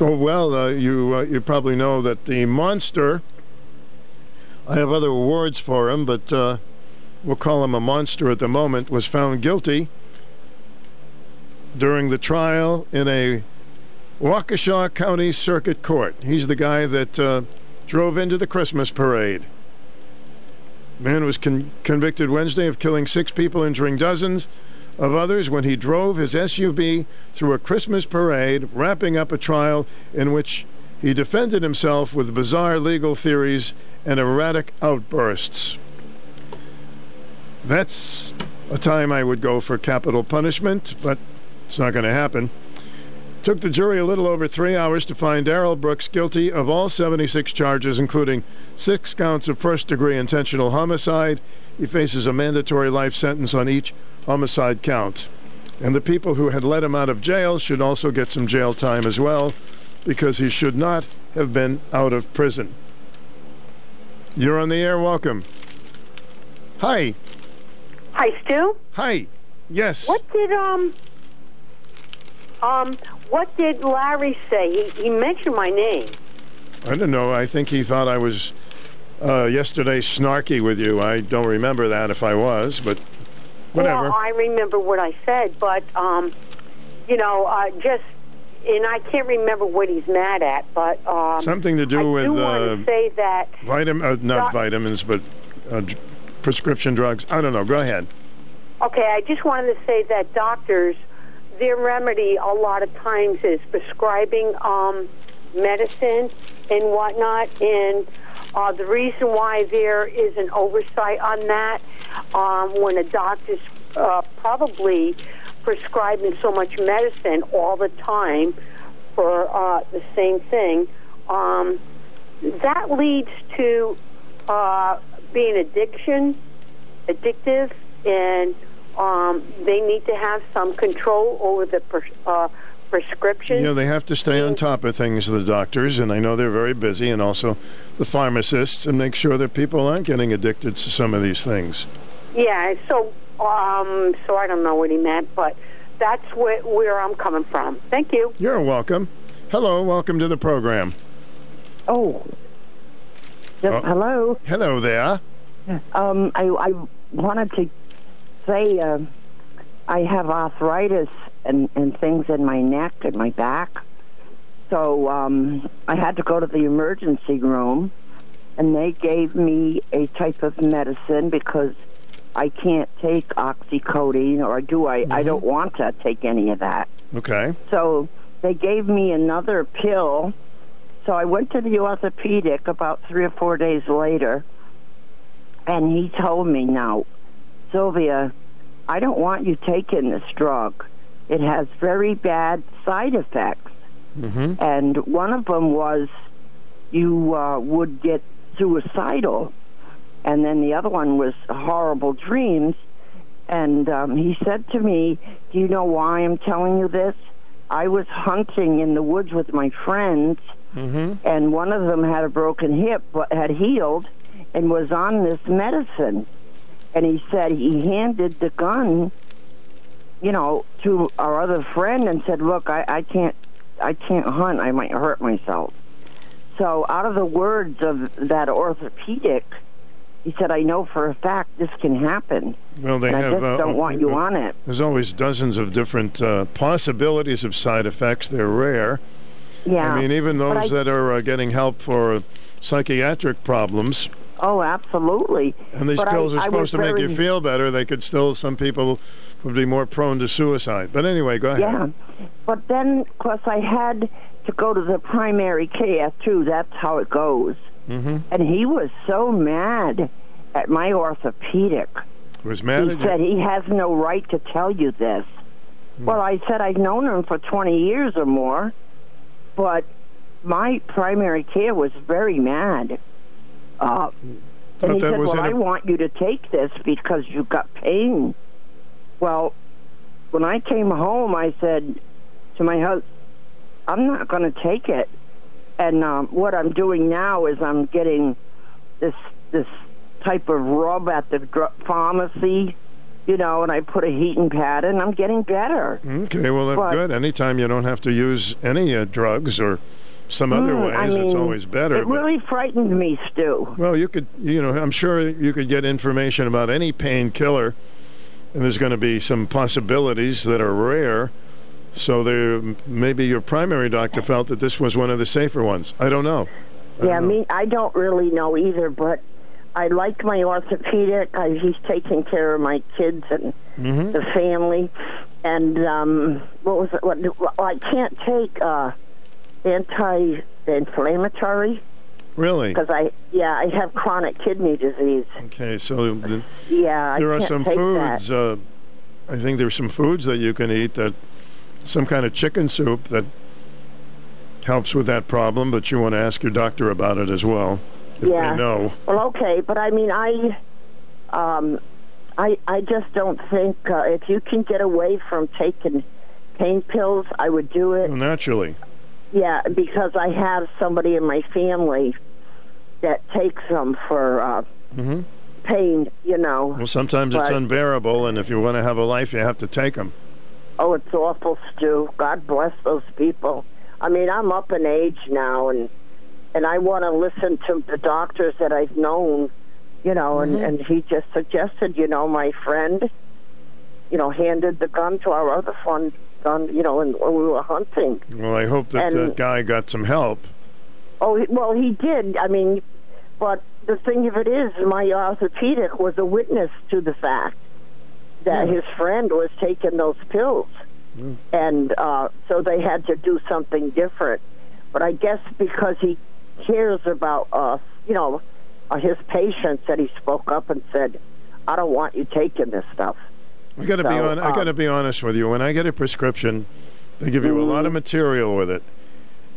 Oh, well, uh, you uh, you probably know that the monster. I have other awards for him, but uh, we'll call him a monster at the moment. Was found guilty during the trial in a Waukesha County Circuit Court. He's the guy that uh, drove into the Christmas parade. Man was con- convicted Wednesday of killing six people, injuring dozens of others when he drove his SUV through a Christmas parade, wrapping up a trial in which he defended himself with bizarre legal theories and erratic outbursts. That's a time I would go for capital punishment, but It's not going to happen. Took the jury a little over three hours to find Darrell Brooks guilty of all 76 charges, including six counts of first degree intentional homicide. He faces a mandatory life sentence on each homicide count. And the people who had let him out of jail should also get some jail time as well, because he should not have been out of prison. You're on the air. Welcome. Hi. Hi, Stu. Hi. Yes. What did um um what did Larry say? He he mentioned my name. I don't know. I think he thought I was uh, yesterday snarky with you. I don't remember that if I was, but whatever. Well, I remember what I said, but um, you know, uh, just and I can't remember what he's mad at, but um, Something to do I with do uh, say that vitamin, uh, not vitamins, but uh, dr- prescription drugs. I don't know. Go ahead. Okay, I just wanted to say that doctors, their remedy a lot of times is prescribing um, medicine and whatnot, and uh, the reason why there is an oversight on that um, when a doctor's uh, probably prescribing so much medicine all the time for uh, the same thing, um, that leads to uh, being addiction, addictive, and um, they need to have some control over the pres- uh, prescription. You know, they have to stay on top of things, the doctors, and I know they're very busy, and also the pharmacists, and make sure that people aren't getting addicted to some of these things. Yeah, so um, so I don't know what he meant, but that's where, where I'm coming from. Thank you. You're welcome. Hello, welcome to the program. Oh. Yes, Oh. hello. Hello there. Um, I, I wanted to say uh, I have arthritis and, and things in my neck and my back. So um, I had to go to the emergency room, and they gave me a type of medicine because I can't take oxycodone, or do I? I don't want to take any of that. Okay. So they gave me another pill. So I went to the orthopedic about three or four days later, and he told me, now, Sylvia, I don't want you taking this drug. It has very bad side effects. Mm-hmm. And one of them was you uh, would get suicidal. And then the other one was horrible dreams. And um, he said to me, Do you know why I'm telling you this? I was hunting in the woods with my friends, Mm-hmm. and one of them had a broken hip but had healed and was on this medicine. And he said he handed the gun, you know, to our other friend and said, "Look, I, I can't, I can't hunt. I might hurt myself." So, out of the words of that orthopedic, he said, "I know for a fact this can happen." Well, they and have. I just uh, don't want you uh, on it. There's always dozens of different uh, possibilities of side effects. They're rare. Yeah. I mean, even those I- that are uh, getting help for psychiatric problems, Oh, absolutely. and these But I- pills are supposed to make you feel better, they could still, some people would be more prone to suicide. But anyway, go ahead. Yeah, but then, of course, I had to go to the primary care too. That's how it goes. Mm-hmm. And he was so mad at my orthopedic. Was mad he at you? said he has no right to tell you this. Hmm. Well, I said I've known him for 20 years or more, but my primary care was very mad. Uh, and he that said, was "Well, I a- want you to take this because you've got pain." Well, when I came home, I said to my husband, "I'm not going to take it." And um, what I'm doing now is I'm getting this this type of rub at the dr- pharmacy, you know, and I put a heating pad, and I'm getting better. Okay, well, that's But- good. Anytime you don't have to use any uh, drugs or some other Mm, ways, I it's always better. It but- really frightened me, Stu. Well, you could, you know, I'm sure you could get information about any painkiller, and there's going to be some possibilities that are rare. So there, maybe your primary doctor felt that this was one of the safer ones. I don't know. Yeah, me. I don't really know either, but I like my orthopedic. I, he's taking care of my kids and Mm-hmm. the family. And um, what was it? What, well, I can't take uh, anti-inflammatory Really? because I yeah I have chronic kidney disease. Okay, so the, Yeah, I there are can't some foods. Uh, I think there's some foods that you can eat that some kind of chicken soup that helps with that problem, but you want to ask your doctor about it as well. If yeah. they know. Well, okay, but I mean, I, um, I, I just don't think uh, if you can get away from taking pain pills, I would do it. Well, naturally. Yeah, because I have somebody in my family that takes them for uh, hmm pain. You know. Well, sometimes it's unbearable, and if you want to have a life, you have to take them. Oh, it's awful, Stu. God bless those people. I mean, I'm up in age now, and and I want to listen to the doctors that I've known, you know. And Mm-hmm. and he just suggested, you know, my friend, you know, handed the gun to our other friend, gun, you know, and when we were hunting. Well, I hope that And- that guy got some help. Oh, well, he did. I mean, but the thing of it is, my orthopedic was a witness to the fact that his friend was taking those pills, and uh, so they had to do something different. But I guess because he cares about us, you know, uh, his patients, that he spoke up and said, "I don't want you taking this stuff." I got to be So, on. I um, got to be honest with you. When I get a prescription, they give you a lot of material with it.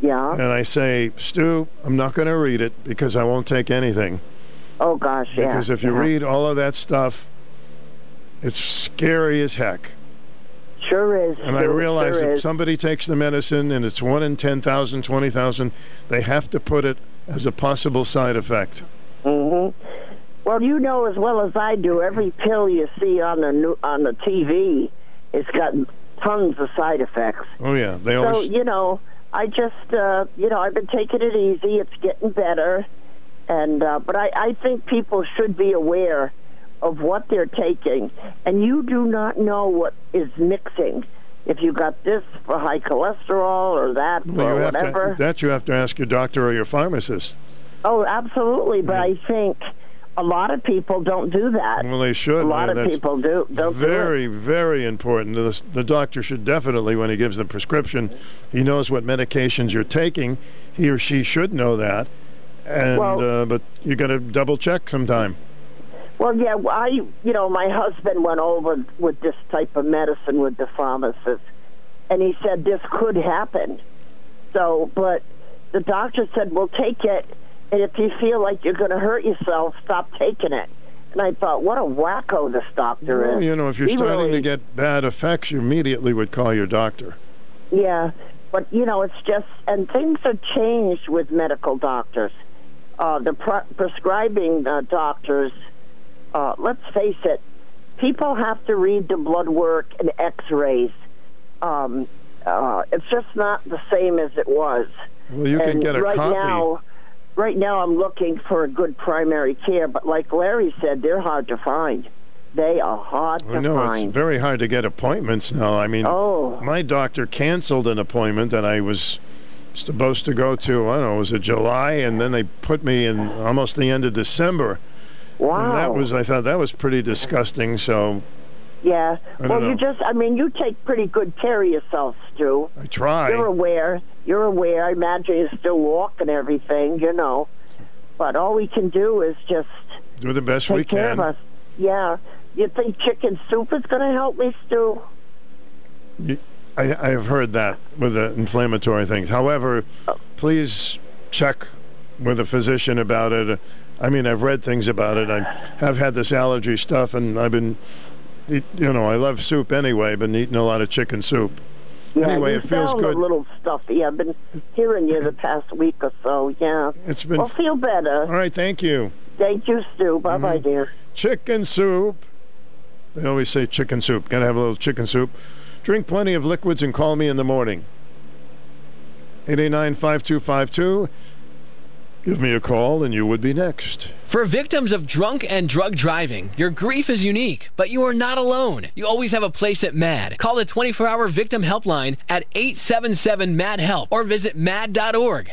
Yeah. And I say, Stu, I'm not going to read it because I won't take anything. Oh gosh, yeah. Because if you yeah. read all of that stuff, it's scary as heck. sure is. And I realize sure if is. somebody takes the medicine and it's one in 10,000, 20,000, they have to put it as a possible side effect. Mm-hmm. Well, you know as well as I do, every pill you see on the new, on the TV, it's got tons of side effects. Oh, yeah. They So always. you know, I just uh, you know I've been taking it easy. It's getting better, and uh, but I, I think people should be aware of what they're taking, and you do not know what is mixing. If you got this for high cholesterol or that well, or whatever. to, that you have to ask your doctor or your pharmacist. Oh, absolutely. But I think a lot of people don't do that. Well, they should. A lot man. of people do don't do very, very important. The, the doctor should definitely, when he gives the prescription, he knows what medications you're taking. He or she should know that. And Well- uh, but you got to double check sometime. Well, yeah, I, you know, my husband went over with this type of medicine with the pharmacist, and he said this could happen. So, but the doctor said, well, take it, and if you feel like you're going to hurt yourself, stop taking it. And I thought, what a wacko this doctor is Well, is. you know, if you're He starting really- to get bad effects, you immediately would call your doctor. Yeah, but you know, it's just and things have changed with medical doctors. Uh, the pre- prescribing uh, doctors, uh, let's face it, people have to read the blood work and X-rays. Um, uh, it's just not the same as it was. Well, you can get a right copy. Now, right now, I'm looking for a good primary care, but like Larry said, they're hard to find. They are hard to find. I to know find. it's very hard to get appointments now. I mean, Oh. my doctor canceled an appointment that I was supposed to go to. I don't know, was it July? And then they put me in almost the end of December. Wow. And that was, I thought that was pretty disgusting. So Yeah. Well, don't you know. just, I mean, you take pretty good care of yourself, Stu. I try. You're aware. You're aware. I imagine you still walk and everything, you know. But all we can do is just Do the best take we care can. of us. Yeah. You think chicken soup is going to help me, Stu? i i have heard that with the inflammatory things. However, oh. please check with a physician about it. I mean, I've read things about it. I have had this allergy stuff, and I've been, eat, you know, I love soup anyway. Been eating a lot of chicken soup. Yeah, anyway, it feels good. a little stuffy. I've been hearing you the past week or so. Yeah. It's been. Well, feel better. All right, thank you. Thank you, Stu. Bye bye, Mhm. dear. Chicken soup. They always say chicken soup. Got to have a little chicken soup. Drink plenty of liquids and call me in the morning. 889 5252. Give me a call and you would be next. For victims of drunk and drug driving, your grief is unique, but you are not alone. You always have a place at MADD. Call the 24 hour victim helpline at 877 MADD HELP or visit MADD.org.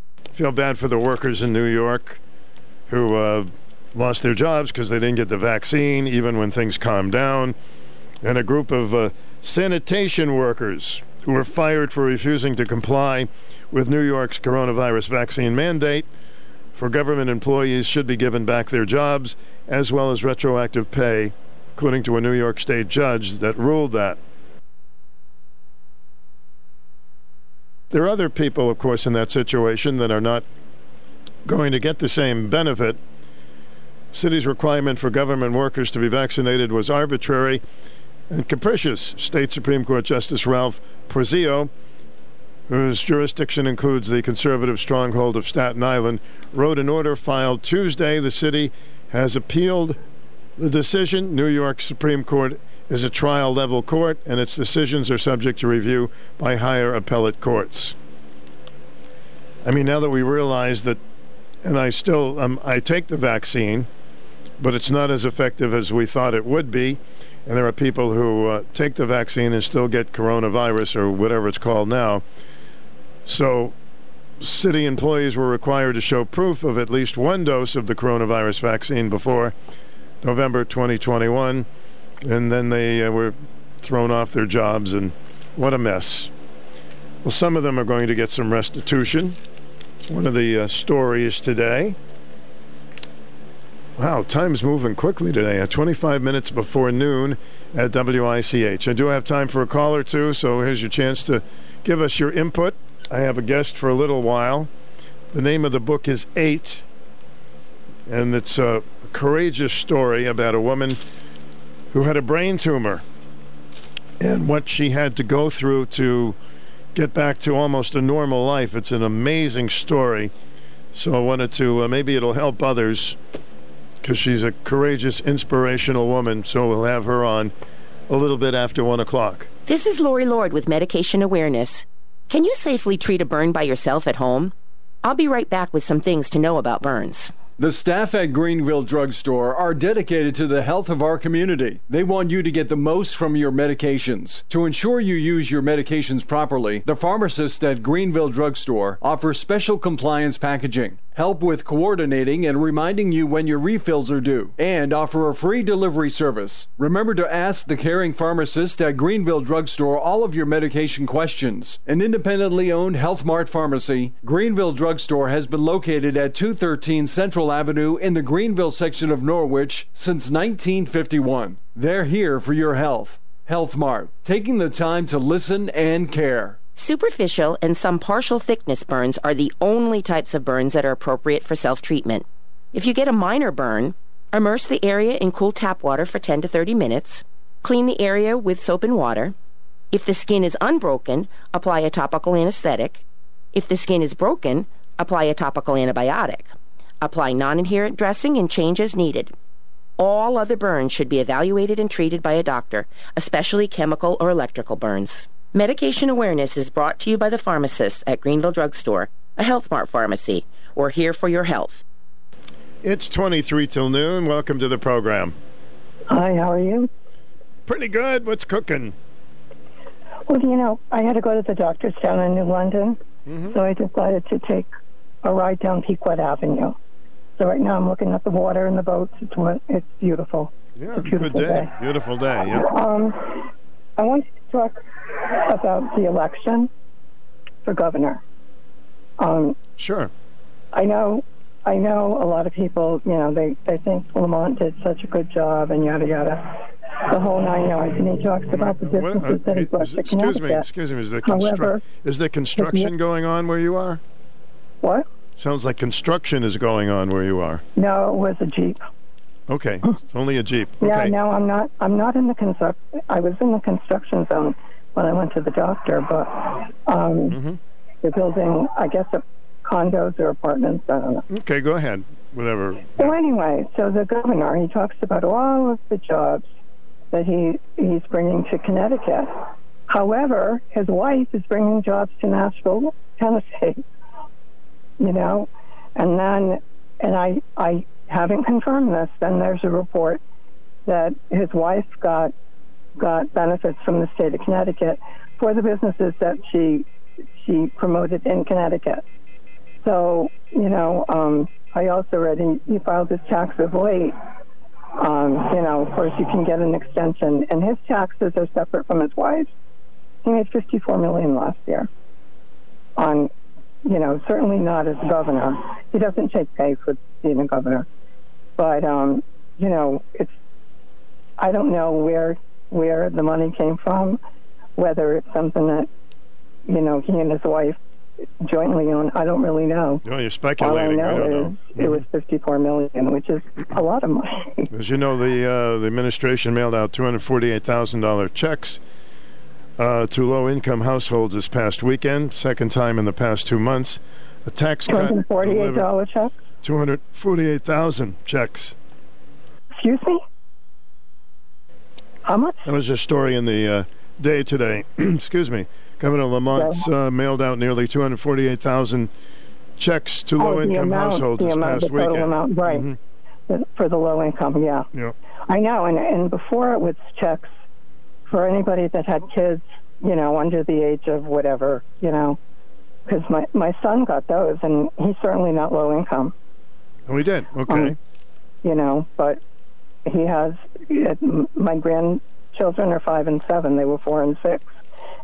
Feel bad for the workers in New York who uh, lost their jobs because they didn't get the vaccine, even when things calmed down. And a group of uh, sanitation workers who were fired for refusing to comply with New York's coronavirus vaccine mandate for government employees should be given back their jobs as well as retroactive pay, according to a New York State judge that ruled that. There are other people, of course, in that situation that are not going to get the same benefit. City's requirement for government workers to be vaccinated was arbitrary and capricious. State Supreme Court Justice Ralph Porzio, whose jurisdiction includes the conservative stronghold of Staten Island, wrote an order filed Tuesday. The city has appealed the decision. New York Supreme Court is a trial level court, and its decisions are subject to review by higher appellate courts. I mean, now that we realize that, and I still, um, I take the vaccine, but it's not as effective as we thought it would be. And there are people who uh, take the vaccine and still get coronavirus or whatever it's called now. So, city employees were required to show proof of at least one dose of the coronavirus vaccine before November 2021 and then they uh, were thrown off their jobs, and what a mess. Well, some of them are going to get some restitution. It's one of the uh, stories today. Wow, time's moving quickly today. At 25 minutes before noon at WICH. I do have time for a call or two, so here's your chance to give us your input. I have a guest for a little while. The name of the book is Eight, and it's a courageous story about a woman who had a brain tumor and what she had to go through to get back to almost a normal life. It's an amazing story. So I wanted to, uh, maybe it'll help others because she's a courageous, inspirational woman. So we'll have her on a little bit after one o'clock. This is Lori Lord with Medication Awareness. Can you safely treat a burn by yourself at home? I'll be right back with some things to know about burns. The staff at Greenville Drugstore are dedicated to the health of our community. They want you to get the most from your medications. To ensure you use your medications properly, the pharmacists at Greenville Drugstore offer special compliance packaging help with coordinating and reminding you when your refills are due, and offer a free delivery service. Remember to ask the caring pharmacist at Greenville Drugstore all of your medication questions. An independently owned Health Mart pharmacy, Greenville Drugstore has been located at 213 Central Avenue in the Greenville section of Norwich since 1951. They're here for your health. Health Mart, taking the time to listen and care. Superficial and some partial thickness burns are the only types of burns that are appropriate for self treatment. If you get a minor burn, immerse the area in cool tap water for 10 to 30 minutes. Clean the area with soap and water. If the skin is unbroken, apply a topical anesthetic. If the skin is broken, apply a topical antibiotic. Apply non adherent dressing and change as needed. All other burns should be evaluated and treated by a doctor, especially chemical or electrical burns. Medication awareness is brought to you by the pharmacists at Greenville Drugstore, a Health Mart pharmacy. We're here for your health. It's 23 till noon. Welcome to the program. Hi, how are you? Pretty good. What's cooking? Well, you know, I had to go to the doctor's down in New London, Mm-hmm. so I decided to take a ride down Pequot Avenue. So right now I'm looking at the water and the boats. It's it's beautiful. Yeah, it's a beautiful good day. Beautiful day. Yeah. Um, I wanted to talk about the election for governor. Um, sure. I know, I know a lot of people. You know, they they think Lamont did such a good job and yada yada, the whole nine yards. And he talks about the What- distances that he uh, brought is- to excuse me. Excuse me. Is there, However, is there construction going on where you are? What? Sounds like construction is going on where you are. no, it was a jeep. Okay. It's only a Jeep. Yeah, no, I'm not. I'm not in the construct. I was in the construction zone when I went to the doctor, but um, Mm-hmm. they're building, I guess, a condos or apartments. I don't know. Okay, go ahead. Whatever. So anyway, so the governor he talks about all of the jobs that he he's bringing to Connecticut. However, his wife is bringing jobs to Nashville, Tennessee. You know, and then and I I haven't confirmed this. Then there's a report that his wife got got benefits from the state of Connecticut for the businesses that she she promoted in Connecticut. So you know, um, I also read he, he filed his taxes late. Um, you know, of course, you can get an extension, and his taxes are separate from his wife's. He made 54 million last year. On, you know, certainly not as governor. He doesn't take pay for being a governor, but um, you know, it's. I don't know where where the money came from, whether it's something that, you know, he and his wife jointly own. I don't really know. No, you're speculating. All I know, I don't is know. it was 54 million, which is a lot of money. As you know, the uh, the administration mailed out two hundred forty-eight thousand dollar checks uh, to low-income households this past weekend. Second time in the past two months. A tax cut. $248 check. Two hundred forty-eight thousand checks. Excuse me. How much? That was a story in the uh, day today. Excuse me. Governor Lamont uh, mailed out nearly 248,000 checks to Oh, low-income amount, households this amount, past weekend. amount, right? Mhm. For the low income, yeah. Yeah. I know, and and before it was checks for anybody that had kids, you know, under the age of whatever, you know, because my my son got those, and he's certainly not low income, Oh, we did. Okay. Um, you know, but he has my grandchildren are five and seven; they were four and six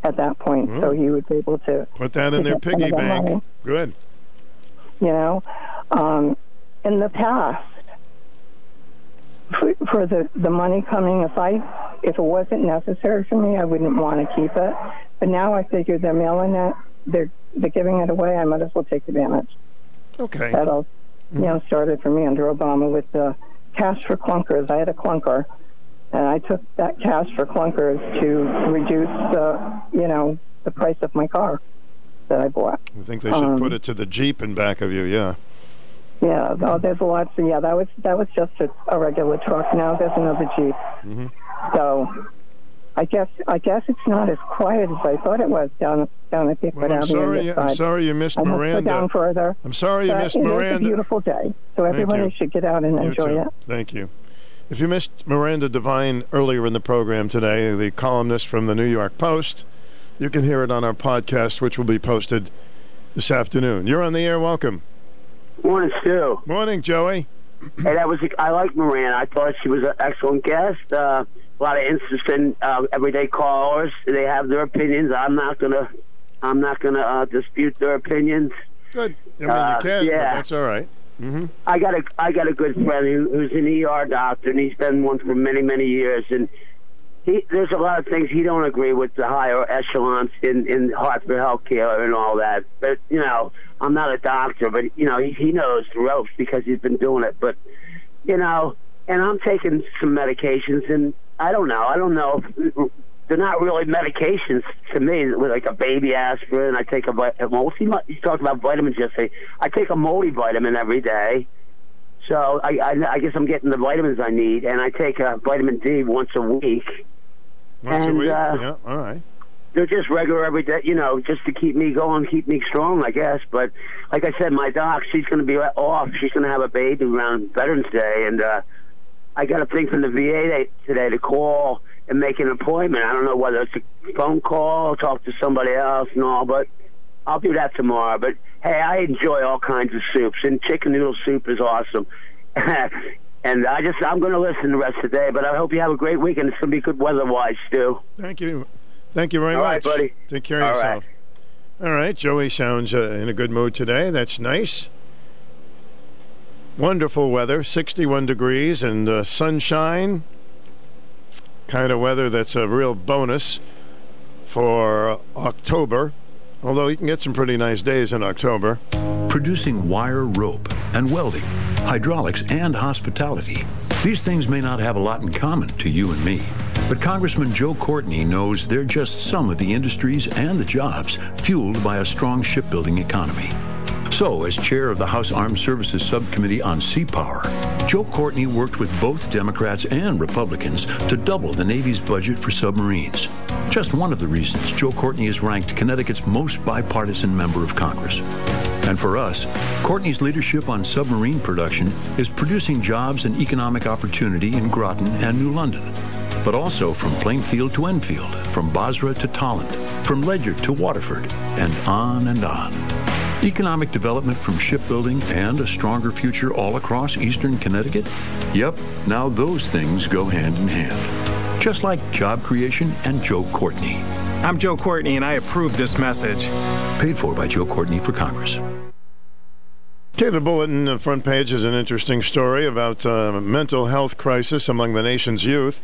at that point, so he was able to Put that in their piggy bank. money. Good. you know um, in the past for, for the the money coming if i if it wasn't necessary for me i wouldn't want to keep it but now i figure they're mailing it they're they're giving it away i might as well take advantage Okay. that all you know started for me under obama with the cash for clunkers i had a clunker and i took that cash for clunkers to reduce the you know the price of my car that i bought I think they should Um, put it to the Jeep in back of you, yeah. Yeah, oh, there's a lot. So yeah, that was that was just a, a regular truck. Now there's another Jeep. hmm So I guess I guess it's not as quiet as I thought it was down down at Pequot Well, I'm Avenue. sorry, on I'm sorry you missed I Miranda. Down further. I'm sorry you missed it Miranda. a beautiful day, so everybody should get out and You enjoy too. it. Thank you. If you missed Miranda Devine earlier in the program today, the columnist from the New York Post, you can hear it on our podcast, which will be posted this afternoon. You're on the air. Welcome. Morning, Stu. Morning, Joey. Hey, that was I like Moran. I thought she was an excellent guest. Uh, a lot of interesting uh, everyday callers. They have their opinions. I'm not gonna. I'm not gonna uh, dispute their opinions. Good. I mean, Uh, you can, yeah. but that's all right. Mm-hmm. I got a I got a good friend who, who's an ER doctor, and he's been one for many many years. And he there's a lot of things he don't agree with the higher echelons in in Hartford Healthcare and all that. But you know, I'm not a doctor, but you know, he he knows the ropes because he's been doing it. But you know, and I'm taking some medications, and I don't know. I don't know. If, they're not really medications to me. Like a baby aspirin, I take a. Well, see, you talked about vitamins yesterday. I take a multivitamin every day. So I, I, I guess I'm getting the vitamins I need, and I take a vitamin D once a week. Once and, a week. Uh, yeah. All right. they're just regular every day, you know, just to keep me going, keep me strong, I guess. But like I said, my doc, she's going to be off. She's going to have a baby around Veterans Day, and uh, I got a thing from the VA today to call and make an appointment. I don't know whether it's a phone call, talk to somebody else, and all, but I'll do that tomorrow. But hey, I enjoy all kinds of soups, and chicken noodle soup is awesome. and I just I'm going to listen the rest of the day. But I hope you have a great weekend. It's going to be good weather-wise, too. Thank you. Thank you very All much. right, buddy. Take care of All right. yourself. All right. Joey sounds uh, in a good mood today. That's nice. Wonderful weather, 61 degrees and uh, sunshine. Kind of weather that's a real bonus for October. Although you can get some pretty nice days in October. Producing wire rope and welding, hydraulics, and hospitality. These things may not have a lot in common to you and me, but Congressman Joe Courtney knows they're just some of the industries and the jobs fueled by a strong shipbuilding economy. So, as chair of the House Armed Services Subcommittee on Sea Power, Joe Courtney worked with both Democrats and Republicans to double the Navy's budget for submarines. Just one of the reasons Joe Courtney is ranked Connecticut's most bipartisan member of Congress. And for us, Courtney's leadership on submarine production is producing jobs and economic opportunity in Groton and New London, but also from Plainfield to Enfield, from Bozrah to Tolland, from Ledyard to Waterford, and on and on. Economic development from shipbuilding and a stronger future all across eastern Connecticut? Yep, now those things go hand in hand. Just like job creation and Joe Courtney. I'm Joe Courtney, and I approve this message. Paid for by Joe Courtney for Congress. Okay, the bulletin the front page is an interesting story about uh, mental health crisis among the nation's youth.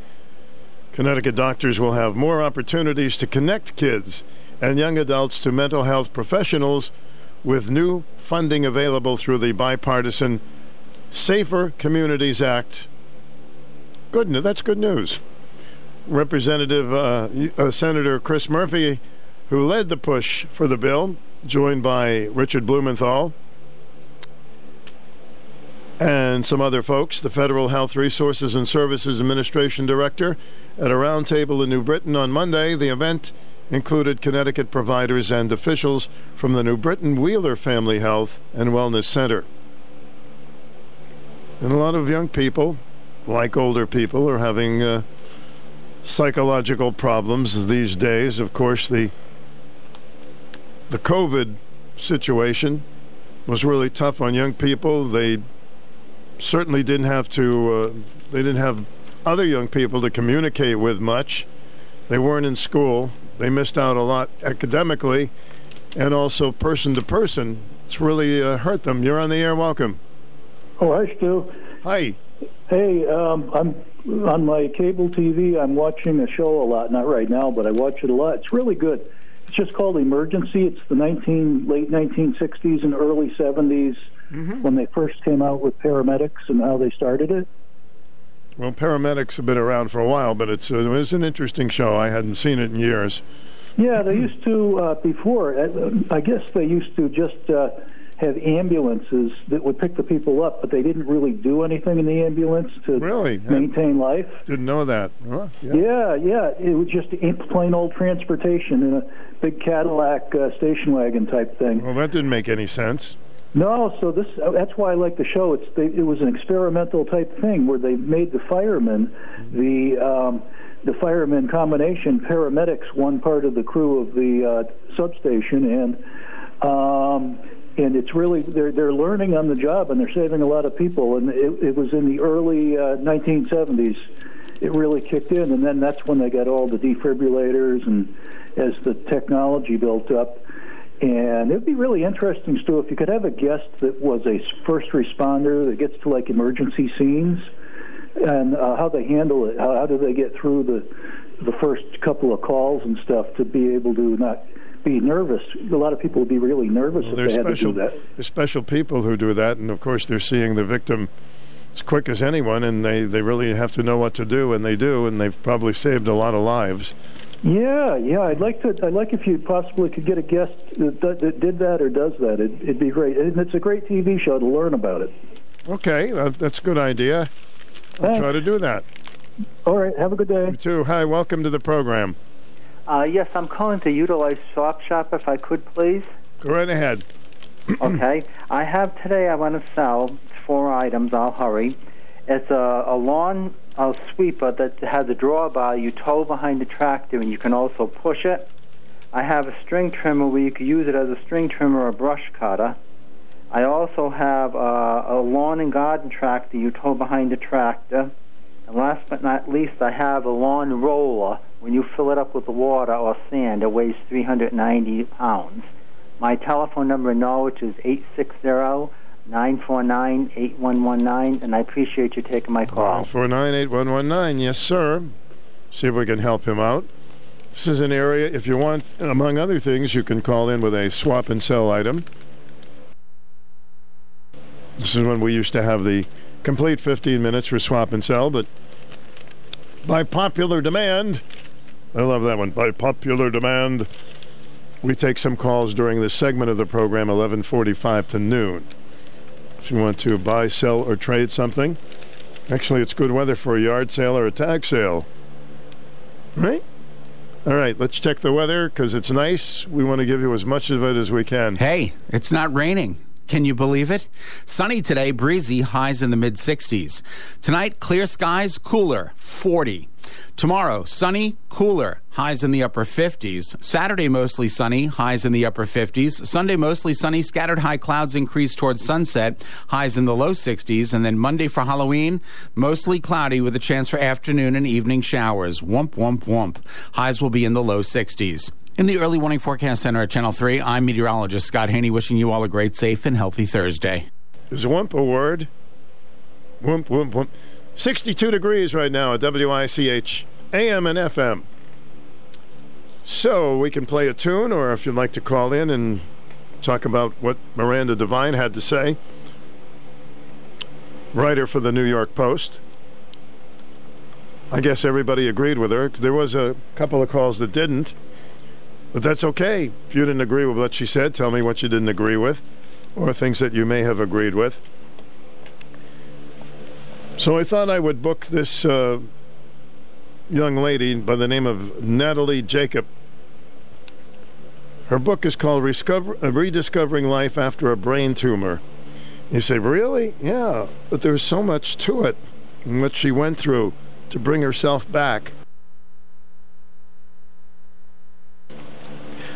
Connecticut doctors will have more opportunities to connect kids and young adults to mental health professionals with new funding available through the bipartisan Safer Communities Act. Good. That's good news. Representative uh, uh, Senator Chris Murphy, who led the push for the bill, joined by Richard Blumenthal and some other folks, the Federal Health Resources and Services Administration Director, at a roundtable in New Britain on Monday. The event included Connecticut providers and officials from the New Britain Wheeler Family Health and Wellness Center. And a lot of young people, like older people, are having uh, psychological problems these days. Of course, the the COVID situation was really tough on young people. They certainly didn't have to. Uh, they didn't have other young people to communicate with much. They weren't in school. They missed out a lot academically, and also person to person. It's really uh, hurt them. You're on the air. Welcome. Oh, hi, Stu. Hi. Hey, um, I'm on my cable TV. I'm watching a show a lot. Not right now, but I watch it a lot. It's really good. It's just called Emergency. It's the 19 late 1960s and early 70s Mm-hmm. when they first came out with paramedics and how they started it. Well, paramedics have been around for a while, but it's, uh, was an interesting show. I hadn't seen it in years. Yeah, they used to uh, before. uh, I guess they used to just uh, have ambulances that would pick the people up, but they didn't really do anything in the ambulance to really maintain life. Didn't know that. Huh? Yeah. yeah, It was just plain old transportation in a big Cadillac uh, station wagon type thing. Well, that didn't make any sense. No, so this that's why I like the show. It's they, it was an experimental type thing where they made the firemen the um, the firemen combination paramedics one part of the crew of the uh, substation and um, and it's really they're they're learning on the job and they're saving a lot of people. And it, it was in the early uh, 1970s it really kicked in. And then that's when they got all the defibrillators and as the technology built up and it'd be really interesting, Stu, if you could have a guest that was a first responder that gets to like emergency scenes and uh, how they handle it. How, how do they get through the the first couple of calls and stuff to be able to not be nervous? A lot of people would be really nervous Well, if they had special, to do that. there's special people who do that, and of course they're seeing the victim as quick as anyone, and they, they really have to know what to do, and they do, and they've probably saved a lot of lives. Yeah, yeah. I'd like to. I'd like if you possibly could get a guest that, that, that did that or does that. It, it'd be great. And it's a great TV show to learn about it. Okay, uh, that's a good idea. I'll Thanks. try to do that. All right. Have a good day. You too. Hi, welcome to the program. Uh, yes, I'm calling to utilize Swap Shop if I could, please. Go right ahead. okay. I have today, I want to sell four items. I'll hurry. It's a, a lawn a sweeper that has a drawbar you tow behind the tractor and you can also push it. I have a string trimmer where you can use it as a string trimmer or brush cutter. I also have uh, a lawn and garden tractor you tow behind the tractor. And last but not least, I have a lawn roller. When you fill it up with water or sand, it weighs 390 pounds. My telephone number in Norwich is 860 949 8119, and I appreciate you taking my call. Four nine eight one one nine. Yes, sir. See if we can help him out. This is an area. If you want, among other things, you can call in with a swap and sell item. This is when we used to have the complete 15 minutes for swap and sell, but by popular demand, I love that one. By popular demand, we take some calls during this segment of the program, 11:45 to noon. If you want to buy, sell, or trade something, actually, it's good weather for a yard sale or a tag sale, right? All right, let's check the weather because it's nice. We want to give you as much of it as we can. Hey, it's not raining. Can you believe it? Sunny today, breezy, highs in the mid 60s. Tonight, clear skies, cooler, 40. Tomorrow, sunny, cooler, highs in the upper 50s. Saturday, mostly sunny, highs in the upper 50s. Sunday, mostly sunny, scattered high clouds increase towards sunset, highs in the low 60s. And then Monday for Halloween, mostly cloudy with a chance for afternoon and evening showers. Wump, wump, wump. Highs will be in the low 60s. In the Early Warning Forecast Center at Channel 3, I'm meteorologist Scott Haney wishing you all a great, safe, and healthy Thursday. Is wump a word? Wump, wump, wump. 62 degrees right now at WICH, AM and FM. So we can play a tune, or if you'd like to call in and talk about what Miranda Devine had to say, writer for the New York Post. I guess everybody agreed with her. There was a couple of calls that didn't. But that's okay. If you didn't agree with what she said, tell me what you didn't agree with or things that you may have agreed with. So I thought I would book this uh, young lady by the name of Natalie Jacob. Her book is called uh, Rediscovering Life After a Brain Tumor. You say, really? Yeah, but there's so much to it and what she went through to bring herself back.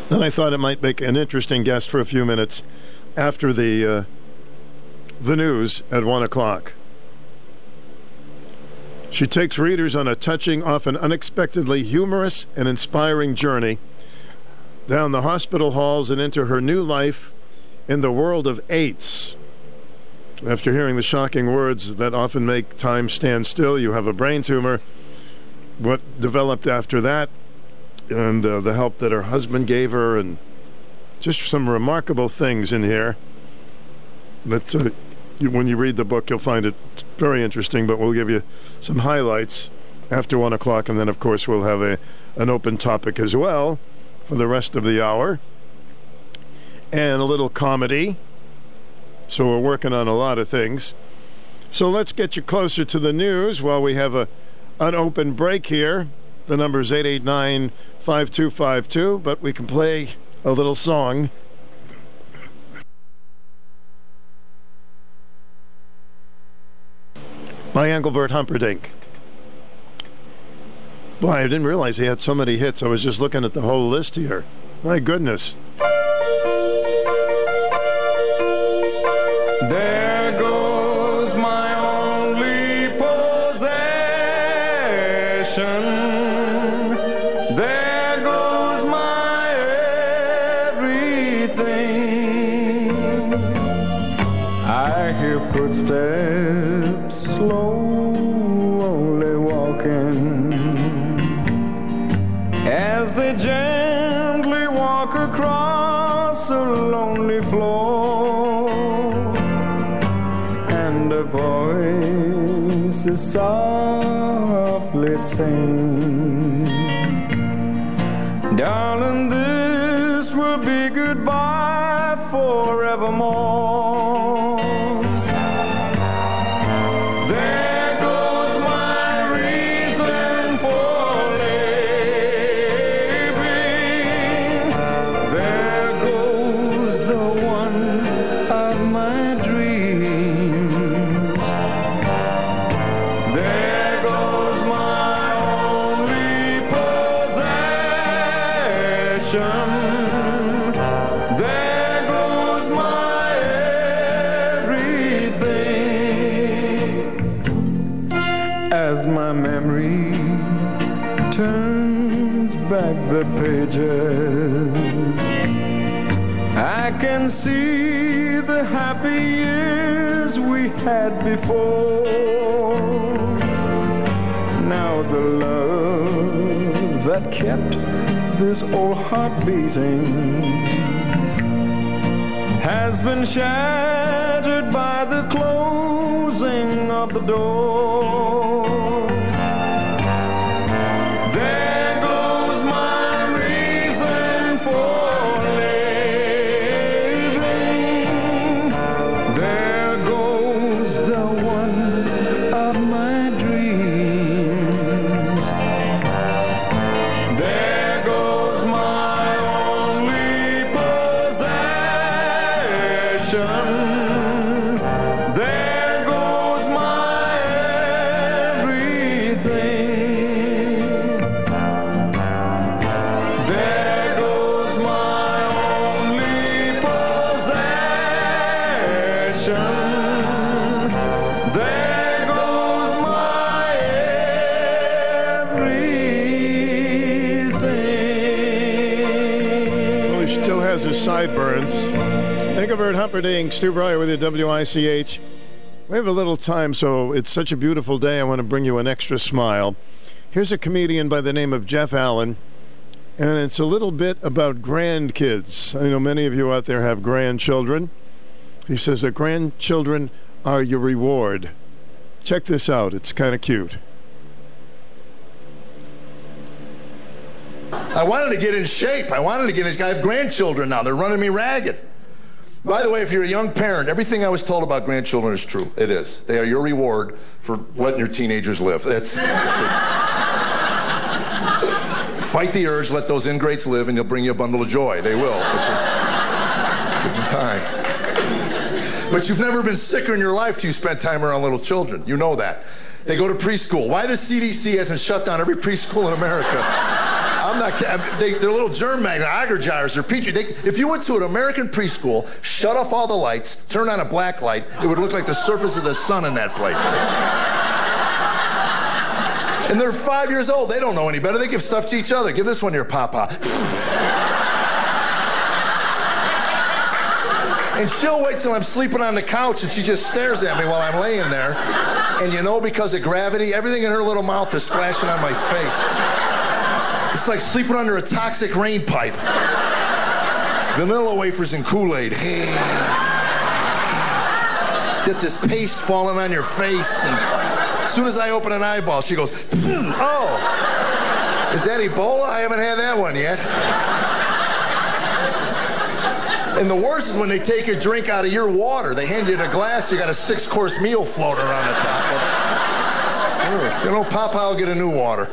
Then I thought it might make an interesting guest for a few minutes after the uh, the news at one o'clock. She takes readers on a touching, often unexpectedly humorous and inspiring journey down the hospital halls and into her new life in the world of AIDS. After hearing the shocking words that often make time stand still, you have a brain tumor. What developed after that and uh, the help that her husband gave her, and just some remarkable things in here. That uh, you, when you read the book, you'll find it very interesting. But we'll give you some highlights after one o'clock, and then of course we'll have a an open topic as well for the rest of the hour, and a little comedy. So we're working on a lot of things. So let's get you closer to the news while we have a an open break here. The number is 889 5252, but we can play a little song. By Engelbert Humperdinck. Boy, I didn't realize he had so many hits. I was just looking at the whole list here. My goodness. Before. Now the love that kept this old heart beating has been shattered by the closing of the door. Humperdinck, Stu Bryer with you, WICH. We have a little time, so it's such a beautiful day. I want to bring you an extra smile. Here's a comedian by the name of Jeff Allen, and it's a little bit about grandkids. I know many of you out there have grandchildren. He says that grandchildren are your reward. Check this out, it's kind of cute. I wanted to get in shape. I wanted to get in. shape. I have grandchildren now. They're running me ragged. By the way, if you're a young parent, everything I was told about grandchildren is true. It is. They are your reward for letting your teenagers live. That's. Fight the urge, let those ingrates live, and they'll bring you a bundle of joy. They will. Just, Give them time. But you've never been sicker in your life till you spent time around little children. You know that. They go to preschool. Why the CDC hasn't shut down every preschool in America? I'm not. They, are little germ magnet, agar jars, or petri. They, if you went to an American preschool, shut off all the lights, turn on a black light, it would look like the surface of the sun in that place. and they're five years old. They don't know any better. They give stuff to each other. Give this one to your papa. And she'll wait till I'm sleeping on the couch and she just stares at me while I'm laying there. And you know, because of gravity, everything in her little mouth is splashing on my face. It's like sleeping under a toxic rain pipe. Vanilla wafers and Kool-Aid. Get this paste falling on your face. And as soon as I open an eyeball, she goes, oh. Is that Ebola? I haven't had that one yet. And the worst is when they take a drink out of your water. They hand you a glass, you got a six course meal floating around the top of it. You know, Papa will get a new water.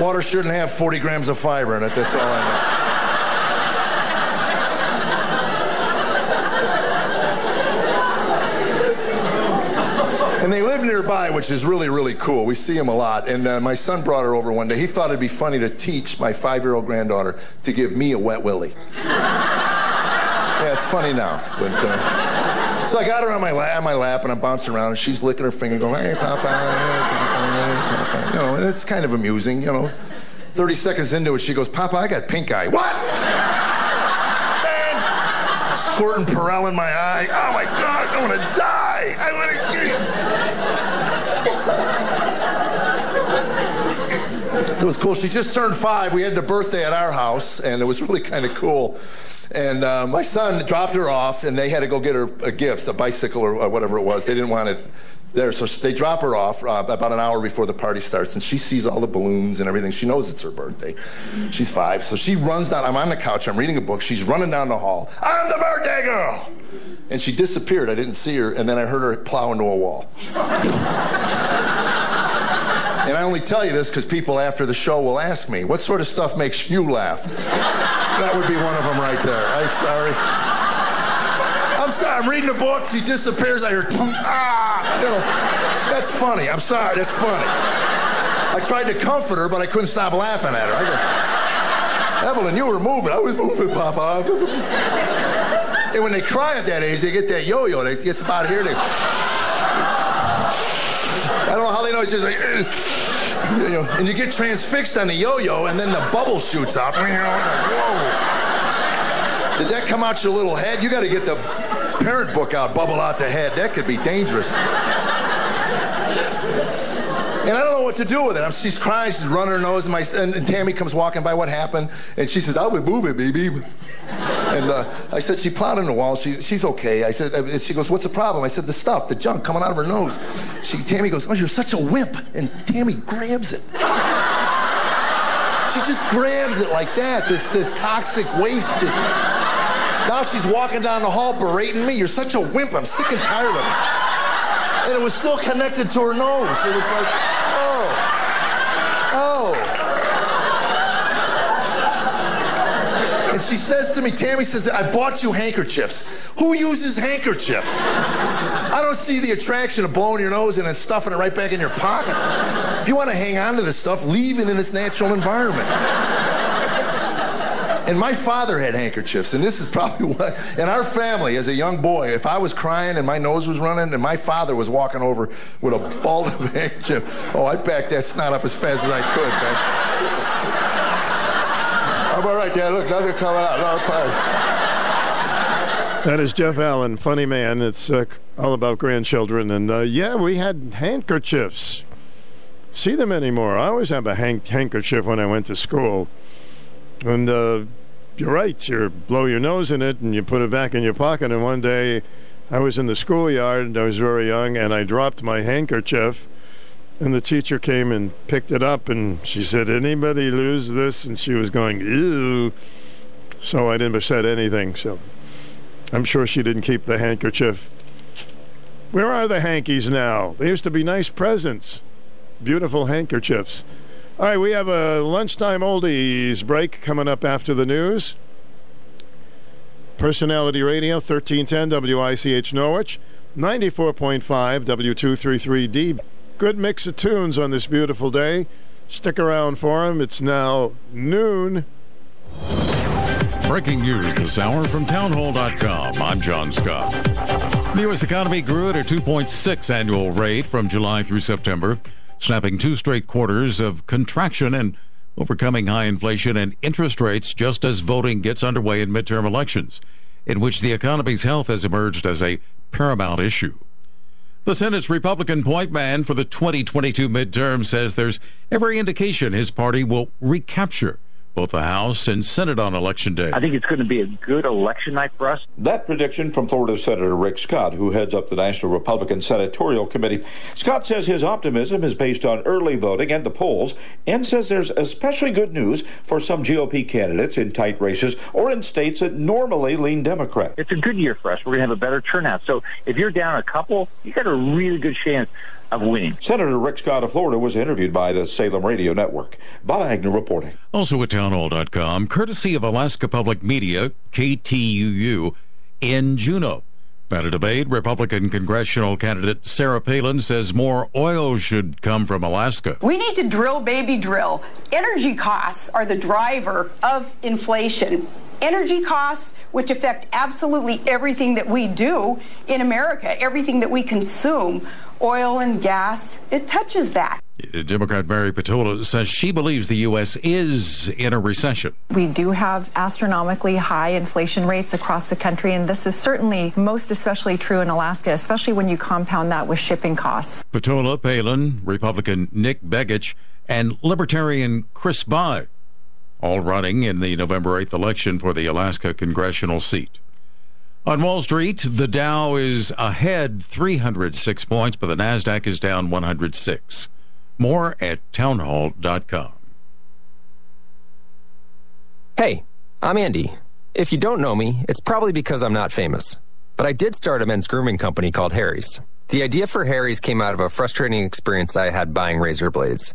Water shouldn't have 40 grams of fiber in it. That's all I know. And they live nearby, which is really, really cool. We see them a lot. And uh, my son brought her over one day. He thought it'd be funny to teach my five year old granddaughter to give me a wet willy. yeah, it's funny now. But, uh, so I got her on my, la- on my lap and I'm bouncing around and she's licking her finger going, hey, Papa, hey, Papa know, and it's kind of amusing, you know. 30 seconds into it, she goes, Papa, I got pink eye. What? Man, squirting Purell in my eye. Oh my God, I want to die. I want to. So it was cool. She just turned five. We had the birthday at our house, and it was really kind of cool. And uh, my son dropped her off, and they had to go get her a gift, a bicycle or whatever it was. They didn't want it there. So they drop her off uh, about an hour before the party starts, and she sees all the balloons and everything. She knows it's her birthday. She's five, so she runs down. I'm on the couch. I'm reading a book. She's running down the hall. I'm the birthday girl, and she disappeared. I didn't see her, and then I heard her plow into a wall. and I only tell you this because people after the show will ask me, "What sort of stuff makes you laugh?" that would be one of them right there. I'm sorry. I'm sorry. I'm reading the book. She disappears. I hear, ah, you know, that's funny. I'm sorry. That's funny. I tried to comfort her, but I couldn't stop laughing at her. I go, Evelyn, you were moving. I was moving, Papa. and when they cry at that age, they get that yo-yo. They gets about here. They, I don't know how they know. It's just like, you know, and you get transfixed on the yo-yo, and then the bubble shoots up. Whoa. Did that come out your little head? You got to get the parent book out, bubble out the head. That could be dangerous. And I don't know what to do with it. I'm, she's crying, she's running her nose, and, my, and, and, Tammy comes walking by, what happened? And she says, I'll be moving, baby. And uh, I said, she plowed in the wall. She, she's okay. I said, and she goes, what's the problem? I said, the stuff, the junk coming out of her nose. She, Tammy goes, oh, you're such a wimp. And Tammy grabs it. She just grabs it like that. This, this toxic waste just now she's walking down the hall berating me. You're such a wimp. I'm sick and tired of it. And it was still connected to her nose. It was like, oh, oh. And she says to me, Tammy says, I bought you handkerchiefs. Who uses handkerchiefs? I don't see the attraction of blowing your nose and then stuffing it right back in your pocket. If you want to hang on to this stuff, leave it in its natural environment. And my father had handkerchiefs, and this is probably what, in our family, as a young boy, if I was crying and my nose was running and my father was walking over with a ball of handkerchief, oh, I'd back that snot up as fast as I could, man. I'm all right, Dad. Look, nothing coming out. No, fine. That is Jeff Allen, funny man. It's uh, all about grandchildren. And uh, yeah, we had handkerchiefs. See them anymore. I always have a handkerchief when I went to school. And uh, you're right. You blow your nose in it and you put it back in your pocket. And one day I was in the schoolyard and I was very young and I dropped my handkerchief. And the teacher came and picked it up and she said, Anybody lose this? And she was going, Ew. So I never said anything. So I'm sure she didn't keep the handkerchief. Where are the hankies now? They used to be nice presents, beautiful handkerchiefs. All right, we have a lunchtime oldies break coming up after the news. Personality Radio, 1310 WICH Norwich, 94.5 W233D. Good mix of tunes on this beautiful day. Stick around for them. It's now noon. Breaking news this hour from townhall.com. I'm John Scott. The U.S. economy grew at a 2.6 annual rate from July through September, snapping two straight quarters of contraction and overcoming high inflation and interest rates just as voting gets underway in midterm elections, in which the economy's health has emerged as a paramount issue. The Senate's Republican point man for the 2022 midterm says there's every indication his party will recapture both the House and Senate on Election Day. I think it's going to be a good election night for us. That prediction from Florida Senator Rick Scott, who heads up the National Republican Senatorial Committee. Scott says his optimism is based on early voting and the polls, and says there's especially good news for some GOP candidates in tight races or in states that normally lean Democrat. It's a good year for us. We're going to have a better turnout. So if you're down a couple, you got a really good chance of winning. Senator Rick Scott of Florida was interviewed by the Salem Radio Network. Bob Agnew reporting. Also at townhall.com, courtesy of Alaska Public Media, KTUU, in Juneau. At a debate, Republican congressional candidate Sarah Palin says more oil should come from Alaska. We need to drill, baby, drill. Energy costs are the driver of inflation. Energy costs, which affect absolutely everything that we do in America, everything that we consume, oil and gas, it touches that. Democrat Mary Peltola says she believes the U.S. is in a recession. We do have astronomically high inflation rates across the country, and this is certainly most especially true in Alaska, especially when you compound that with shipping costs. Peltola, Palin, Republican Nick Begich, and Libertarian Chris Bye, all running in the November 8th election for the Alaska congressional seat. On Wall Street, the Dow is ahead 306 points, but the NASDAQ is down 106. More at townhall.com. Hey, I'm Andy. If you don't know me, it's probably because I'm not famous. But I did start a men's grooming company called Harry's. The idea for Harry's came out of a frustrating experience I had buying razor blades.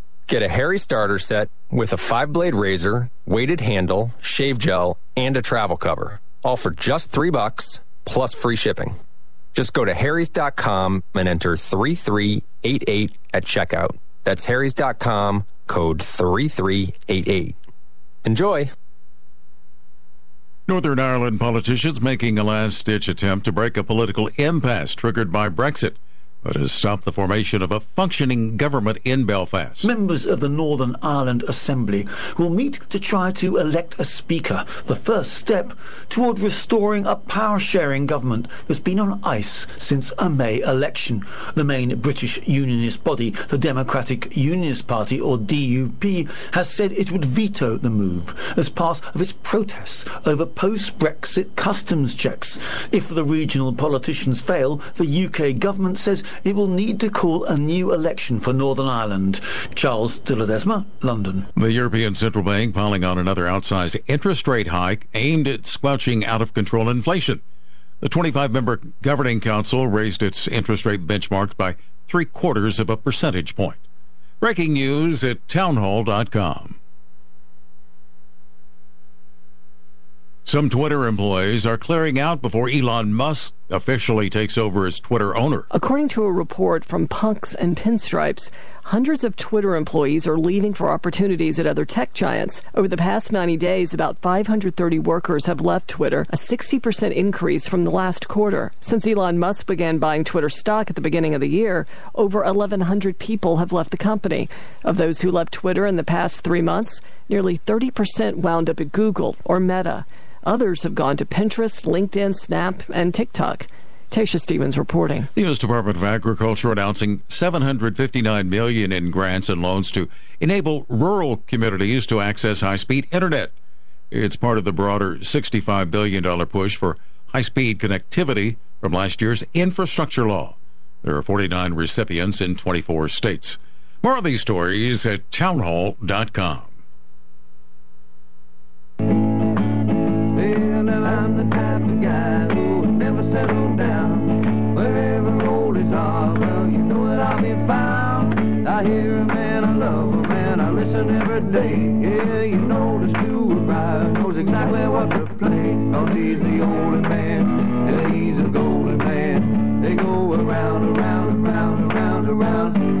Get a Harry starter set with a five blade razor, weighted handle, shave gel, and a travel cover, all for just three bucks plus free shipping. Just go to harrys.com and enter 3388 at checkout. That's harrys.com, code 3388. Enjoy. Northern Ireland politicians making a last ditch attempt to break a political impasse triggered by Brexit that has stopped the formation of a functioning government in Belfast. Members of the Northern Ireland Assembly will meet to try to elect a speaker, the first step toward restoring a power-sharing government that's been on ice since a May election. The main British unionist body, the Democratic Unionist Party, or DUP, has said it would veto the move as part of its protests over post-Brexit customs checks. If the regional politicians fail, the UK government says it will need to call a new election for Northern Ireland. Charles de Ledesma, London. The European Central Bank piling on another outsized interest rate hike aimed at squelching out of control inflation. The 25 member governing council raised its interest rate benchmark by three quarters of a percentage point. Breaking news at townhall.com. Some Twitter employees are clearing out before Elon Musk officially takes over as Twitter owner. According to a report from Punks and Pinstripes, hundreds of Twitter employees are leaving for opportunities at other tech giants. Over the past 90 days, about 530 workers have left Twitter, a 60% increase from the last quarter. Since Elon Musk began buying Twitter stock at the beginning of the year, over 1,100 people have left the company. Of those who left Twitter in the past three months, nearly 30% wound up at Google or Meta. Others have gone to Pinterest, LinkedIn, Snap, and TikTok. Tasha Stevens reporting. The U.S. Department of Agriculture announcing 759 million in grants and loans to enable rural communities to access high-speed internet. It's part of the broader $65 billion push for high-speed connectivity from last year's infrastructure law. There are 49 recipients in 24 states. More of these stories at townhall.com. settle down. Wherever rollies are, well, you know that I'll be found. I hear a man, I love a man, I listen every day. Yeah, you know the Stu Bryer knows exactly what to play. Cause he's the only man, yeah, he's a golden man. They go around, around, around, around, around.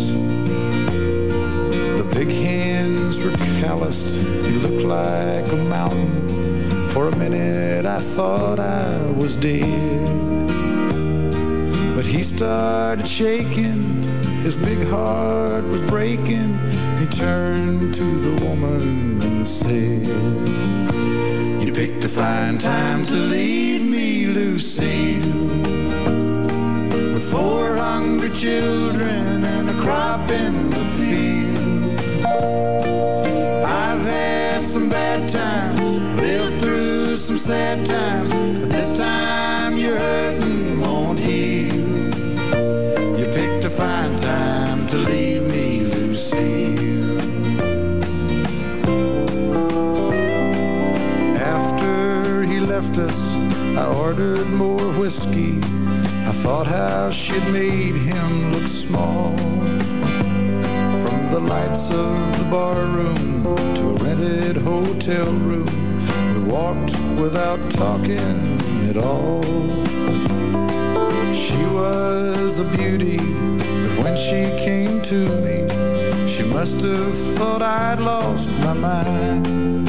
Big hands were calloused. He looked like a mountain. For a minute I thought I was dead. But he started shaking. His big heart was breaking. He turned to the woman and said, You picked a fine time to leave me, Lucille. With four hungry children and a crop in the field. I've had some bad times, lived through some sad times, but this time your hurting won't heal. You picked a fine time to leave me, Lucille. After he left us, I ordered more whiskey. I thought how she'd made him look small. The lights of the bar room to a rented hotel room, we walked without talking at all. She was a beauty, but when she came to me, she must have thought I'd lost my mind.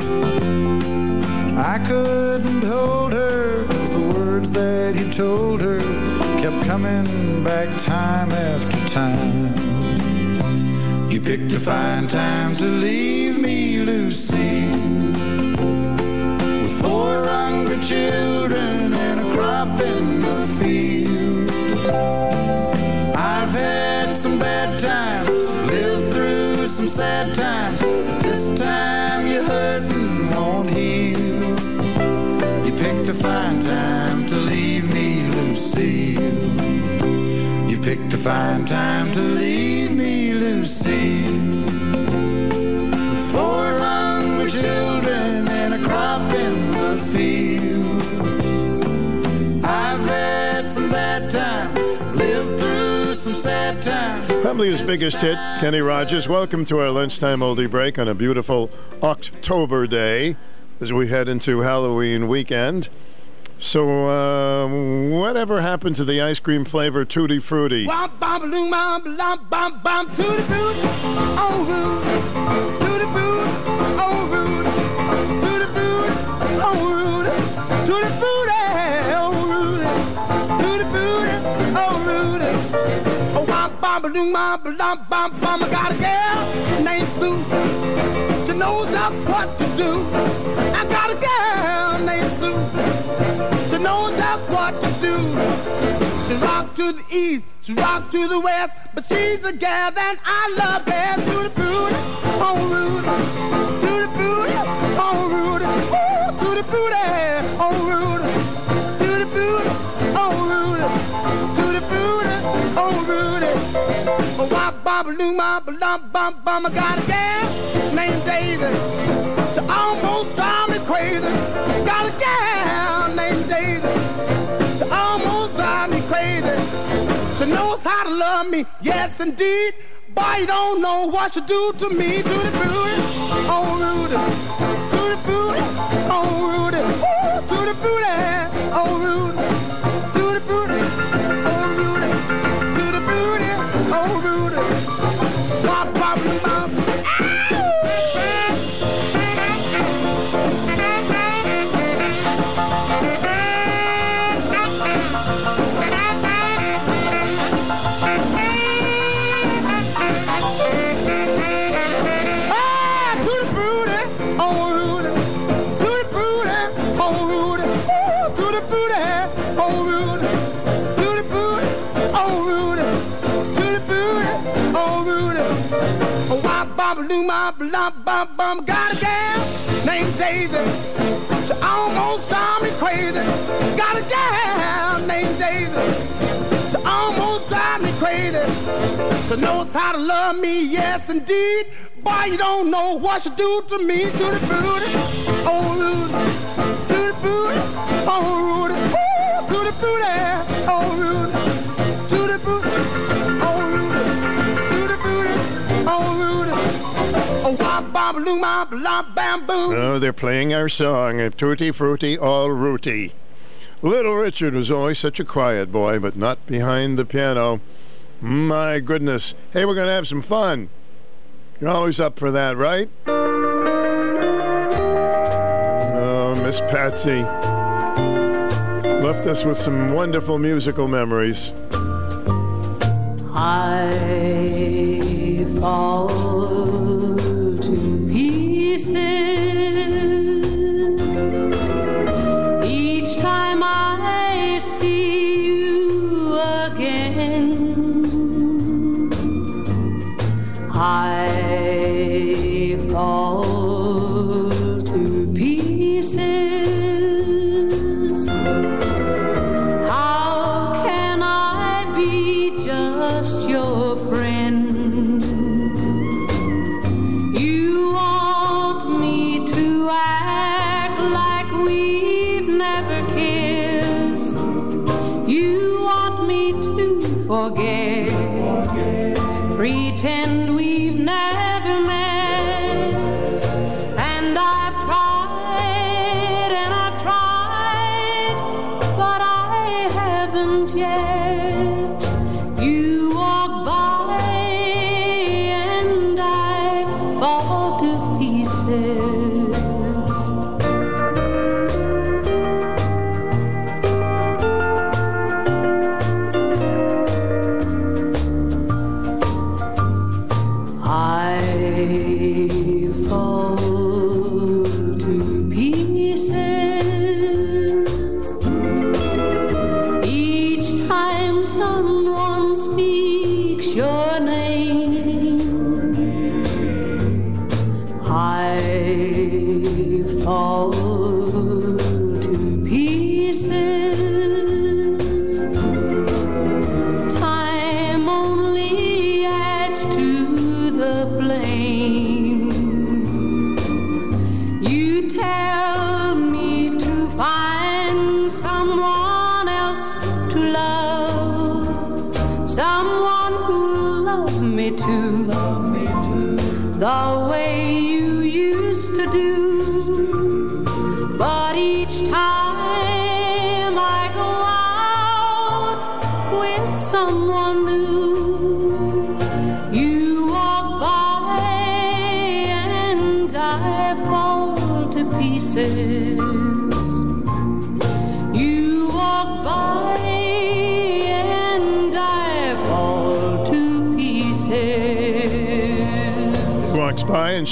I couldn't hold her, cause the words that he told her kept coming back time after time. You fine time to leave me, Lucy, with four hungry children and a crop in the field. I've had some bad times, lived through some sad times, this time you're hurting won't heal. You picked a fine time to leave me, Lucille. You picked a fine time his biggest hit, Kenny Rogers. Welcome to our lunchtime oldie break on a beautiful October day as we head into Halloween weekend. So, uh, whatever happened to the ice cream flavor Tutti Frutti? Bum balloon bum bum bum bum. I got a girl named Sue. She knows just what to do. I got a girl named Sue. She knows just what to do. She rock to the east, she rock to the west, but she's the gal that I love best. To the booty, oh rude, to the booty, oh rude, Ooh, to the booty, oh rude, wop, bop, loom, bop, bum, bum. I got a gal named Daisy. She almost drive me crazy. Got a gal named Daisy. She almost drive me crazy. She knows how to love me, yes indeed. But you don't know what she do to me. To the booty, oh Rudy. To the booty, oh Rudy. To the booty, oh Rudy. Loom, bop, blah. Got a gal named Daisy. She almost drive me crazy. Got a gal named Daisy. She almost drive me crazy. She knows how to love me, yes indeed. Boy, you don't know what she do to me. To the booty, oh Rudy. To the booty, oh Rudy. Ooh, to the booty, oh Rudy. Oh, they're playing our song of Tutti Frutti All Rooty. Little Richard was always such a quiet boy, but not behind the piano. My goodness. Hey, we're going to have some fun. You're always up for that, right? Oh, Miss Patsy. Left us with some wonderful musical memories. I fall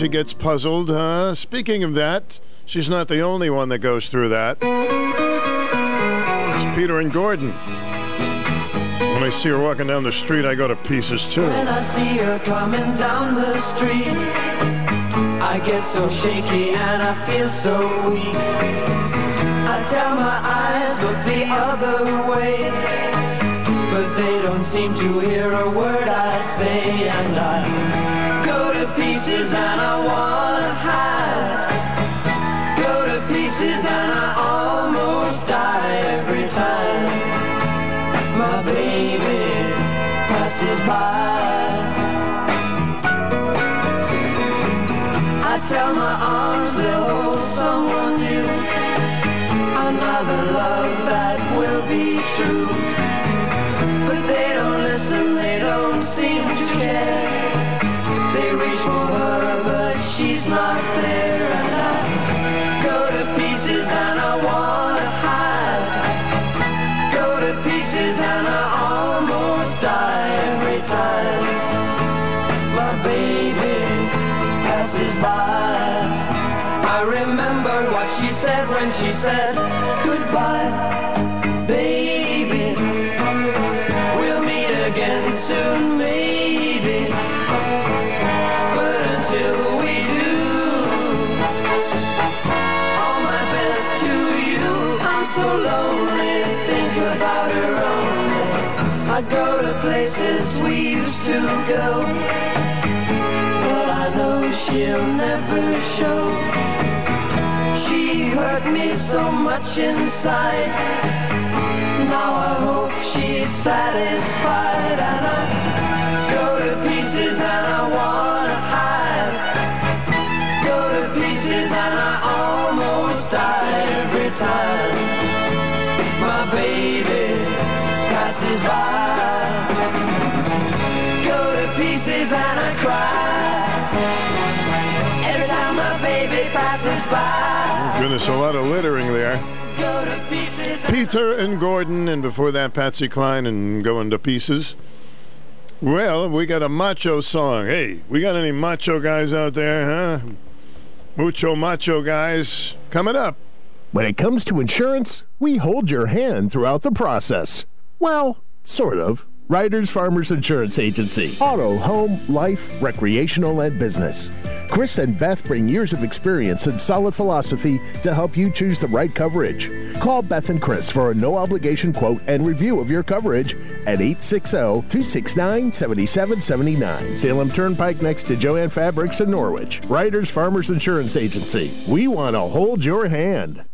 she gets puzzled. Uh, speaking of that, she's not the only one that goes through that. It's Peter and Gordon. When I see her walking down the street, I go to pieces too. When I see her coming down the street, I get so shaky and I feel so weak. I tell my eyes, look the other way, but they don't seem to hear a word I say, and I pieces and I wanna hide. She said so much inside. Now I hope she's satisfied, and I go to pieces and I wanna hide go to pieces and I almost die every time my baby passes by. Go to pieces and I cry baby passes by. Goodness, a lot of littering there. Go to pieces. Peter and Gordon, and before that, Patsy Cline and Going to Pieces. Well, we got a macho song. Hey, we got any macho guys out there, huh? Mucho macho guys coming up. When it comes to insurance, we hold your hand throughout the process. Well, sort of. Riders Farmers Insurance Agency. Auto, home, life, recreational, and business. Chris and Beth bring years of experience and solid philosophy to help you choose the right coverage. Call Beth and Chris for a no obligation quote and review of your coverage at 860 269 7779. Salem Turnpike next to Jo-Ann Fabrics in Norwich. Riders Farmers Insurance Agency. We want to hold your hand.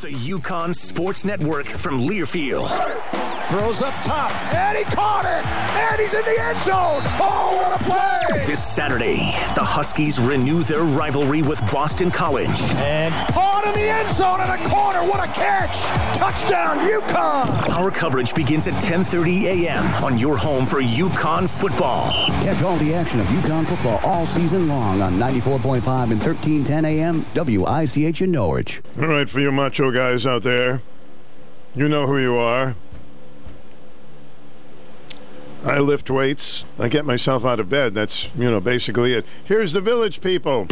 The UConn Sports Network from Learfield. Throws up top, and he caught it, and he's in the end zone. Oh, what a play! This Saturday, the Huskies renew their rivalry with Boston College. And caught in the end zone in a corner. What a catch! Touchdown, UConn! Our coverage begins at 10:30 a.m. on your home for UConn football. Catch all the action of UConn football all season long on 94.5 and 1310 AM WICH in Norwich. All right, for you macho guys out there, you know who you are. I lift weights. I get myself out of bed. That's, you know, basically it. Here's the village people.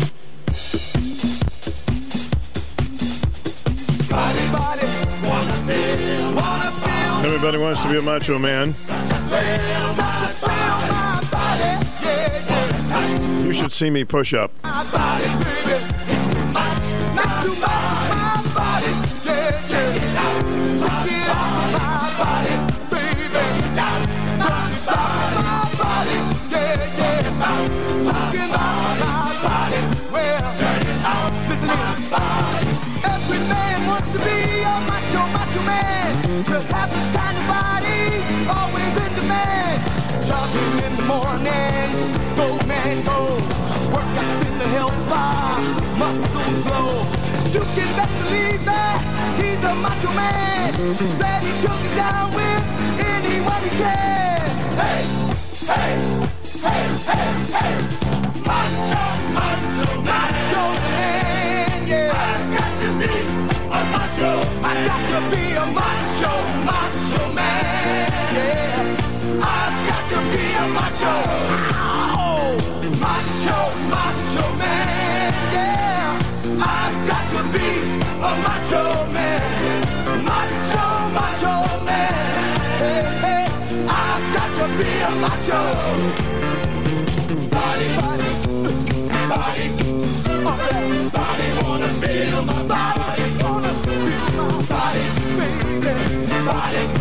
Body, body, wanna feel, wanna feel. Everybody wants to be a macho man. You should see me push up. You can best believe that he's a macho man. He took it down with anyone he can. Hey, hey, hey, hey, hey. Macho, macho, macho man, yeah. I've got to be a macho man. I got to be a macho, macho macho. Body, body, body. Body wanna feel my body, wanna feel my body, baby, body.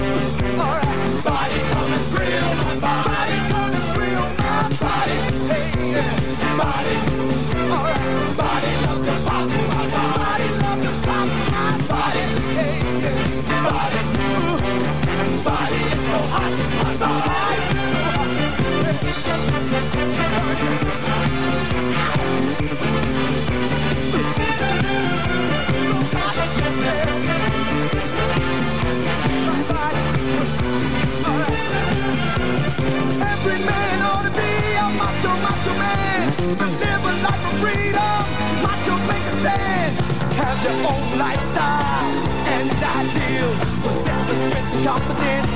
Confidence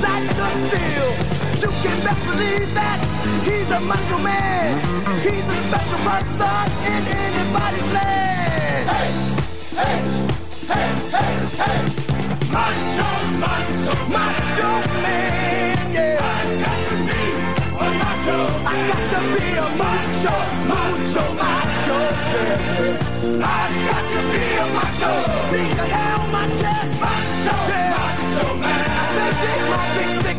that's the steel. You can best believe that he's a macho man. He's a special blood son in anybody's land. Hey, hey, hey, hey, hey. Macho, macho, macho man, yeah. I got to be a macho. I got to be a macho, macho, macho. Yeah. I got to be a macho. Dig it down my chest, macho,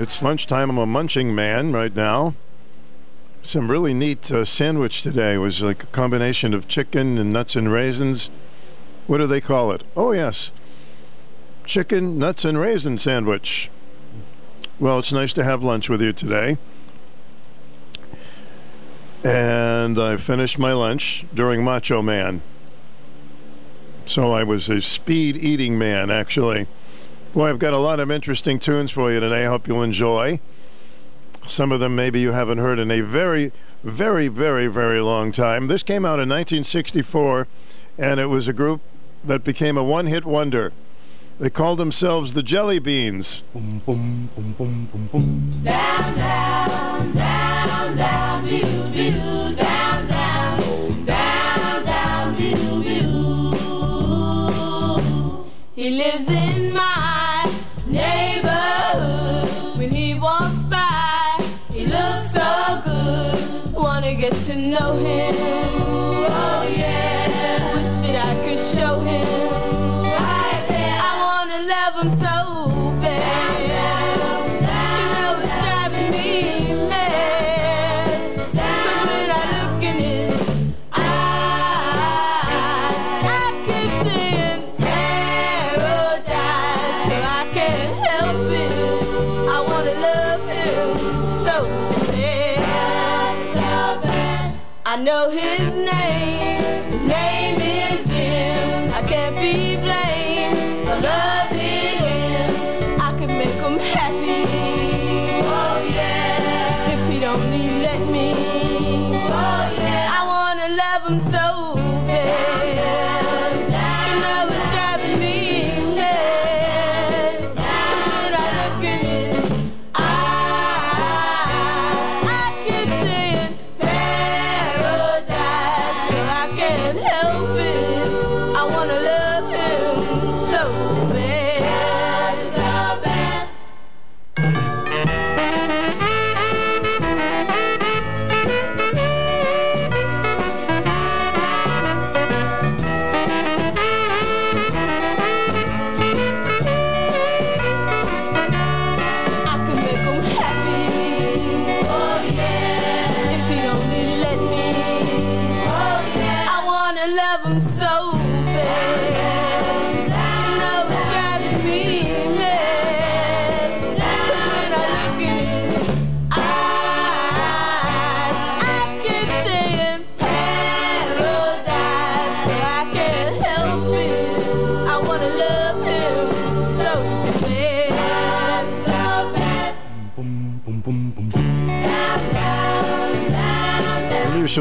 It's lunchtime. I'm a munching man right now. Some really neat uh, sandwich today. It was like a combination of chicken and nuts and raisins. What do they call it? Oh, yes. Chicken, nuts, and raisin sandwich. Well, it's nice to have lunch with you today. And I finished my lunch during Macho Man. So I was a speed eating man, actually. Boy, I've got a lot of interesting tunes for you today. I hope you'll enjoy. Some of them maybe you haven't heard in a very, very, very, very long time. This came out in 1964, and it was a group that became a one hit wonder. They called themselves the Jelly Beans. Down, down, down, down, view, view, down, down, down, down, view, view. He lives in my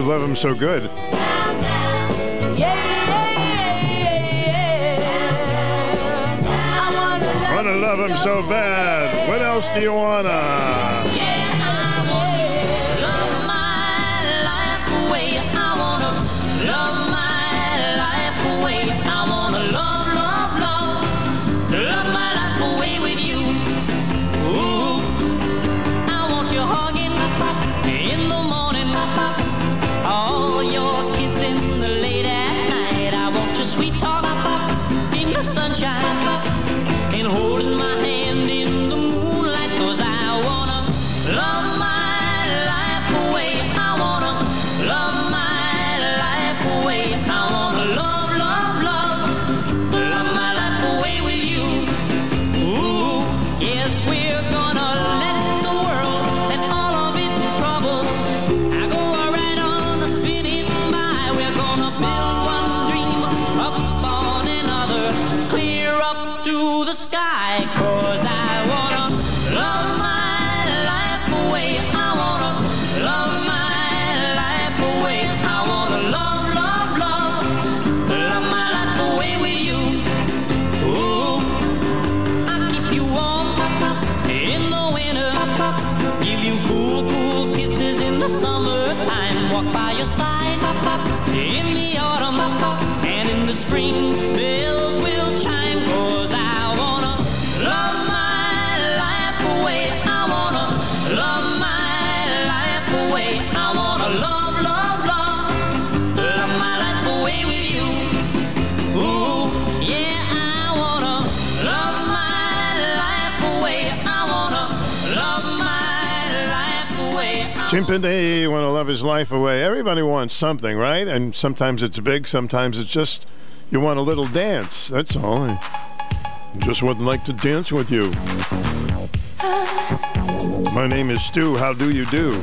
love him so good. Wanna love him so bad. What else do you wanna? Chimpendee want to love his life away. Everybody wants something, right? And sometimes it's big, sometimes it's just you want a little dance. That's all. I just wouldn't like to dance with you. My name is Stu. How do you do?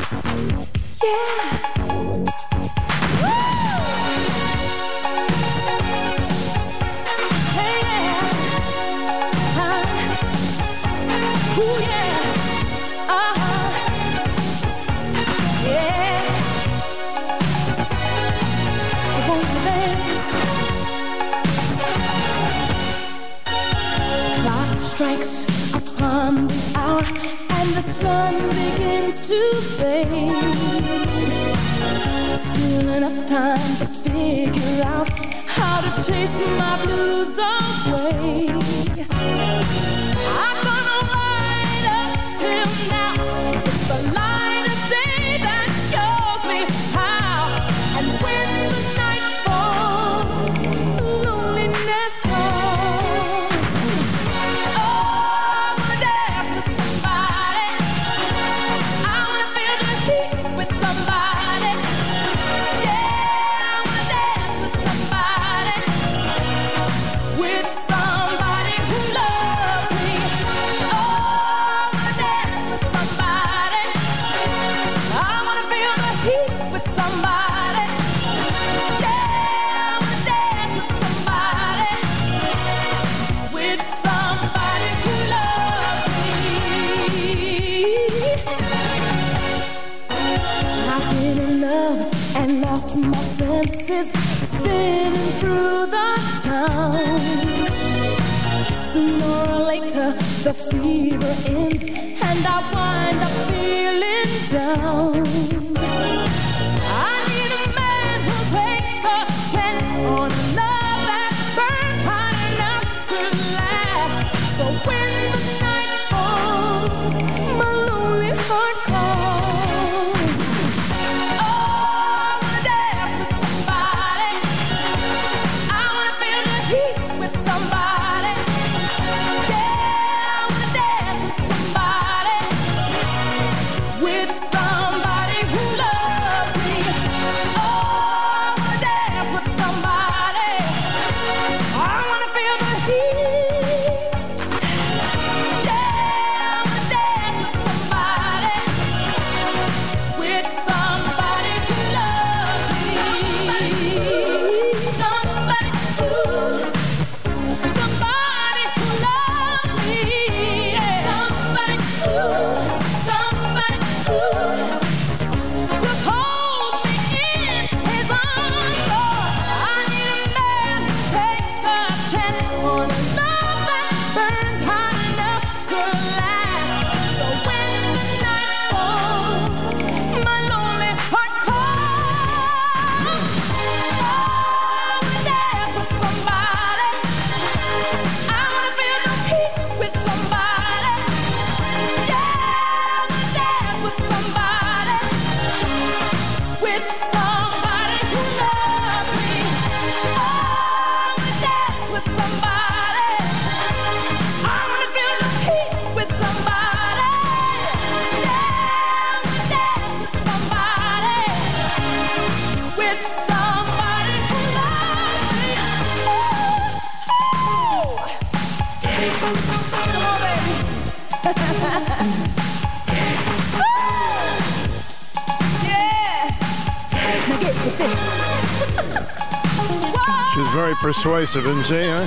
Persuasive, isn't she, huh?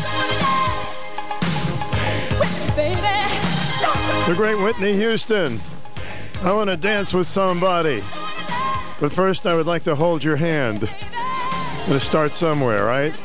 The great Whitney Houston. I want to dance with somebody. But first, I would like to hold your hand. I'm going to start somewhere, right?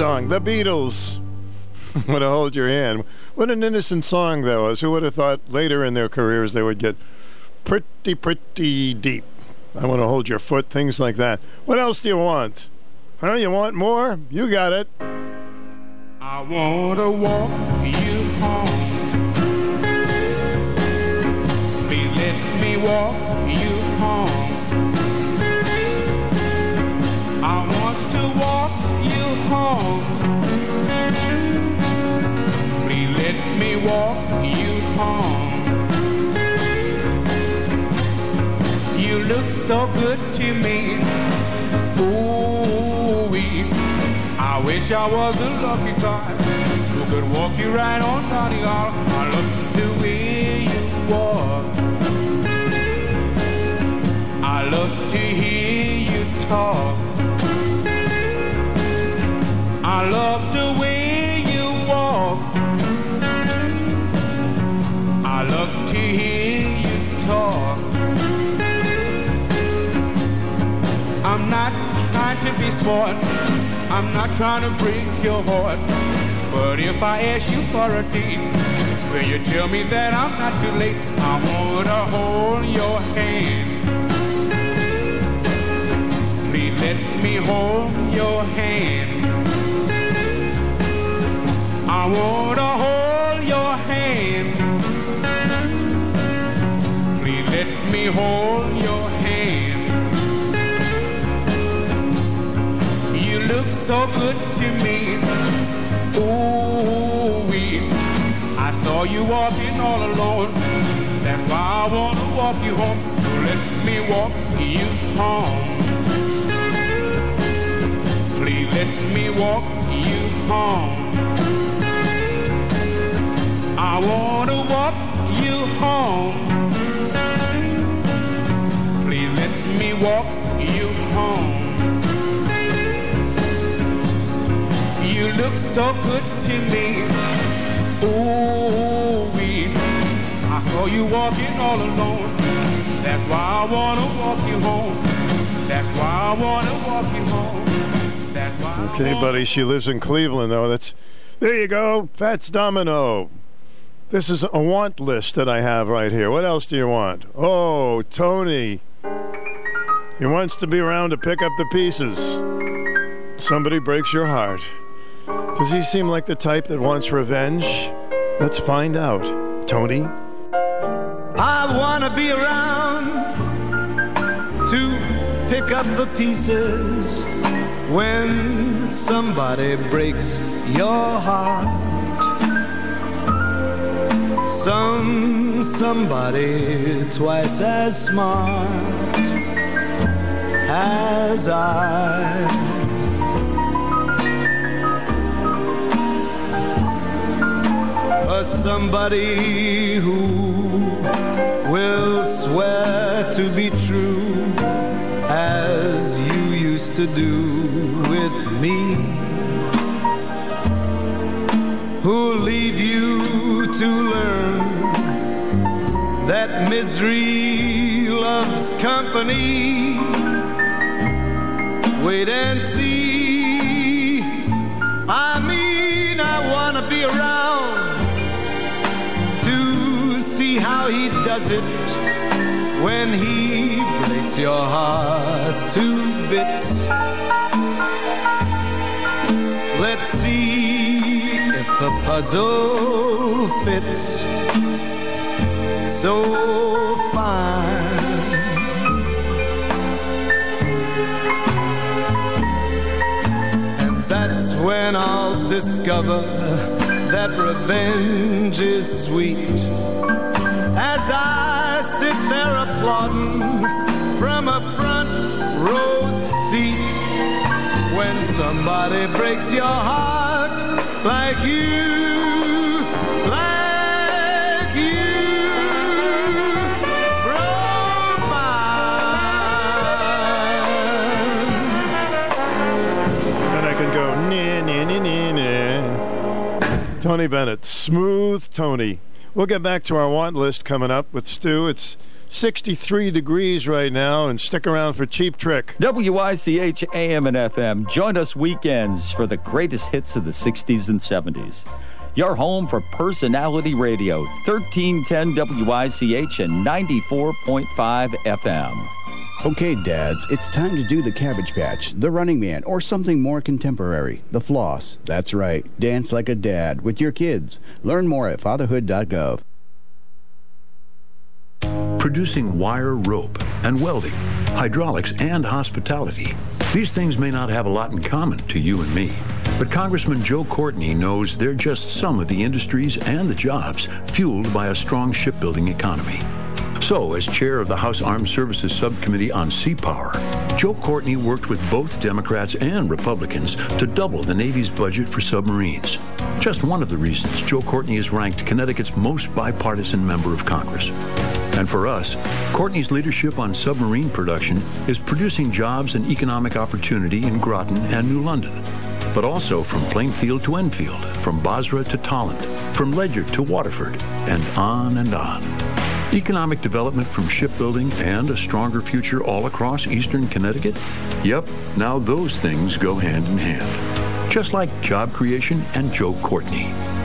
Song. The Beatles. Want to hold your hand. What an innocent song that was. Who would have thought later in their careers they would get pretty, pretty deep? I want to hold your foot, things like that. What else do you want? Huh? You want more? You got it. I wanna walk you home. Please let me walk home. Please let me walk you home. You look so good to me. Ooh, I wish I was a lucky guy who could walk you right on down the aisle. I love the way you walk. I love to hear you talk. I love the way you walk. I love to hear you talk. I'm not trying to be smart. I'm not trying to break your heart. But if I ask you for a date, will you tell me that I'm not too late? I wanna hold your hand. Please let me hold your hand. I wanna hold your hand. Please let me hold your hand. You look so good to me. Ooh, I saw you walking all alone. That's why I wanna walk you home. So let me walk you home. Please let me walk you home. I wanna walk you home. Please let me walk you home. look so good to me. Ooh, we. I saw you walking all alone. That's why I wanna walk you home. That's why I wanna walk you home. That's why. Okay, buddy. She lives in Cleveland, though. That's there. You go, Fats Domino. This is a want list that I have right here. What else do you want? Oh, Tony. He wants to be around to pick up the pieces. Somebody breaks your heart. Does he seem like the type that wants revenge? Let's find out. Tony? I wanna be around to pick up the pieces when somebody breaks your heart. Some somebody twice as smart as I. A somebody who will swear to be true as you used to do with me. Who'll leave you to learn that misery loves company? Wait and see. I mean, I wanna be around to see how he does it when he breaks your heart to bits. Let's see if the puzzle fits so fine. And that's when I'll discover that revenge is sweet. As I sit there applauding from a front row seat, when somebody breaks your heart like you, Tony Bennett, smooth Tony. We'll get back to our want list coming up with Stu. It's 63 degrees right now, and stick around for Cheap Trick. WICH AM and FM. Join us weekends for the greatest hits of the 60s and 70s. Your home for personality radio, 1310 WICH and 94.5 FM. Okay, dads, it's time to do the Cabbage Patch, the Running Man, or something more contemporary, the Floss. That's right, dance like a dad with your kids. Learn more at fatherhood.gov. Producing wire rope and welding, hydraulics and hospitality. These things may not have a lot in common to you and me, but Congressman Joe Courtney knows they're just some of the industries and the jobs fueled by a strong shipbuilding economy. So, as chair of the House Armed Services Subcommittee on Sea Power, Joe Courtney worked with both Democrats and Republicans to double the Navy's budget for submarines. Just one of the reasons Joe Courtney is ranked Connecticut's most bipartisan member of Congress. And for us, Courtney's leadership on submarine production is producing jobs and economic opportunity in Groton and New London, but also from Plainfield to Enfield, from Basra to Tolland, from Ledyard to Waterford, and on and on. Economic development from shipbuilding and a stronger future all across eastern Connecticut? Yep, now those things go hand in hand. Just like job creation and Joe Courtney.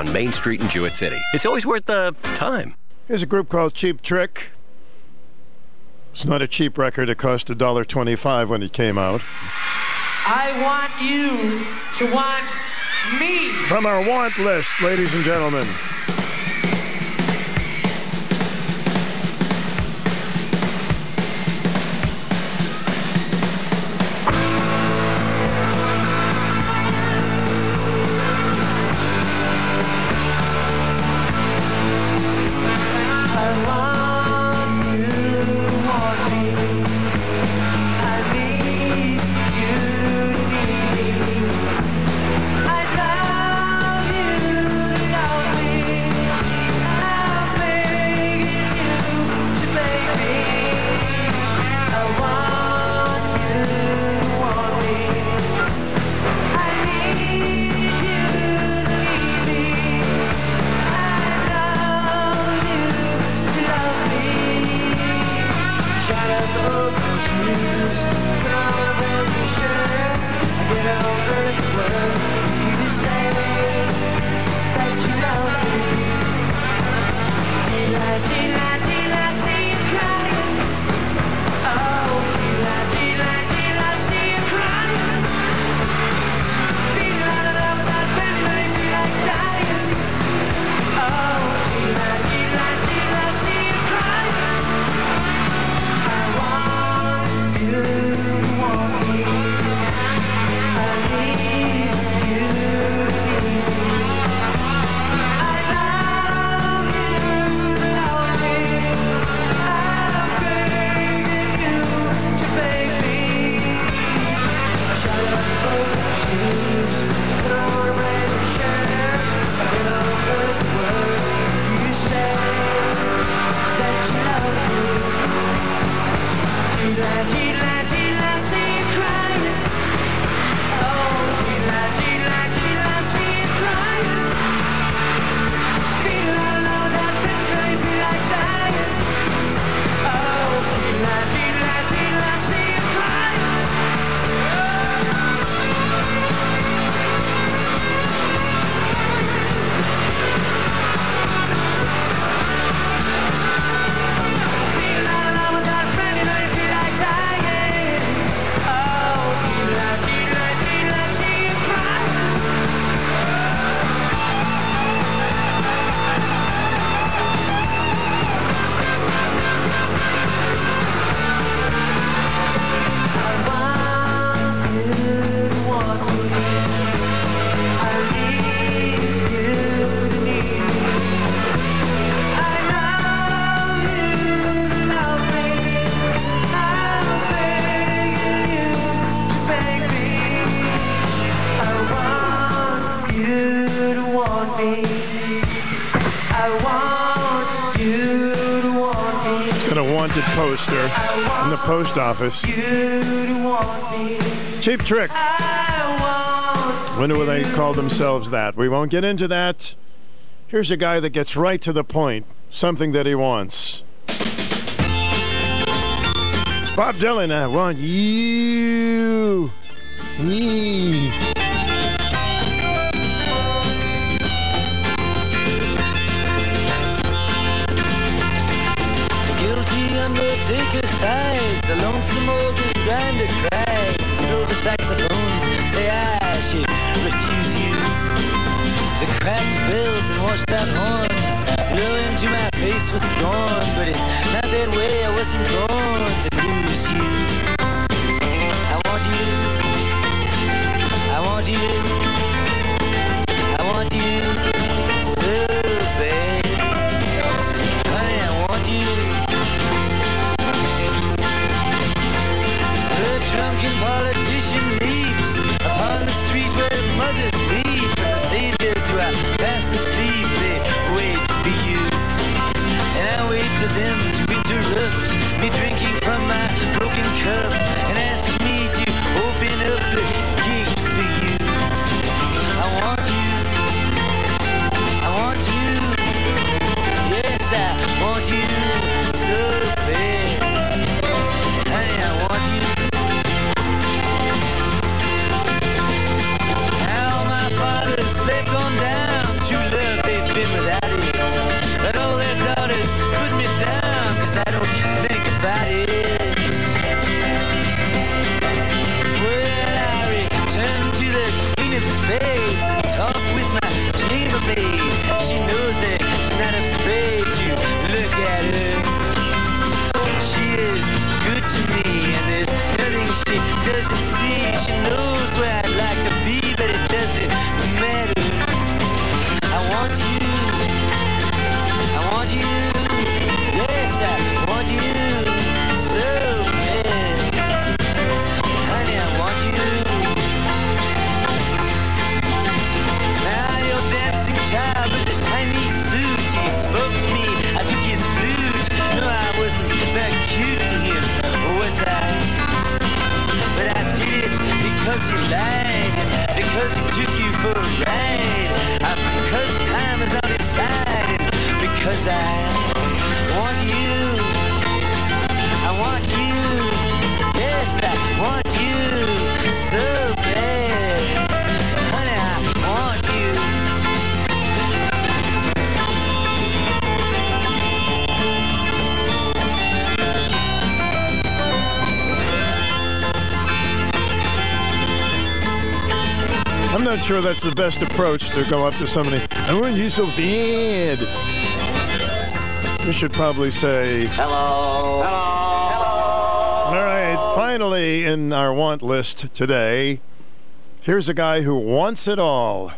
on Main Street in Jewett City. It's always worth the time. Here's a group called Cheap Trick. It's not a cheap record. It cost $1.25 when it came out. I want you to want me. From our want list, ladies and gentlemen. Cheap Trick. Wonder why they call themselves that. We won't get into that. Here's a guy that gets right to the point, something that he wants. Bob Dylan, I want you. Me. Neustadt horns blew into my face with scorn. But it's not that way, I wasn't born to lose you. I want you. I want you. I want you. sure that's the best approach to go up to somebody. I want you so bad. You should probably say. Hello. Hello. All right. Finally, in our want list today, here's a guy who wants it all.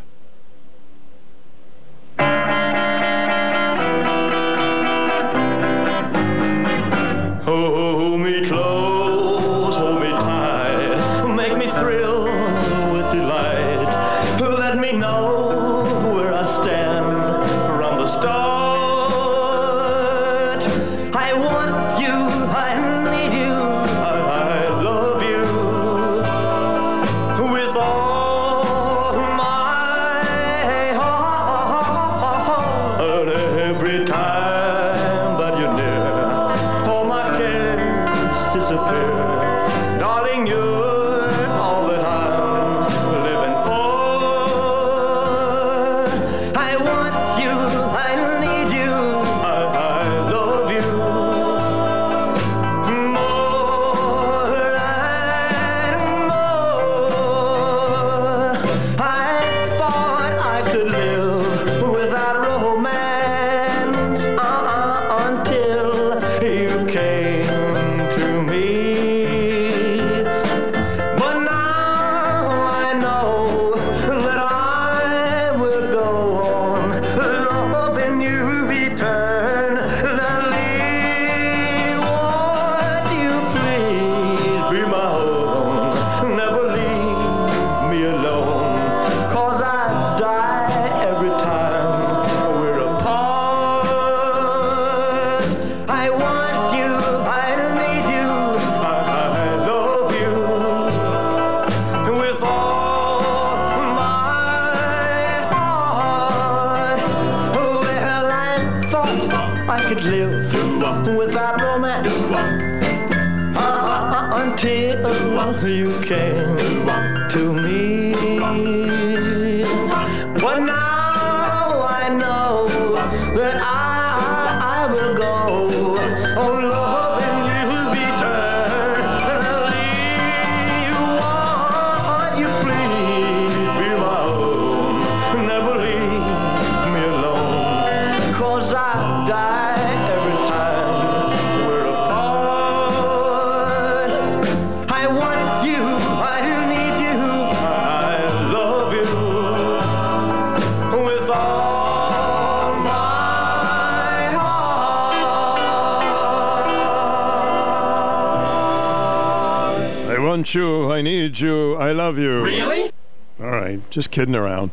Just kidding around.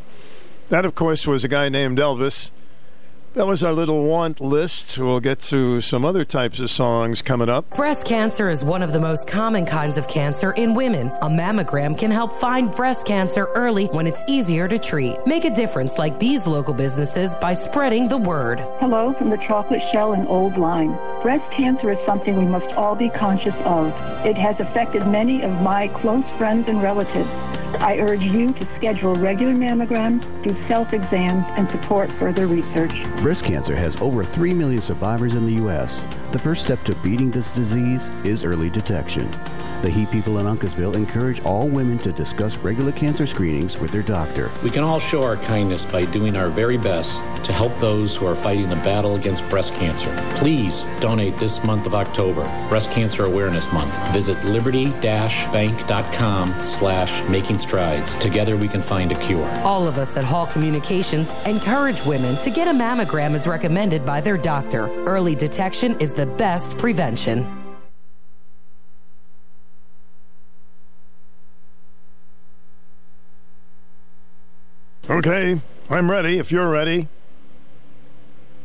That, of course, was a guy named Elvis. That was our little want list. We'll get to some other types of songs coming up. Breast cancer is one of the most common kinds of cancer in women. A mammogram can help find breast cancer early when it's easier to treat. Make a difference like these local businesses by spreading the word. Hello from the Chocolate Shell and Old Line. Breast cancer is something we must all be conscious of. It has affected many of my close friends and relatives. I urge you to schedule regular mammograms, do self-exams, and support further research. Breast cancer has over 3 million survivors in the U.S. The first step to beating this disease is early detection. The He people in Uncasville encourage all women to discuss regular cancer screenings with their doctor. We can all show our kindness by doing our very best to help those who are fighting the battle against breast cancer. Please donate this month of October, Breast Cancer Awareness Month. Visit liberty-bank.com slash making strides. Together we can find a cure. All of us at Hall Communications encourage women to get a mammogram as recommended by their doctor. Early detection is the best prevention. Okay, I'm ready if you're ready.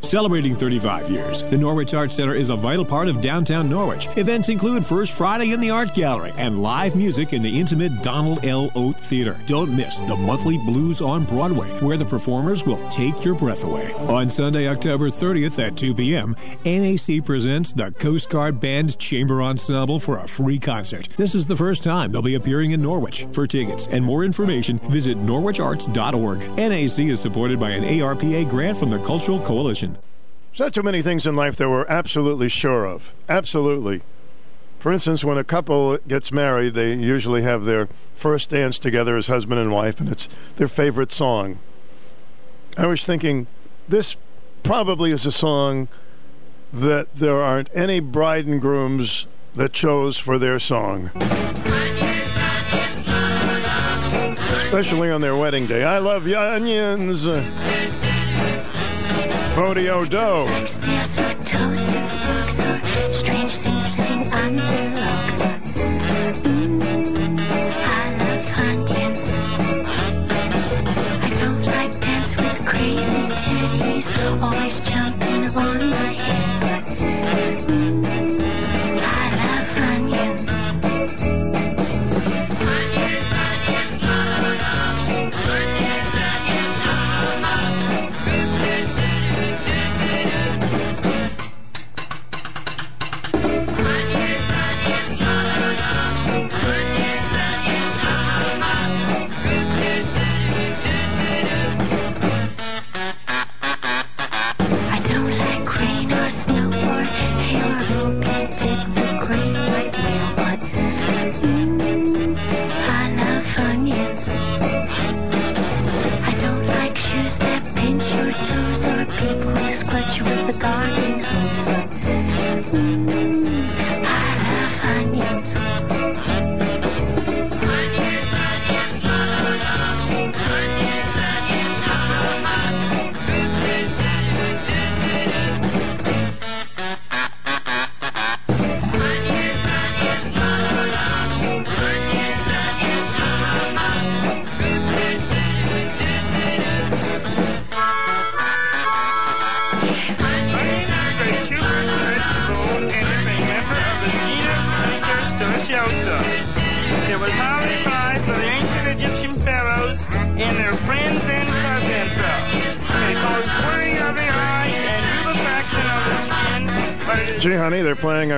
Celebrating 35 years, the Norwich Arts Center is a vital part of downtown Norwich. Events include First Friday in the Art Gallery and live music in the intimate Donald L. Oat Theater. Don't miss the monthly Blues on Broadway, where the performers will take your breath away. On Sunday, October 30th at 2 p.m., NAC presents the Coast Guard Band's Chamber Ensemble for a free concert. This is the first time they'll be appearing in Norwich. For tickets and more information, visit norwicharts.org. NAC is supported by an ARPA grant from the Cultural Coalition. There's not too many things in life that we're absolutely sure of. Absolutely. For instance, when a couple gets married, they usually have their first dance together as husband and wife, and it's their favorite song. I was thinking, this probably is a song that there aren't any bride and grooms that chose for their song. Especially on their wedding day. I love onions. Rodeo Doe.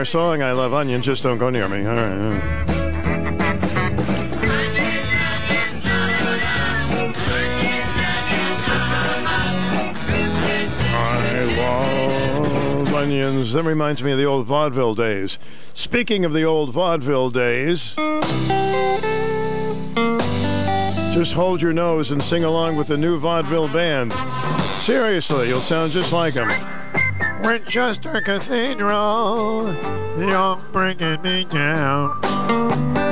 Song, I Love Onions, just don't go near me. All right. all right. I love onions. That reminds me of the old vaudeville days. Speaking of the old vaudeville days, just hold your nose and sing along with the new vaudeville band. Seriously, you'll sound just like them. Winchester Cathedral, you're bringing me down.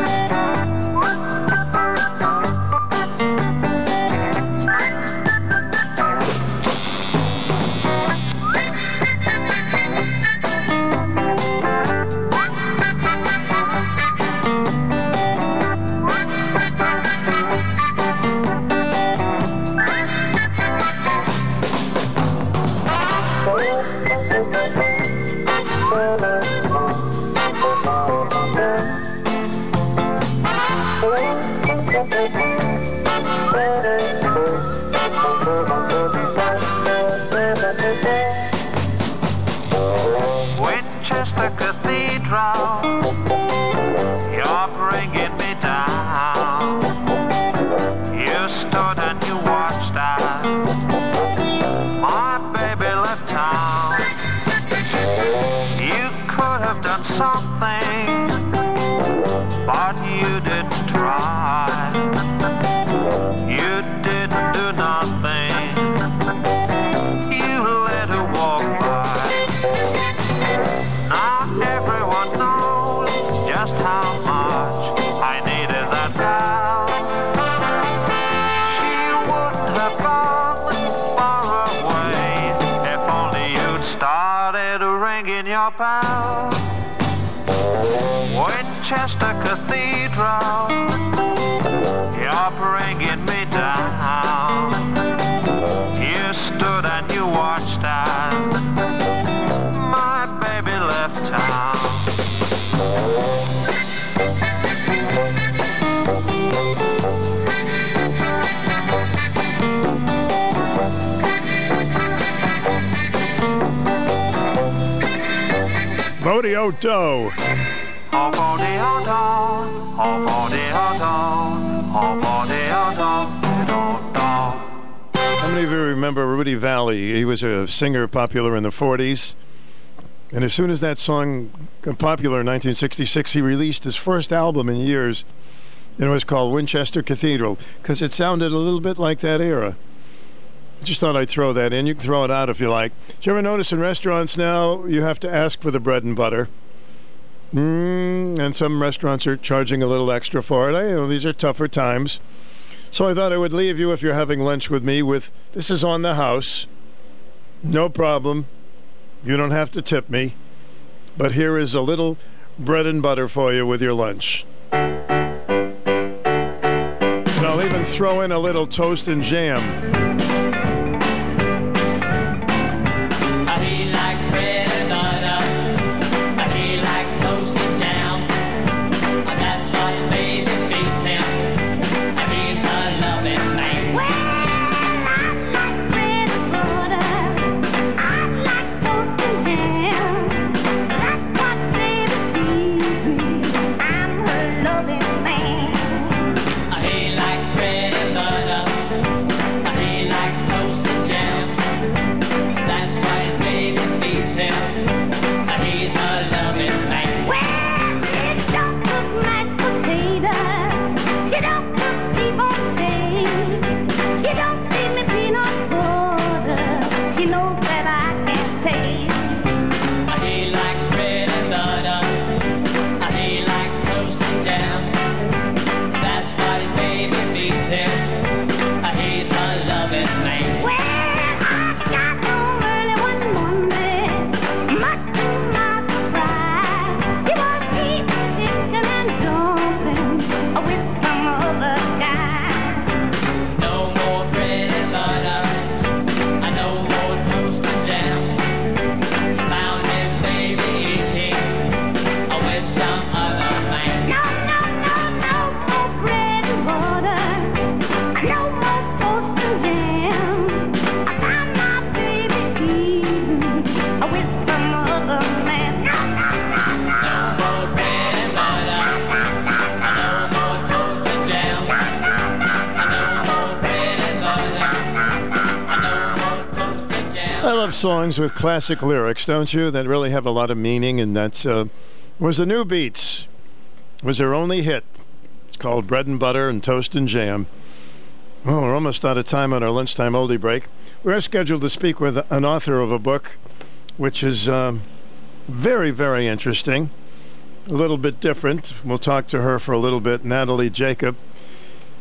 Remember Rudy Valley? He was a singer popular in the 40s. And as soon as that song got popular in 1966, he released his first album in years. And it was called Winchester Cathedral because it sounded a little bit like that era. I just thought I'd throw that in. You can throw it out if you like. Do you ever notice in restaurants now you have to ask for the bread and butter? Mm, and some restaurants are charging a little extra for it. I, you know, these are tougher times. So I thought I would leave you if you're having lunch with me with this is on the house. No problem. You don't have to tip me. But here is a little bread and butter for you with your lunch. And I'll even throw in a little toast and jam. Songs with classic lyrics, don't you? That really have a lot of meaning, and that's uh, was the New Beats. Was their only hit. It's called Bread and Butter and Toast and Jam. Oh, we're almost out of time on our lunchtime oldie break. We're scheduled to speak with an author of a book, which is um, very, very interesting. A little bit different. We'll talk to her for a little bit. Natalie Jacob.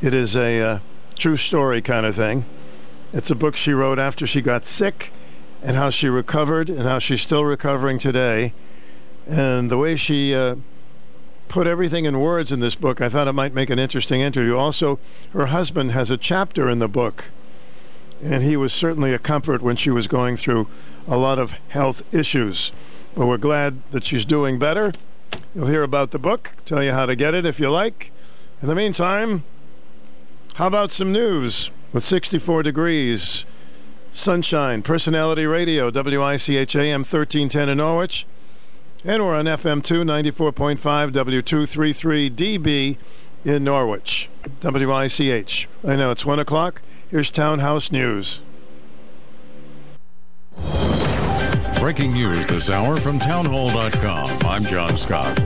It is a uh, true story kind of thing. It's a book she wrote after she got sick and how she recovered and how she's still recovering today. And the way she uh, put everything in words in this book, I thought it might make an interesting interview. Also, her husband has a chapter in the book, and he was certainly a comfort when she was going through a lot of health issues. But we're glad that she's doing better. You'll hear about the book, tell you how to get it if you like. In the meantime, how about some news with 64 degrees? Sunshine, Personality Radio, WICHAM 1310 in Norwich. And we're on FM 2, 94.5, W233DB in Norwich. WICH. I know it's 1 o'clock. Here's Townhouse News. Breaking news this hour from townhall.com. I'm John Scott.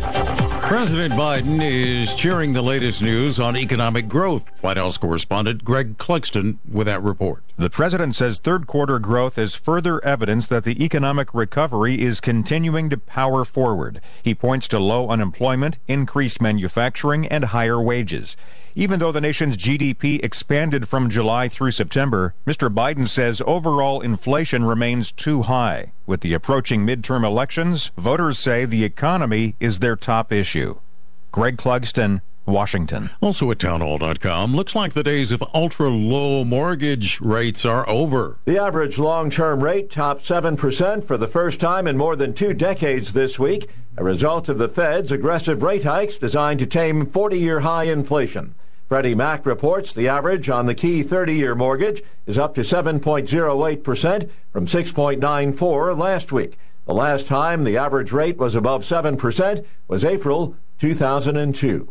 President Biden is cheering the latest news on economic growth. White House correspondent Greg Clugston with that report. The president says third quarter growth is further evidence that the economic recovery is continuing to power forward. He points to low unemployment, increased manufacturing, and higher wages. Even though the nation's GDP expanded from July through September, Mr. Biden says overall inflation remains too high. With the approaching midterm elections, voters say the economy is their top issue. Greg Clugston, Washington. Also at townhall.com, looks like the days of ultra low mortgage rates are over. The average long term rate topped 7% for the first time in more than two decades this week, a result of the Fed's aggressive rate hikes designed to tame 40 year high inflation. Freddie Mac reports the average on the key 30 year mortgage is up to 7.08% from 6.94 last week. The last time the average rate was above 7% was April 2002.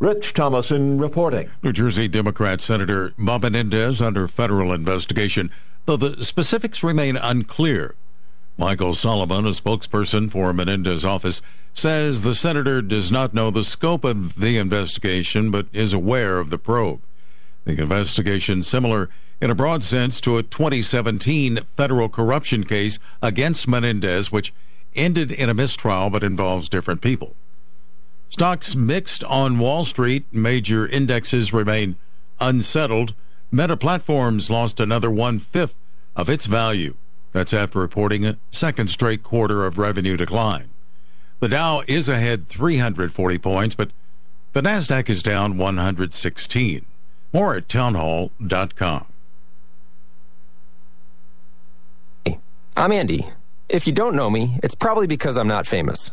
Rich Thomason reporting. New Jersey Democrat Senator Bob Menendez under federal investigation, though the specifics remain unclear. Michael Soliman, a spokesperson for Menendez's office, says the senator does not know the scope of the investigation but is aware of the probe. The investigation similar in a broad sense to a 2017 federal corruption case against Menendez which ended in a mistrial but involves different people. Stocks mixed on Wall Street, major indexes remain unsettled. Meta Platforms lost another one fifth of its value. That's after reporting a second straight quarter of revenue decline. The Dow is ahead 340 points, but the NASDAQ is down 116. More at townhall.com. I'm Andy. If you don't know me, it's probably because I'm not famous.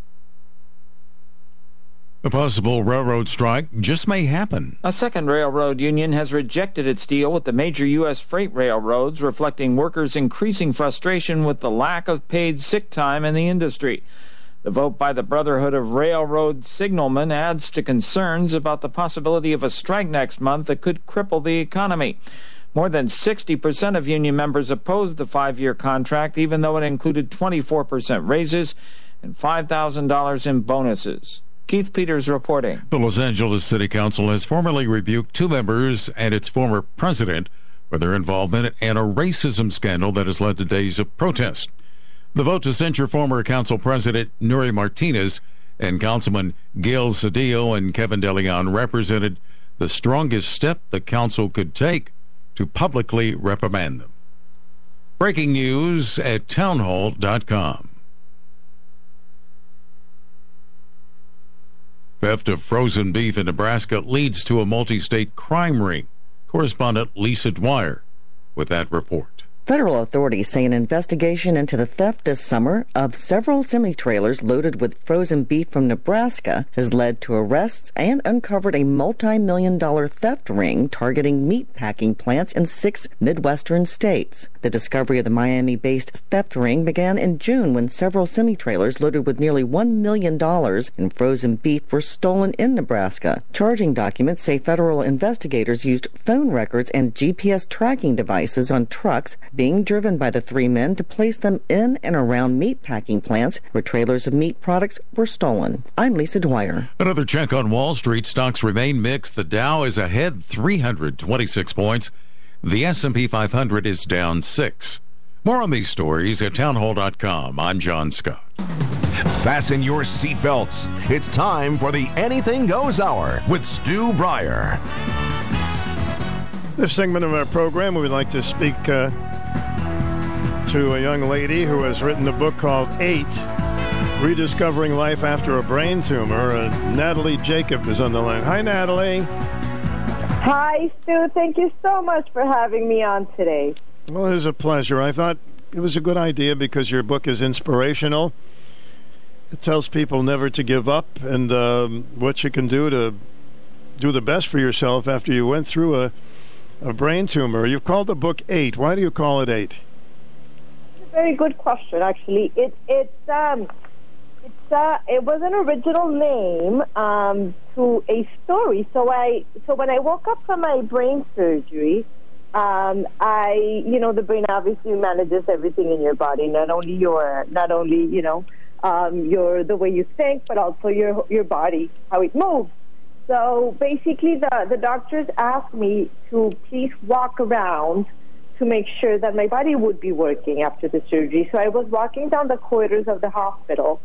A possible railroad strike just may happen. A second railroad union has rejected its deal with the major U.S. freight railroads, reflecting workers' increasing frustration with the lack of paid sick time in the industry. The vote by the Brotherhood of Railroad Signalmen adds to concerns about the possibility of a strike next month that could cripple the economy. More than 60% of union members opposed the five year contract, even though it included 24% raises and $5,000 in bonuses. Keith Peters reporting. The Los Angeles City Council has formally rebuked two members and its former president for their involvement in a racism scandal that has led to days of protest. The vote to censure former council president Nury Martinez And Councilman Gil Cedillo and Kevin DeLeon represented the strongest step the council could take to publicly reprimand them. Breaking news at townhall.com. Theft of frozen beef in Nebraska leads to a multi state crime ring. Correspondent Lisa Dwyer with that report. Federal authorities say an investigation into the theft this summer of several semi trailers loaded with frozen beef from Nebraska has led to arrests and uncovered a multi million dollar theft ring targeting meat packing plants in six Midwestern states. The discovery of the Miami based theft ring began in June when several semi trailers loaded with nearly $1 million in frozen beef were stolen in Nebraska. Charging documents say federal investigators used phone records and GPS tracking devices on trucks being driven by the three men to place them in and around meat packing plants where trailers of meat products were stolen. I'm Lisa Dwyer. Another check on Wall Street. Stocks remain mixed. The Dow is ahead 326 points. The S&P 500 is down 6. More on these stories at townhall.com. I'm John Scott. Fasten your seatbelts. It's time for the Anything Goes Hour with Stu Bryer. This segment of our program, we would like to speak uh, to a young lady who has written a book called Eight Rediscovering Life After a Brain Tumor. Uh, Natalie Jacob is on the line. Hi, Natalie. Hi, Stu. Thank you so much for having me on today. Well, it is a pleasure. I thought it was a good idea because your book is inspirational. It tells people never to give up and um, what you can do to do the best for yourself after you went through a, a brain tumor. You've called the book Eight. Why do you call it Eight? Very good question, actually. It it's um it's uh it was an original name um to a story. So I so when I woke up from my brain surgery, um I you know the brain obviously manages everything in your body, not only your not only you know um your the way you think, but also your your body how it moves. So basically, the the doctors asked me to please walk around to make sure that my body would be working after the surgery. So I was walking down the corridors of the hospital,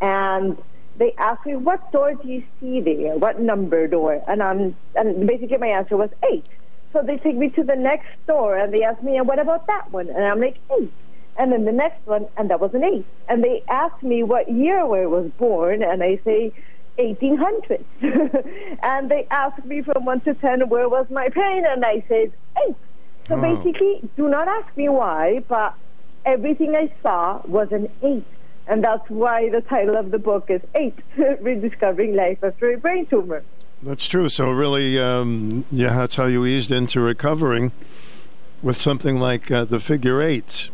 and they asked me, "What door do you see there? What number door?" And I'm and basically my answer was eight. So they take me to the next door, and they asked me, "And what about that one?" And I'm like eight. And then the next one, and that was an eight. And they asked me what year I was born, and I say 1800s. and they asked me from one to ten where was my pain, and I said eight. So Oh. basically, do not ask me why, but everything I saw was an eight. And that's why the title of the book is Eight Rediscovering Life After a Brain Tumor. That's true. So really, um, yeah, that's how you eased into recovering with something like uh, the figure eight.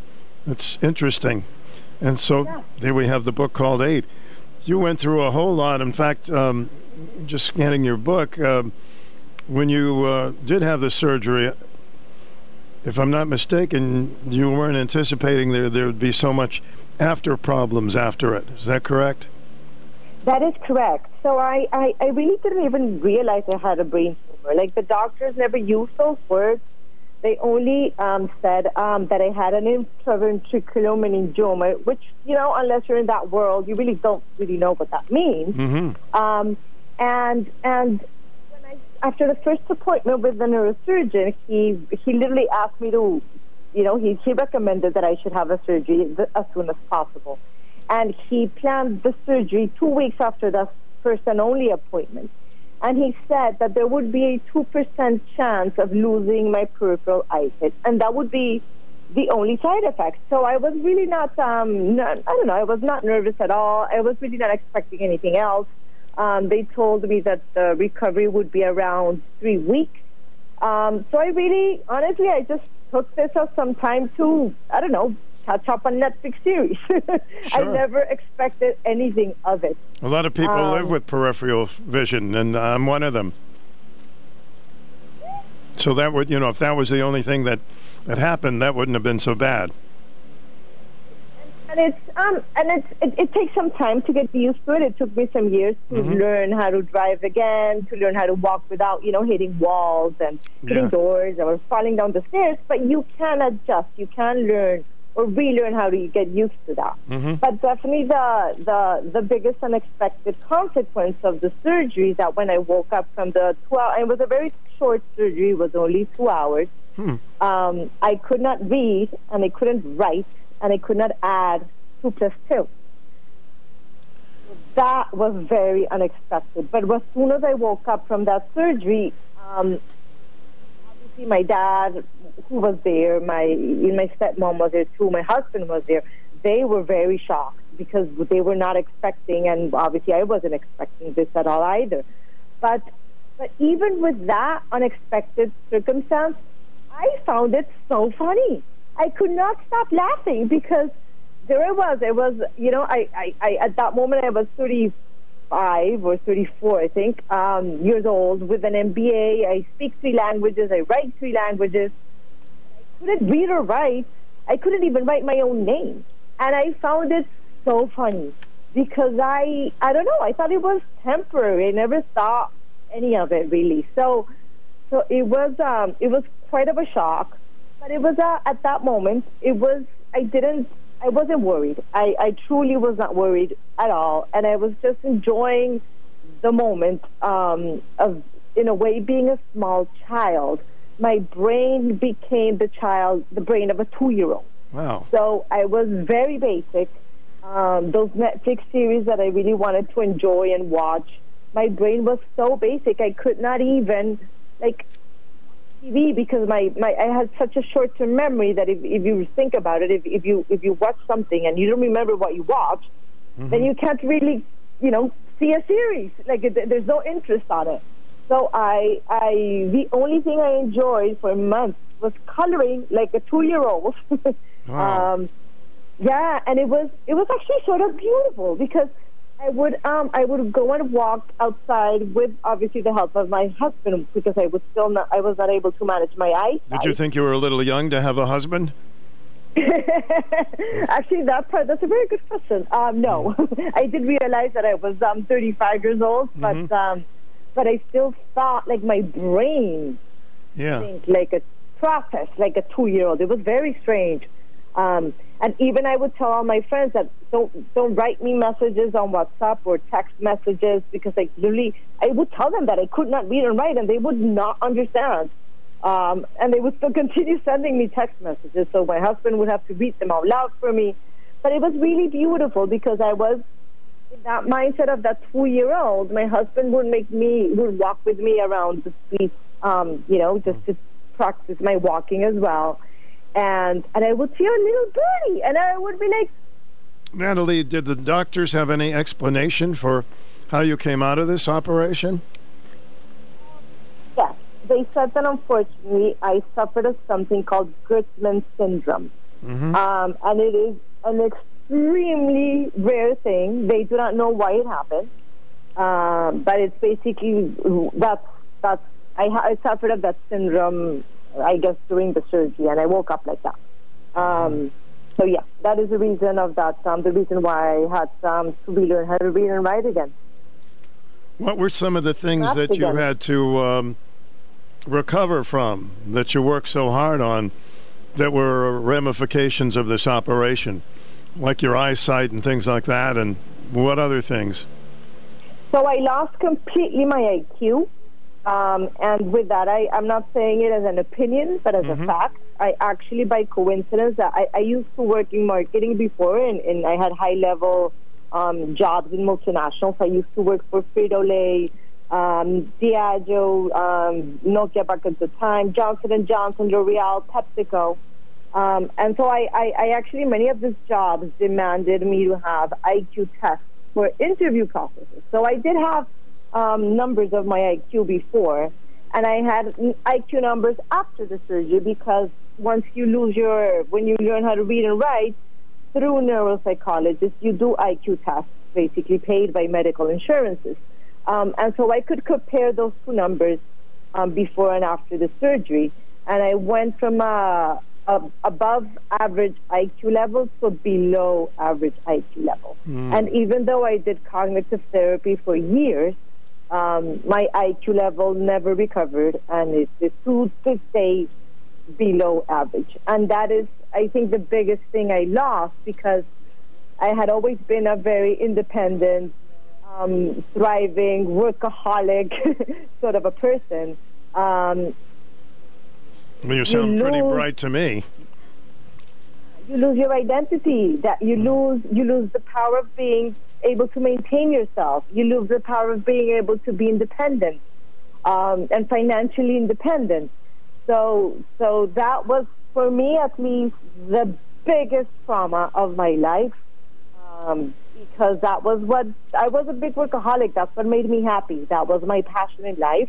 That's interesting. And so there we have the book called Eight. You went through a whole lot. In fact, um, just scanning your book, um, when you uh, did have the surgery, if I'm not mistaken, you weren't anticipating there there would be so much after problems after it. Is that correct? That is correct. So I, I, I really didn't even realize I had a brain tumor. Like the doctors never used those words. They only um, said um, that I had an intraventricular meningioma, which, you know, unless you're in that world, you really don't really know what that means. Mm-hmm. Um, and and after the first appointment with the neurosurgeon, he he literally asked me to, you know, he he recommended that I should have a surgery as soon as possible, and he planned the surgery two weeks after the first and only appointment. And he said that there would be a 2% chance of losing my peripheral eyesight, and that would be the only side effect. So I was really not, um, not, I don't know, I was not nervous at all. I was really not expecting anything else. Um, they told me that the recovery would be around three weeks. Um, so I really, honestly, I just took this as some time to, I don't know, catch up on Netflix series. I never expected anything of it. A lot of people Um, live with peripheral vision, and I'm one of them. So that would, you know, if that was the only thing that that happened, that wouldn't have been so bad. And it's um and it's it, it takes some time to get used to it. It took me some years to Mhm. learn how to drive again, to learn how to walk without you know hitting walls and hitting Yeah. doors or falling down the stairs. But you can adjust. You can learn or relearn how to get used to that. Mhm. But definitely the, the the biggest unexpected consequence of the surgery is that when I woke up from the two hour, it was a very short surgery, it was only two hours. Hmm. Um, I could not read and I couldn't write and I could not add two plus two. That was very unexpected. But as soon as I woke up from that surgery, um, obviously my dad, who was there, my my stepmom was there too, my husband was there. They were very shocked because they were not expecting, and obviously I wasn't expecting this at all either. But but even with that unexpected circumstance, I found it so funny. I could not stop laughing because there I was. I was, you know, I, I, I at that moment I was 35 or 34, I think, um, years old with an MBA. I speak three languages. I write three languages. I couldn't read or write. I couldn't even write my own name, and I found it so funny because I, I don't know. I thought it was temporary. I never thought any of it really. So, so it was, um, it was quite of a shock. But it was uh, at that moment. It was. I didn't. I wasn't worried. I, I truly was not worried at all, and I was just enjoying the moment um, of, in a way, being a small child. My brain became the child, the brain of a two-year-old. Wow. So I was very basic. Um, those Netflix series that I really wanted to enjoy and watch, my brain was so basic. I could not even like TV because my, my I had such a short term memory that if, if you think about it, if, if you if you watch something and you don't remember what you watched, then you can't really you know see a series. Like there's no interest on it. So I I the only thing I enjoyed for months was coloring like a two year old. Wow. um, yeah, and it was it was actually sort of beautiful because I would um I would go and walk outside with obviously the help of my husband because I was still not I was not able to manage my eyes. Did you think you were a little young to have a husband? Actually, that part, that's a very good question. Um, no, I did realize that I was um, 35 years old, but Mhm. um, but I still thought like my brain Yeah. think like a process like a two year old. It was very strange. Um, and even I would tell all my friends that don't don't write me messages on WhatsApp or text messages because like literally I would tell them that I could not read and write and they would not understand. Um, and they would still continue sending me text messages. So my husband would have to read them out loud for me. But it was really beautiful because I was in that mindset of that two year old. My husband would make me, would walk with me around the street, um, you know, just to practice my walking as well. And, and I would see a little birdie and I would be like, Natalie, did the doctors have any explanation for how you came out of this operation? Yes, they said that unfortunately I suffered of something called Gerstmann syndrome. Mm-hmm. Um, and it is an extremely rare thing. They do not know why it happened. Um, but it's basically that's, that's, I, ha- I suffered of that syndrome, I guess, during the surgery, and I woke up like that. Um, so, yeah, that is the reason of that, um, the reason why I had um, to relearn how to read and write again. What were some of the things That's that you again. had to um, recover from that you worked so hard on that were ramifications of this operation, like your eyesight and things like that? And what other things? So I lost completely my IQ. Um, and with that, I, I'm not saying it as an opinion, but as a fact. I actually, by coincidence, I, I used to work in marketing before, and, and I had high level um, jobs in multinationals. I used to work for Frito Lay, um, Diageo, um, Nokia back at the time, Johnson and Johnson, L'Oreal, PepsiCo. Um, and so I, I, I actually, many of these jobs demanded me to have IQ tests for interview processes. So I did have um, numbers of my IQ before, and I had IQ numbers after the surgery because once you lose your, when you learn how to read and write through neuropsychologists, you do IQ tests, basically paid by medical insurances. Um, and so I could compare those two numbers um, before and after the surgery. And I went from a, a above average IQ level to below average IQ level. Mm. And even though I did cognitive therapy for years, um, my IQ level never recovered. And it is to this day, below average. And that is, I think, the biggest thing I lost because I had always been a very independent, um, thriving, workaholic sort of a person. Um, Well, you sound pretty lose- bright to me. you lose your identity that you lose you lose the power of being able to maintain yourself. You lose the power of being able to be independent um, and financially independent. So so that was for me at least the biggest trauma of my life um, because that was what I was a big workaholic. That's what made me happy. That was my passion in life.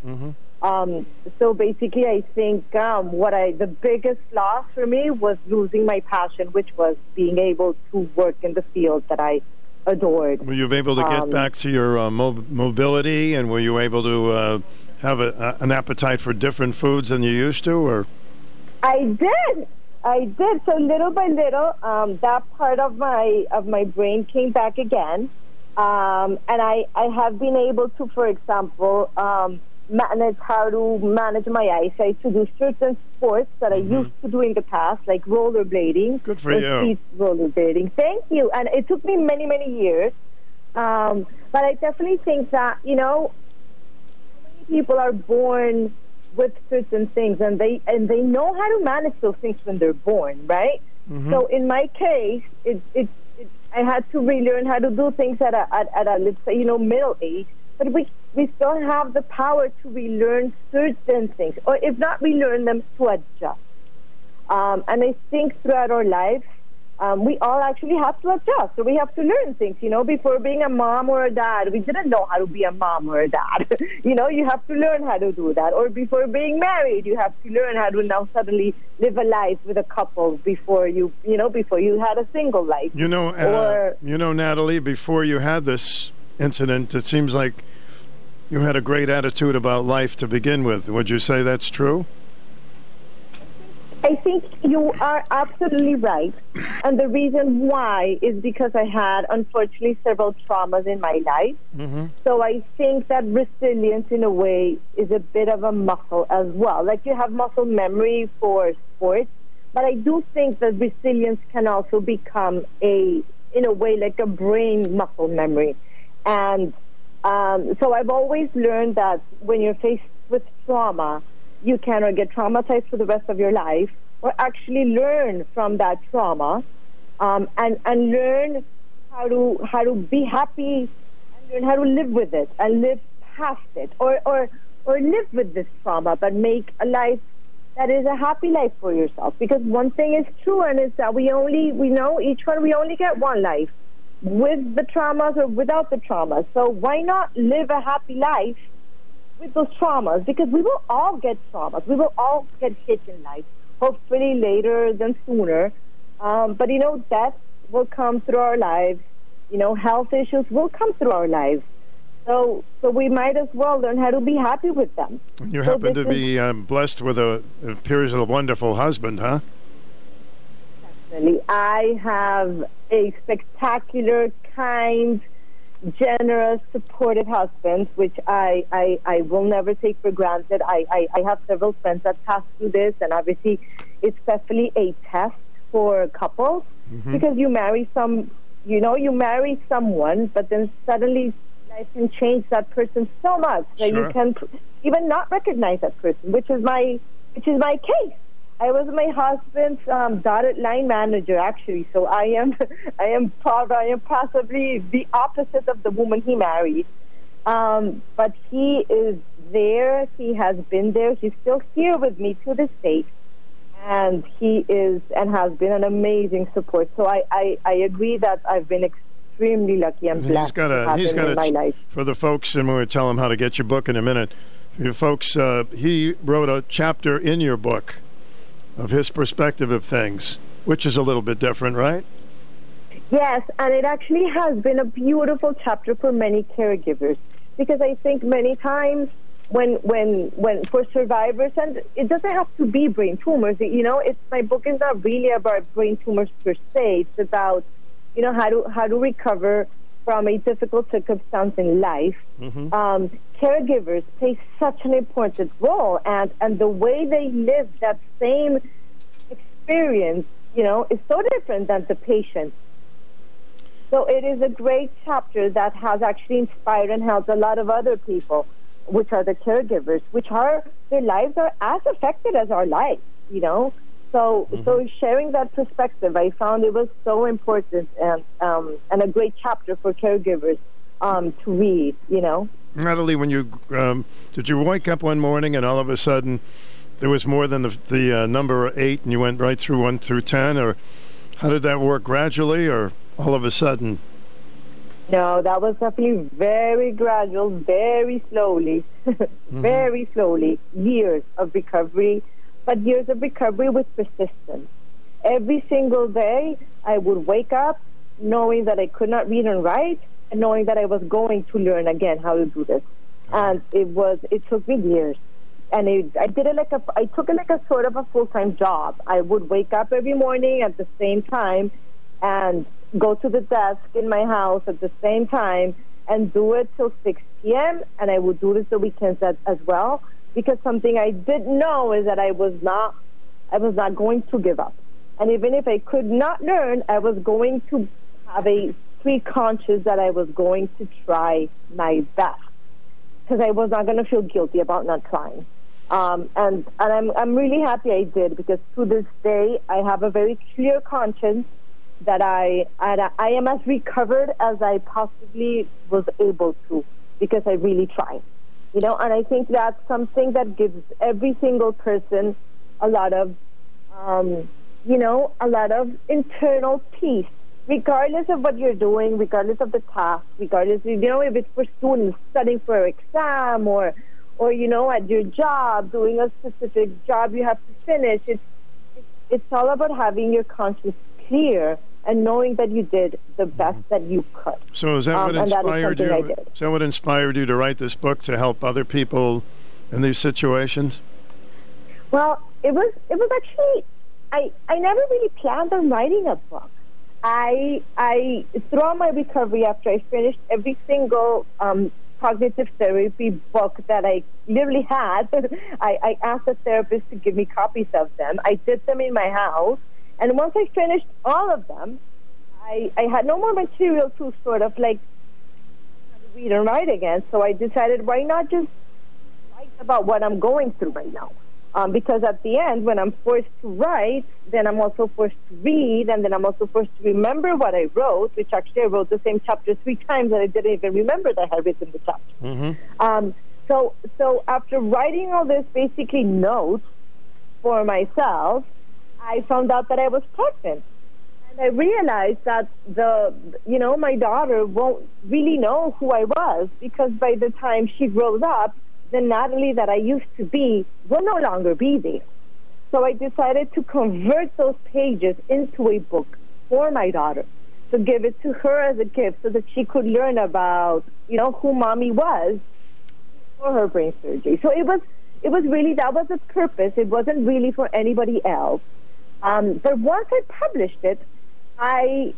Um, so basically, I think um, what I the biggest loss for me was losing my passion, which was being able to work in the field that I adored. Were you able to get Um, back to your uh, mo- mobility, and were you able to uh, have a, a, an appetite for different foods than you used to, or? I did. I did. So little by little, um, that part of my of my brain came back again, um, and I I have been able to, for example, um, manage how to manage my eyesight to do certain sports that I used to do in the past, like rollerblading. Good for you. Rollerblading. Thank you. And it took me many many years, um, but I definitely think that you know many people are born with certain things and they and they know how to manage those things when they're born right Mhm. so in my case it, it, it i had to relearn how to do things at a at, at a let's say you know middle age but we we still have the power to relearn certain things or if not relearn them to adjust um, and i think throughout our lives um, we all actually have to adjust. So we have to learn things. You know, before being a mom or a dad, we didn't know how to be a mom or a dad. you know, you have to learn how to do that. Or before being married, you have to learn how to now suddenly live a life with a couple before you, you know, before you had a single life. You know, uh, Or- you know, Natalie. Before you had this incident, it seems like you had a great attitude about life to begin with. Would you say that's true? I think you are absolutely right. And the reason why is because I had, unfortunately, several traumas in my life. Mm-hmm. So I think that resilience, in a way, is a bit of a muscle as well. Like you have muscle memory for sports, but I do think that resilience can also become a, in a way, like a brain muscle memory. And um, so I've always learned that when you're faced with trauma, you can or get traumatized for the rest of your life, or actually learn from that trauma, um, and and learn how to how to be happy and learn how to live with it and live past it, or or or live with this trauma, but make a life that is a happy life for yourself. Because one thing is true, and is that we only we know each one we only get one life, with the traumas or without the traumas. So why not live a happy life? with those traumas because we will all get traumas. We will all get hit in life, hopefully later than sooner. Um, but you know, death will come through our lives. You know, health issues will come through our lives. So, so we might as well learn how to be happy with them. You So happen to be um, blessed with a, appears a wonderful husband, huh? Definitely. I have a spectacular, kind, generous, supportive husband, which I, I, I will never take for granted. I, I, I have several friends that pass through this, and obviously it's definitely a test for couples Mhm. because you marry some, you know, you marry someone, but then suddenly life can change that person so much that Sure. you can even not recognize that person, which is my, which is my case. I was my husband's um, dotted line manager, actually. So I am, I am I am possibly the opposite of the woman he married. Um, but he is there. He has been there. He's still here with me to this date, and he is and has been an amazing support. So I, I, I agree that I've been extremely lucky He's blessed got to a he's got in a my life. for the folks, and we're going to tell them how to get your book in a minute. You folks, uh, he wrote a chapter in your book of his perspective of things, which is a little bit different, right? Yes, and it actually has been a beautiful chapter for many caregivers because I think many times when when when for survivors and it doesn't have to be brain tumors. You know, it's my book is not really about brain tumors per se. It's about you know how to how to recover from a difficult circumstance in life, Mm-hmm. um, caregivers play such an important role, and and the way they live that same experience, you know, is so different than the patient. So it is a great chapter that has actually inspired and helped a lot of other people, which are the caregivers, which are their lives are as affected as our lives, you know. So so sharing that perspective, I found it was so important and um, and a great chapter for caregivers um, to read, you know. Natalie, when you um, did you wake up one morning and all of a sudden there was more than the the uh, number eight, and you went right through one through ten, or how did that work? Gradually, or all of a sudden? No, that was definitely very gradual, very slowly, very slowly. Years of recovery, but years of recovery with persistence. Every single day, I would wake up knowing that I could not read and write, and knowing that I was going to learn again how to do this. And it was, it took me years. And it, I did it like a, I took it like a sort of a full time job. I would wake up every morning at the same time and go to the desk in my house at the same time and do it till 6 p.m. And I would do this the weekends as, as well because something I did know is that I was not, I was not going to give up. And even if I could not learn, I was going to have a pre-conscious that I was going to try my best because I was not going to feel guilty about not trying. Um, and and I'm I'm really happy I did because to this day I have a very clear conscience that I I, I am as recovered as I possibly was able to because I really tried. You know, and I think that's something that gives every single person a lot of um, you know, a lot of internal peace, regardless of what you're doing, regardless of the task, regardless, you know, if it's for students studying for an exam or, or you know, at your job doing a specific job you have to finish. It's it's, it's all about having your conscience clear and knowing that you did the best that you could. So is that Um, what and that is inspired you? Is that what inspired you to write this book to help other people in these situations? Well, it was it was actually I I never really planned on writing a book. I I throughout my recovery after I finished every single um, cognitive therapy book that I literally had, I, I asked the therapist to give me copies of them. I did them in my house, and once I finished all of them, I I had no more material to sort of like read and write again. So I decided why not just write about what I'm going through right now. Um, because at the end, when I'm forced to write, then I'm also forced to read, and then I'm also forced to remember what I wrote, which actually I wrote the same chapter three times, and I didn't even remember that I had written the chapter. Mm-hmm. Um, so, so after writing all this basically notes for myself, I found out that I was pregnant, and I realized that the, you know, my daughter won't really know who I was because by the time she grows up, the Natalie that I used to be will no longer be there. So I decided to convert those pages into a book for my daughter to give it to her as a gift so that she could learn about, you know, who mommy was for her brain surgery. So it was it was really that was its purpose. It wasn't really for anybody else. Um, but once I published it, I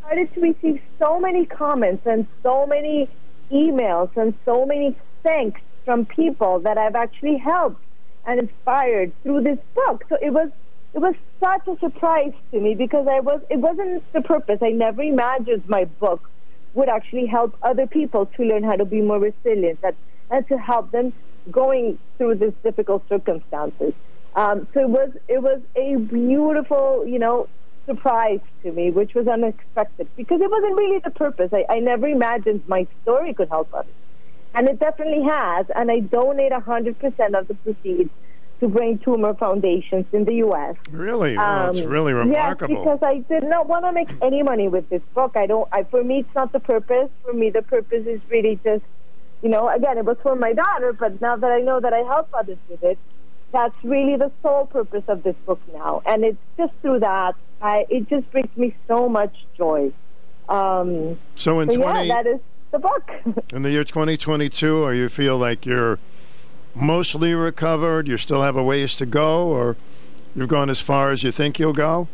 started to receive so many comments and so many emails and so many thanks from people that I've actually helped and inspired through this book. So it was it was such a surprise to me because I was it wasn't the purpose. I never imagined my book would actually help other people to learn how to be more resilient and, and to help them going through these difficult circumstances. Um, so it was it was a beautiful, you know, surprise to me, which was unexpected because it wasn't really the purpose. I, I never imagined my story could help others. And it definitely has. And I donate 100% of the proceeds to Brain Tumor Foundations in the U.S. Really? Well, that's really remarkable. Yes, because I did not want to make any money with this book. I don't. I, for me, it's not the purpose. For me, the purpose is really just, you know, again, it was for my daughter. But now that I know that I help others with it, that's really the sole purpose of this book now. And it's just through that, I it just brings me so much joy. Um, So in so 20 yeah, that is the book. In the year 2022, or you feel like you're mostly recovered, you still have a ways to go, or you've gone as far as you think you'll go?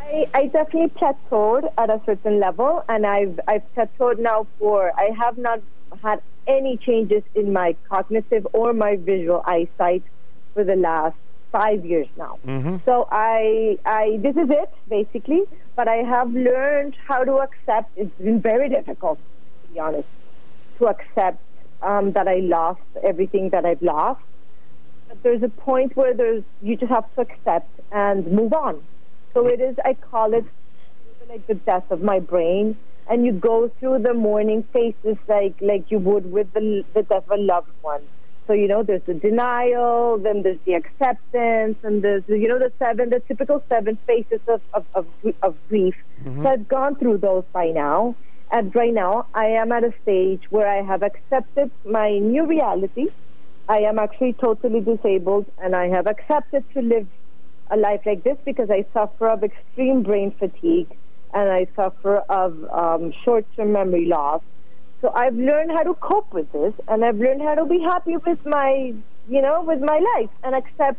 I I, definitely plateaued at a certain level, and I've I've plateaued now for I have not had any changes in my cognitive or my visual eyesight for the last five years now. Mm-hmm. So I I this is it basically, but I have learned how to accept. It's been very difficult, to be honest, to accept um, that I lost everything that I've lost. But there's a point where there's you just have to accept and move on. So it is. I call it like the death of my brain. And you go through the mourning phases like like you would with the the death of a loved one. So you know, there's the denial, then there's the acceptance, and there's you know the seven, the typical seven phases of of of, of grief. Mhm. So I've gone through those by now. And right now, I am at a stage where I have accepted my new reality. I am actually totally disabled, and I have accepted to live a life like this because I suffer of extreme brain fatigue and I suffer of um, short-term memory loss. So I've learned how to cope with this, and I've learned how to be happy with my, you know, with my life and accept.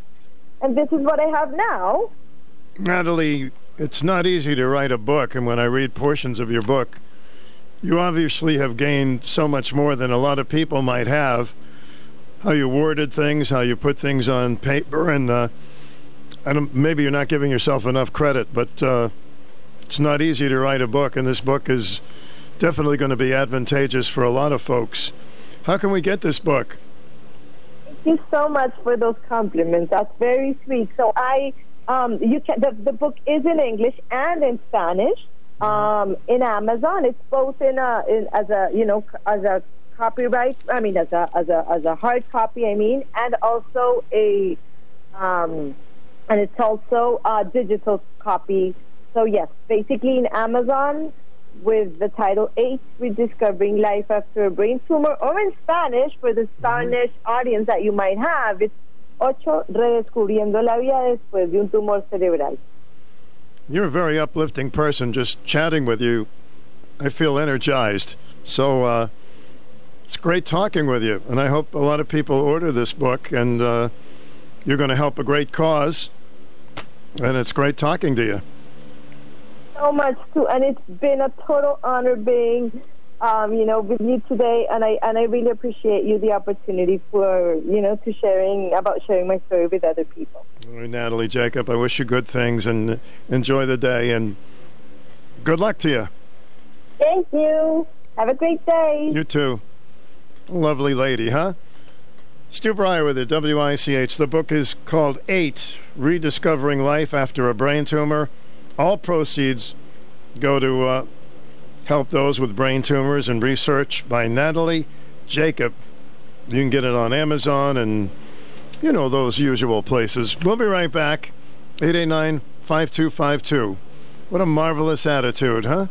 And this is what I have now. Natalie, it's not easy to write a book, and when I read portions of your book, you obviously have gained so much more than a lot of people might have. How you worded things, how you put things on paper, and uh, I don't, maybe you're not giving yourself enough credit, but uh, it's not easy to write a book, and this book is definitely going to be advantageous for a lot of folks. How can we get this book? Thank you so much for those compliments. That's very sweet. So I, um, you can. The, the book is in English and in Spanish. Um, in Amazon, it's both in a in, as a you know as a copyright. I mean, as a as a as a hard copy. I mean, and also a, um, and it's also a digital copy. So yes, basically in Amazon with the title Eight Rediscovering Life After a Brain Tumor, or in Spanish for the Spanish audience that you might have, it's Ocho Redescubriendo la Vida Después de un Tumor Cerebral. You're a very uplifting person. Just chatting with you, I feel energized. So uh, it's great talking with you, and I hope a lot of people order this book. And uh, you're going to help a great cause, and it's great talking to you. So much too, and it's been a total honor being, um, you know, with you today, and I and I really appreciate you the opportunity for you know to sharing about sharing my story with other people. Right, Natalie Jacob, I wish you good things and enjoy the day, and good luck to you. Thank you. Have a great day. You too. Lovely lady, huh? Stu Bryer with it, WICH. The book is called Eight Rediscovering Life After a Brain Tumor. All proceeds go to uh, help those with brain tumors and research by Natalie Jacob. You can get it on Amazon and, you know, those usual places. We'll be right back. 889 5252. What a marvelous attitude, huh?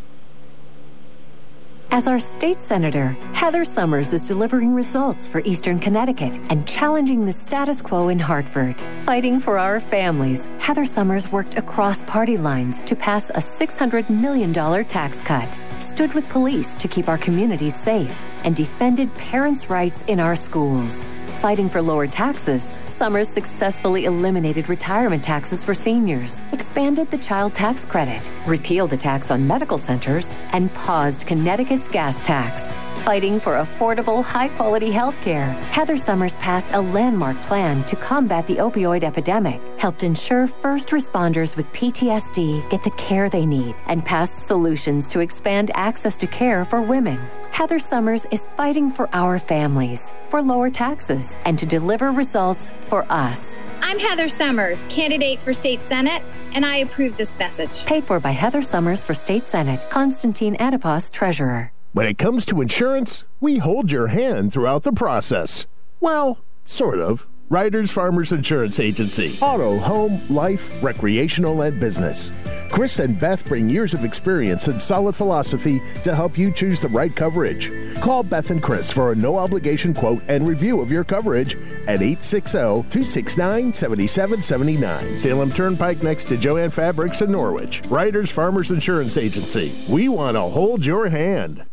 As our state senator, Heather Somers is delivering results for Eastern Connecticut and challenging the status quo in Hartford. Fighting for our families, Heather Somers worked across party lines to pass a $600 million tax cut, stood with police to keep our communities safe, and defended parents' rights in our schools. Fighting for lower taxes, Somers successfully eliminated retirement taxes for seniors, expanded the child tax credit, repealed a tax on medical centers, and paused Connecticut's gas tax. Fighting for affordable, high quality health care, Heather Somers passed a landmark plan to combat the opioid epidemic, helped ensure first responders with PTSD get the care they need, and passed solutions to expand access to care for women. Heather Somers is fighting for our families, for lower taxes, and to deliver results for us. I'm Heather Somers, candidate for state senate, and I approve this message. Paid for by Heather Somers for State Senate, Constantine Adipas, Treasurer. When it comes to insurance, we hold your hand throughout the process. Well, sort of. Riders Farmers Insurance Agency. Auto, home, life, recreational, and business. Chris and Beth bring years of experience and solid philosophy to help you choose the right coverage. Call Beth and Chris for a no obligation quote and review of your coverage at 860 269 7779. Salem Turnpike next to Jo-Ann Fabrics in Norwich. Riders Farmers Insurance Agency. We want to hold your hand.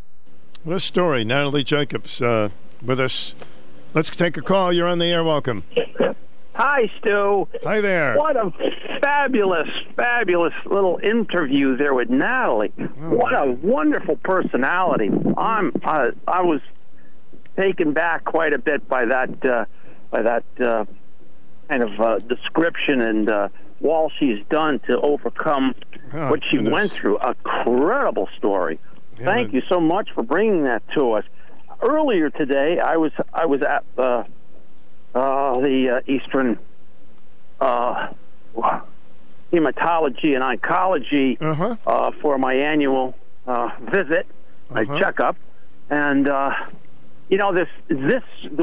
What a story. Natalie Jacobs uh, with us. Let's take a call. You're on the air. Welcome. Hi, Stu. Hi there. What a fabulous, fabulous little interview there with Natalie. what a wonderful personality. I'm, I, I was taken back quite a bit by that, uh, by that uh, kind of uh, description and uh, all she's done to overcome Oh, what she goodness. went through. A credible story. Thank you so much for bringing that to us. Earlier today, I was I was at uh, uh, the uh, Eastern uh, Hematology and Oncology uh for my annual uh, visit, my checkup, and uh, you know this this,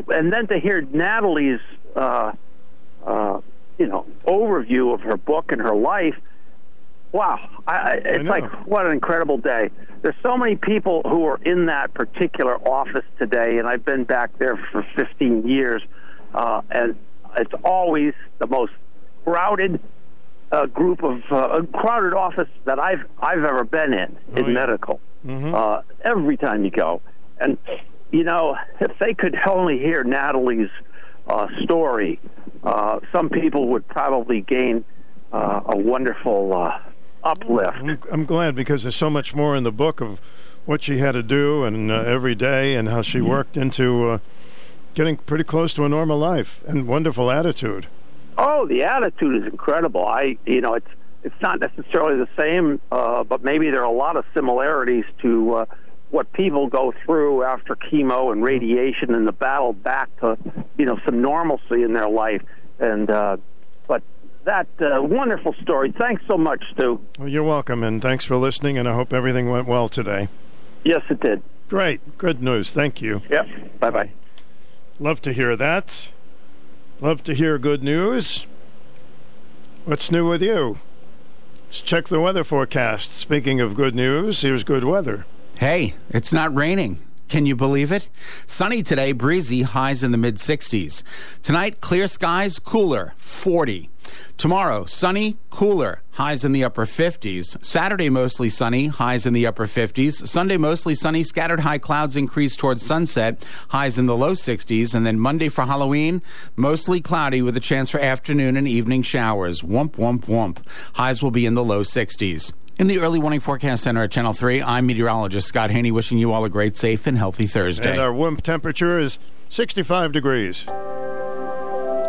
and then to hear Natalie's uh, uh, you know overview of her book and her life. Wow, I, I, it's know. like what an incredible day. There's so many people who are in that particular office today, and I've been back there for 15 years, uh, and it's always the most crowded uh, group of uh, crowded office that I've I've ever been in in medical. Uh, every time you go, and you know, if they could only hear Natalie's uh, story, uh, some people would probably gain uh, a wonderful uh, uplift. I'm, I'm glad because there's so much more in the book of what she had to do and uh, every day and how she worked into uh, getting pretty close to a normal life and wonderful attitude. Oh, the attitude is incredible. I, you know, it's it's not necessarily the same, uh, but maybe there are a lot of similarities to uh, what people go through after chemo and radiation and the battle back to, you know, some normalcy in their life. And uh, but that uh, wonderful story. Thanks so much, Stu. Well, you're welcome, and thanks for listening. And I hope everything went well today. Yes, it did. Great, good news. Thank you. Yep. Bye bye. Love to hear that. Love to hear good news. What's new with you? Let's check the weather forecast. Speaking of good news, here's good weather. Hey, it's not raining. Can you believe it? Sunny today, breezy, highs in the mid 60s. Tonight, clear skies, cooler, 40. Tomorrow, sunny, cooler, highs in the upper 50s. Saturday, mostly sunny, highs in the upper 50s. Sunday, mostly sunny, scattered high clouds increase towards sunset, highs in the low 60s. And then Monday for Halloween, mostly cloudy with a chance for afternoon and evening showers. Wump, wump, wump. Highs will be in the low 60s. In the early warning forecast center at Channel 3, I'm meteorologist Scott Haney wishing you all a great, safe, and healthy Thursday. And our WIMP temperature is 65 degrees.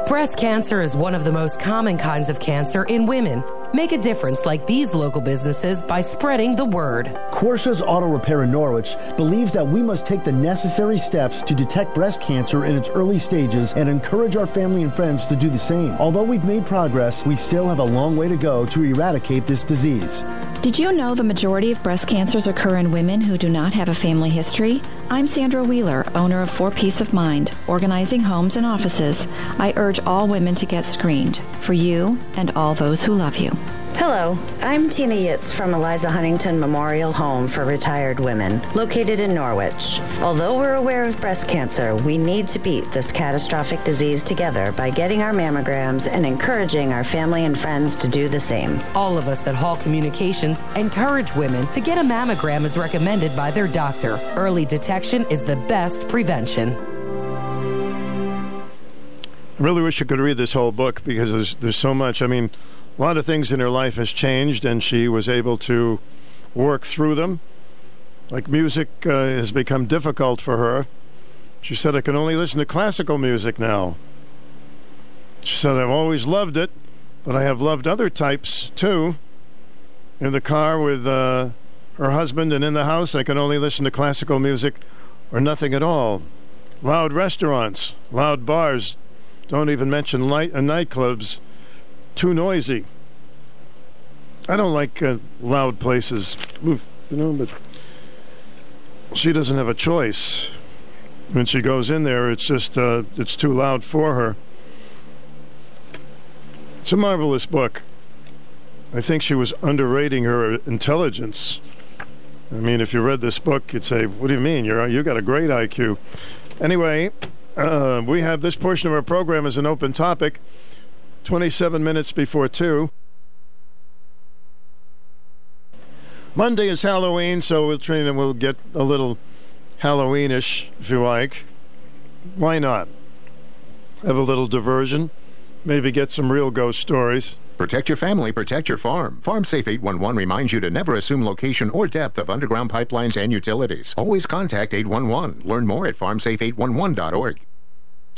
Breast cancer is one of the most common kinds of cancer in women. Make a difference like these local businesses by spreading the word. Corsa's Auto Repair in Norwich believes that we must take the necessary steps to detect breast cancer in its early stages and encourage our family and friends to do the same. Although we've made progress, we still have a long way to go to eradicate this disease. Did you know the majority of breast cancers occur in women who do not have a family history? I'm Sandra Wheeler, owner of For Peace of Mind, organizing homes and offices. I urge all women to get screened for you and all those who love you. Hello, I'm Tina Yitz from Eliza Huntington Memorial Home for Retired Women, located in Norwich. Although we're aware of breast cancer, we need to beat this catastrophic disease together by getting our mammograms and encouraging our family and friends to do the same. All of us at Hall Communications encourage women to get a mammogram as recommended by their doctor. Early detection is the best prevention. I really wish you could read this whole book because there's there's so much. I mean, a lot of things in her life has changed, and she was able to work through them. Like music uh, has become difficult for her. She said, "I can only listen to classical music now." She said, "I've always loved it, but I have loved other types too." In the car with uh, her husband and in the house, I can only listen to classical music or nothing at all. Loud restaurants, loud bars, don't even mention light uh, nightclubs. Too noisy. I don't like uh, loud places, you know, but she doesn't have a choice. When she goes in there, it's just uh, it's too loud for her. It's a marvelous book. I think she was underrating her intelligence. I mean, if you read this book, you'd say, "What do you mean? You're you got a great IQ." Anyway, uh, we have this portion of our program as an open topic. Twenty-seven minutes before two. Monday is Halloween, so we'll train and we'll get a little Halloweenish, if you like. Why not? Have a little diversion. maybe get some real ghost stories. Protect your family, protect your farm. FarmSafe 811 reminds you to never assume location or depth of underground pipelines and utilities. Always contact 811. Learn more at farmsafe811.org.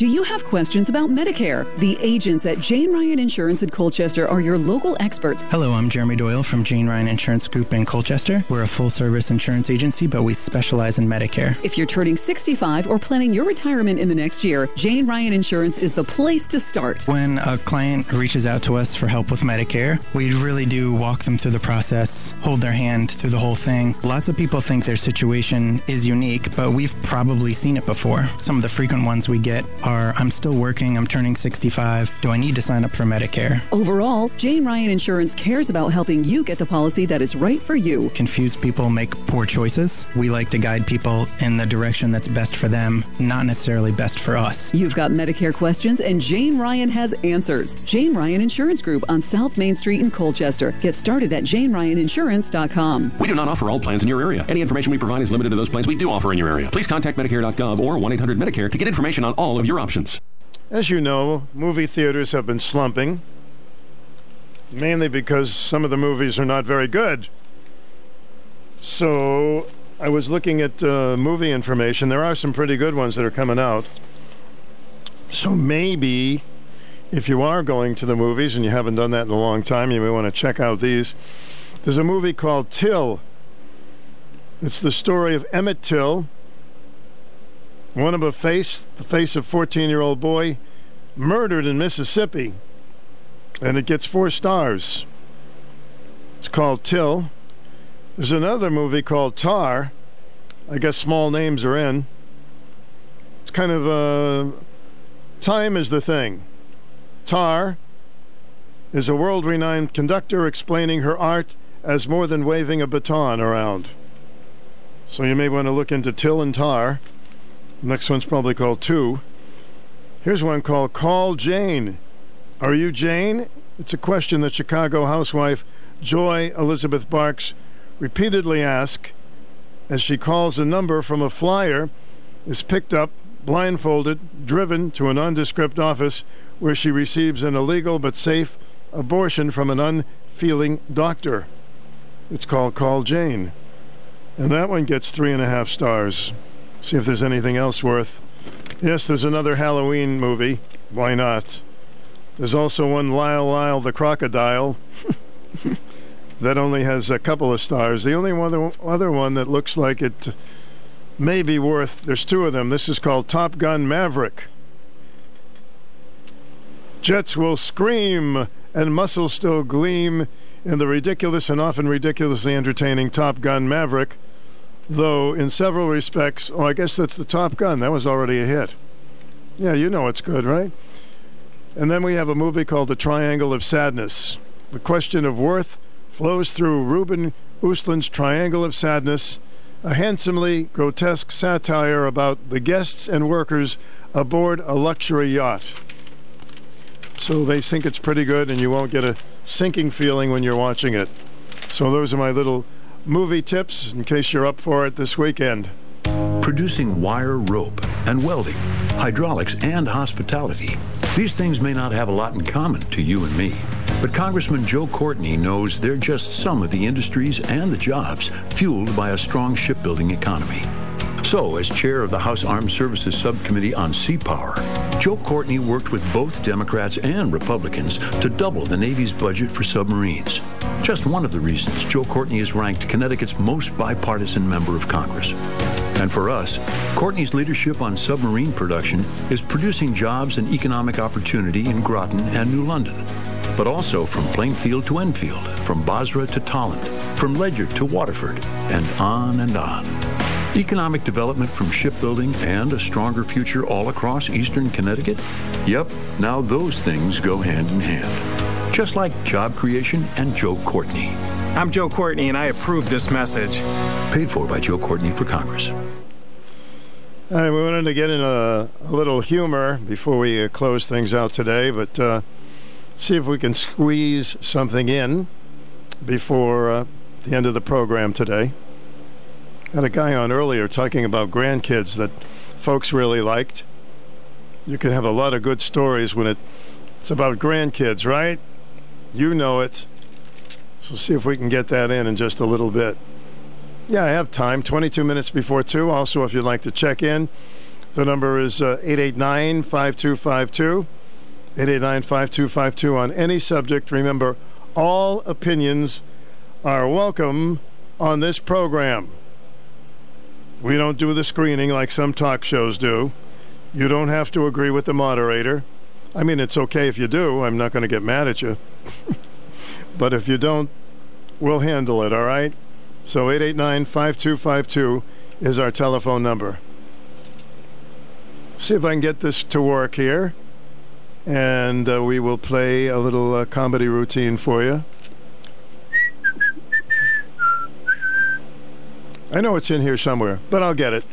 Do you have questions about Medicare? The agents at Jane Ryan Insurance in Colchester are your local experts. Hello, I'm Jeremy Doyle from Jane Ryan Insurance Group in Colchester. We're a full service insurance agency, but we specialize in Medicare. If you're turning 65 or planning your retirement in the next year, Jane Ryan Insurance is the place to start. When a client reaches out to us for help with Medicare, we really do walk them through the process, hold their hand through the whole thing. Lots of people think their situation is unique, but we've probably seen it before. Some of the frequent ones we get are I'm still working, I'm turning 65. Do I need to sign up for Medicare? Overall, Jane Ryan Insurance cares about helping you get the policy that is right for you. Confused people make poor choices. We like to guide people in the direction that's best for them, not necessarily best for us. You've got Medicare questions, and Jane Ryan has answers. Jane Ryan Insurance Group on South Main Street in Colchester. Get started at janeryaninsurance.com. We do not offer all plans in your area. Any information we provide is limited to those plans we do offer in your area. Please contact Medicare.gov or 1 800 Medicare to get information on all of your options. As you know, movie theaters have been slumping, mainly because some of the movies are not very good. So I was looking at uh, movie information. There are some pretty good ones that are coming out. So maybe if you are going to the movies and you haven't done that in a long time, you may want to check out these. There's a movie called Till. It's the story of Emmett Till, one of a face, the face of 14 year old boy, murdered in Mississippi. And it gets four stars. It's called Till. There's another movie called Tar. I guess small names are in. It's kind of uh, time is the thing. Tar is a world renowned conductor explaining her art as more than waving a baton around. So you may want to look into Till and Tar. Next one's probably called Two. Here's one called Call Jane. Are you Jane? It's a question that Chicago housewife Joy Elizabeth Banks repeatedly asks as she calls a number from a flyer, is picked up, blindfolded, driven to a nondescript office where she receives an illegal but safe abortion from an unfeeling doctor. It's called Call Jane. And that one gets three and a half stars. See if there's anything else worth. Yes, there's another Halloween movie. Why not? There's also one Lyle Lyle the Crocodile. that only has a couple of stars. The only other, other one that looks like it may be worth, there's two of them. This is called Top Gun Maverick. Jets will scream and muscles still gleam in the ridiculous and often ridiculously entertaining Top Gun Maverick, though in several respects, oh, I guess that's the Top Gun. That was already a hit. Yeah, you know it's good, right? And then we have a movie called The Triangle of Sadness. The question of worth flows through Ruben Östlund's Triangle of Sadness, a handsomely grotesque satire about the guests and workers aboard a luxury yacht. So they think it's pretty good, and you won't get a sinking feeling when you're watching it. So those are my little movie tips in case you're up for it this weekend. Producing wire, rope, and welding, hydraulics, and hospitality. These things may not have a lot in common to you and me. But Congressman Joe Courtney knows they're just some of the industries and the jobs fueled by a strong shipbuilding economy. So, as chair of the House Armed Services Subcommittee on Sea Power, Joe Courtney worked with both Democrats and Republicans to double the Navy's budget for submarines. Just one of the reasons Joe Courtney is ranked Connecticut's most bipartisan member of Congress. And for us, Courtney's leadership on submarine production is producing jobs and economic opportunity in Groton and New London, but also from Plainfield to Enfield, from Bozrah to Tolland, from Ledyard to Waterford, and on and on. Economic development from shipbuilding and a stronger future all across eastern Connecticut? Yep, now those things go hand in hand. Just like job creation and Joe Courtney. I'm Joe Courtney, and I approve this message. Paid for by Joe Courtney for Congress. All right, we wanted to get in a, a little humor before we uh, close things out today, but uh, see if we can squeeze something in before uh, the end of the program today. Had a guy on earlier talking about grandkids that folks really liked. You can have a lot of good stories when It's about grandkids, right? You know it. So see if we can get that in in just a little bit. Yeah, I have time. 22 minutes before 2. Also, if you'd like to check in, the number is uh, 889 5252. 889 5252 on any subject. Remember, all opinions are welcome on this program. We don't do the screening like some talk shows do. You don't have to agree with the moderator. I mean, it's okay if you do. I'm not going to get mad at you. but if you don't, we'll handle it, all right? So 889 5252 is our telephone number. See if I can get this to work here. And uh, we will play a little uh, comedy routine for you. I know it's in here somewhere, but I'll get it.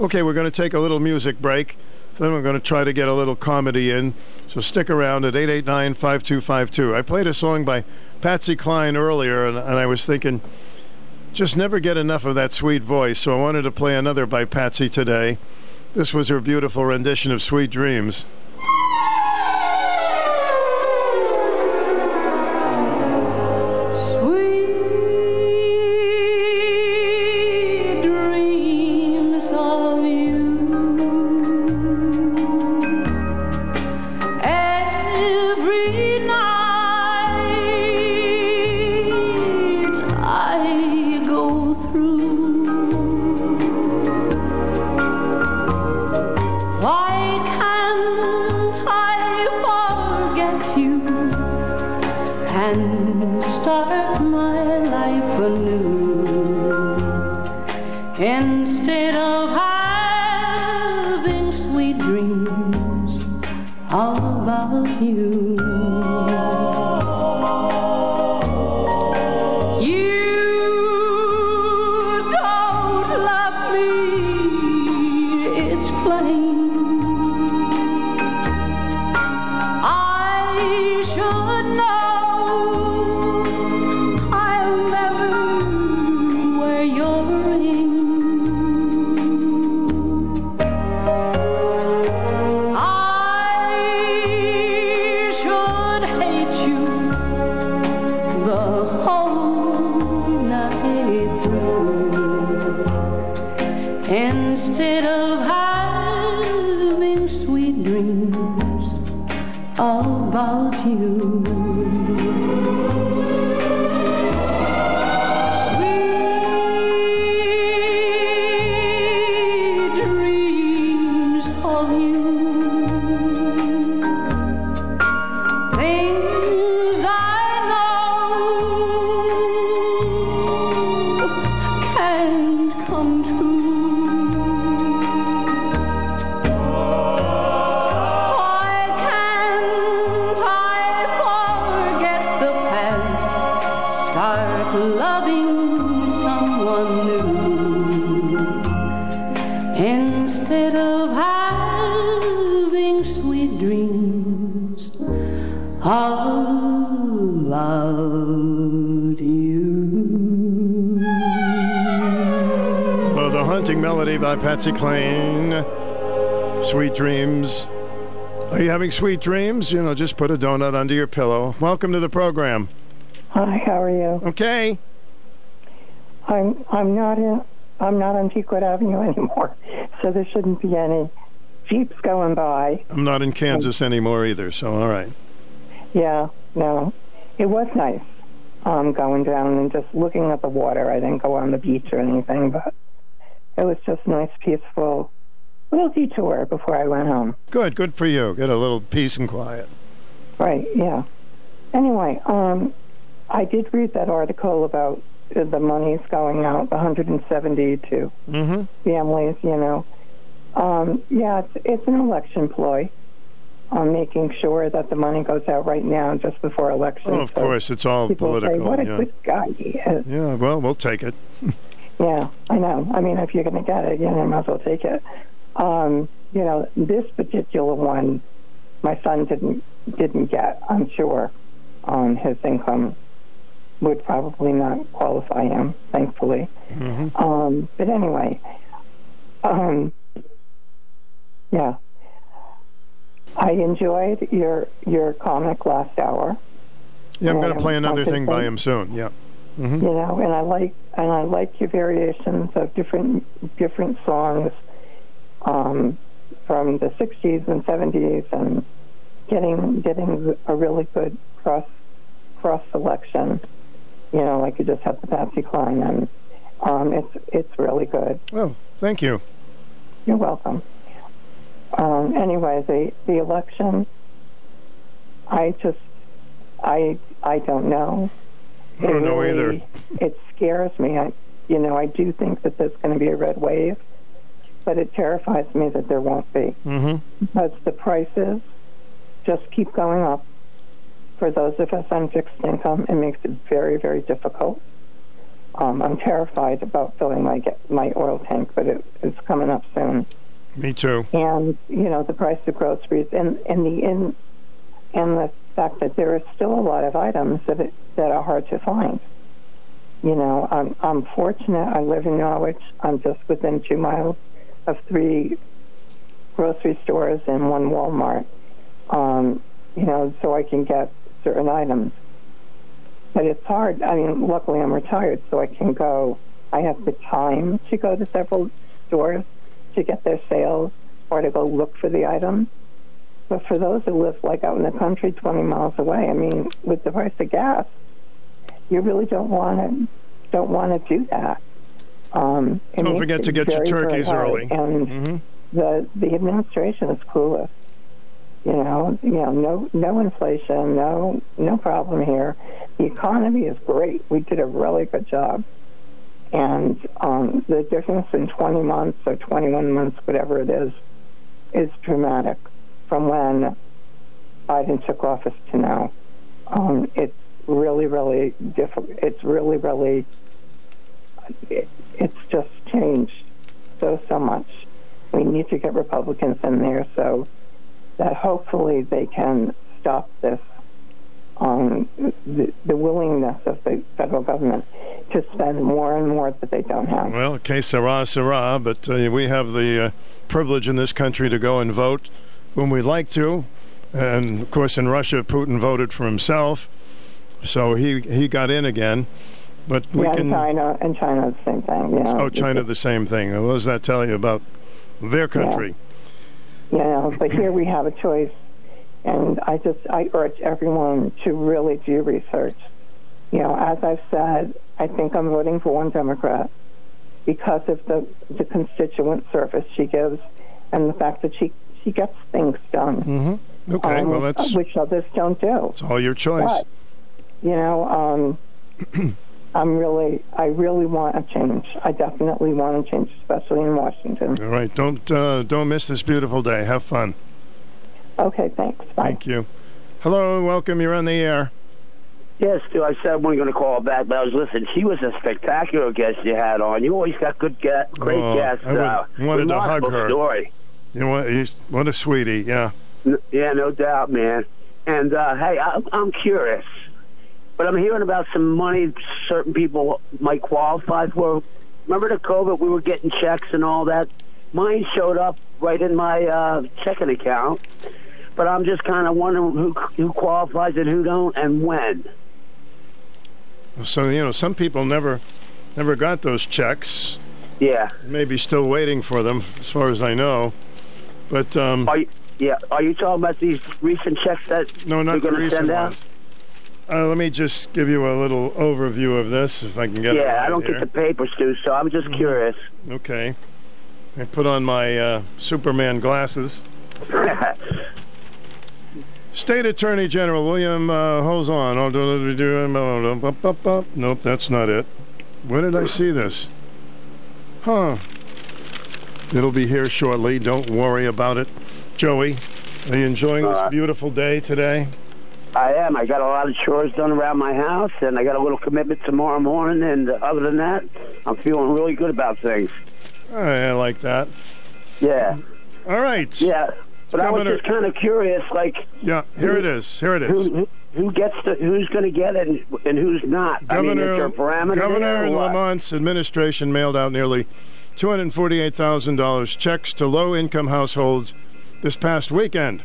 Okay, we're going to take a little music break. Then we're going to try to get a little comedy in. So stick around at 889 5252. I played a song by Patsy Cline earlier, and, and I was thinking, just never get enough of that sweet voice. So I wanted to play another by Patsy today. This was her beautiful rendition of Sweet Dreams. Patsy Cline. Sweet dreams. Are you having sweet dreams? You know, just put a donut under your pillow. Welcome to the program. Hi, how are you? Okay. I'm I'm not in I'm not on Pequot Avenue anymore, so there shouldn't be any jeeps going by. I'm not in Kansas anymore either, so all right. Yeah, no, it was nice um, going down and just looking at the water. I didn't go on the beach or anything, but it was just nice, peaceful little detour before I went home. Good, good for you. Get a little peace and quiet. Right, yeah. Anyway, um, I did read that article about the money's going out, 170 to Mm-hmm. families, you know. Um, yeah, it's, it's an election ploy on making sure that the money goes out right now, just before election. Oh, of So course, it's all political. Say, what a yeah. good guy he is. yeah, well, we'll take it. Yeah, I know. I mean, if you're going to get it, you know, might as well take it. Um, you know, this particular one, my son didn't didn't get. I'm sure um, his income would probably not qualify him. Thankfully, Mm-hmm. um, but anyway, um, yeah. I enjoyed your your comic last hour. Yeah, I'm going to play another thing by him soon. Yeah. hmm You know, and I like and I like your variations of different different songs um, from the '60s and '70s, and getting getting a really good cross cross selection. You know, like you just have the Patsy Cline, and um, it's it's really good. Oh, thank you. You're welcome. Um, anyway, the the election, I just, I I don't know. I don't know really- either. It scares me. I, you know, I do think that there's going to be a red wave, but it terrifies me that there won't be Mm-hmm. because the prices just keep going up. For those of us on fixed income, it makes it very, very difficult. Um, I'm terrified about filling my get, my oil tank, but it, it's coming up soon. Me too. And you know the price of groceries, and and the in and the fact that there are still a lot of items that it, that are hard to find. You know, I'm I'm fortunate. I live in Norwich. I'm just within two miles of three grocery stores and one Walmart. Um, you know, so I can get certain items. But it's hard. I mean, luckily I'm retired, so I can go. I have the time to go to several stores to get their sales or to go look for the item. But for those who live like out in the country, 20 miles away, I mean, with the price of gas, you really don't want to don't want to do that. Um, Don't forget to get your very, very turkeys early. And Mm-hmm. the the administration is clueless. You know, you know, no no inflation, no no problem here. The economy is great. We did a really good job, and um, the difference in 20 months or 21 months, whatever it is, is dramatic from when Biden took office to now. Um, it's really, really difficult. It's really, really. It, it's just changed so so much. We need to get Republicans in there so that hopefully they can stop this um, the, the willingness of the federal government to spend more and more that they don't have. Well, okay, Sarah, Sarah, but uh, we have the uh, privilege in this country to go and vote when we'd like to. And of course, in Russia, Putin voted for himself, so he he got in again. But we yeah, can. and China and China the same thing. Know, Oh, China, the same thing. What does that tell you about their country? Yeah, know, but here we have a choice, and I just I urge everyone to really do research. You know, as I've said, I think I'm voting for one Democrat because of the the constituent service she gives, and the fact that she she gets things done. Mm-hmm. Okay, um, well, that's which others don't do. it's all your choice. But, you know, um, I'm really, I really want a change. I definitely want a change, especially in Washington. All right, don't uh, don't miss this beautiful day. Have fun. Okay, thanks. Bye. Thank you. Hello, welcome. You're on the air. Yes, Stu. I said I wasn't going to call back, but I was listening. She was a spectacular guest you had on. You always got good guests, great Oh, guests. I would- uh, wanted to hug her. Story. You know what? He's, what a sweetie. Yeah. Yeah, no doubt, man. And uh, hey, I, I'm curious, but I'm hearing about some money certain people might qualify for. Remember the COVID? We were getting checks and all that. Mine showed up right in my uh, checking account, but I'm just kind of wondering who who qualifies and who don't, and when. So you know, some people never never got those checks. Yeah. Maybe still waiting for them, as far as I know. But um, Are you, yeah, are you talking about these recent checks that no, not the going to recent send out? ones. Uh, let me just give you a little overview of this, if I can get it. Yeah, I don't here. get the papers, Stu, so I'm just curious. Okay. I put on my uh, Superman glasses. State Attorney General William uh, up. Nope, that's not it. Where did I see this? Huh. It'll be here shortly. Don't worry about it. Joey, are you enjoying this Uh, beautiful day today? I am. I got a lot of chores done around my house, and I got a little commitment tomorrow morning. And other than that, I'm feeling really good about things. I, like that. Yeah. All right. Yeah. But I was just kind of curious, like. Yeah, here it is. Here it is. Who, who, who gets the? Who's going to get it, and, and who's not? I mean, is there a parameter Governor? Lamont's administration mailed out nearly $248,000 checks to low income households this past weekend.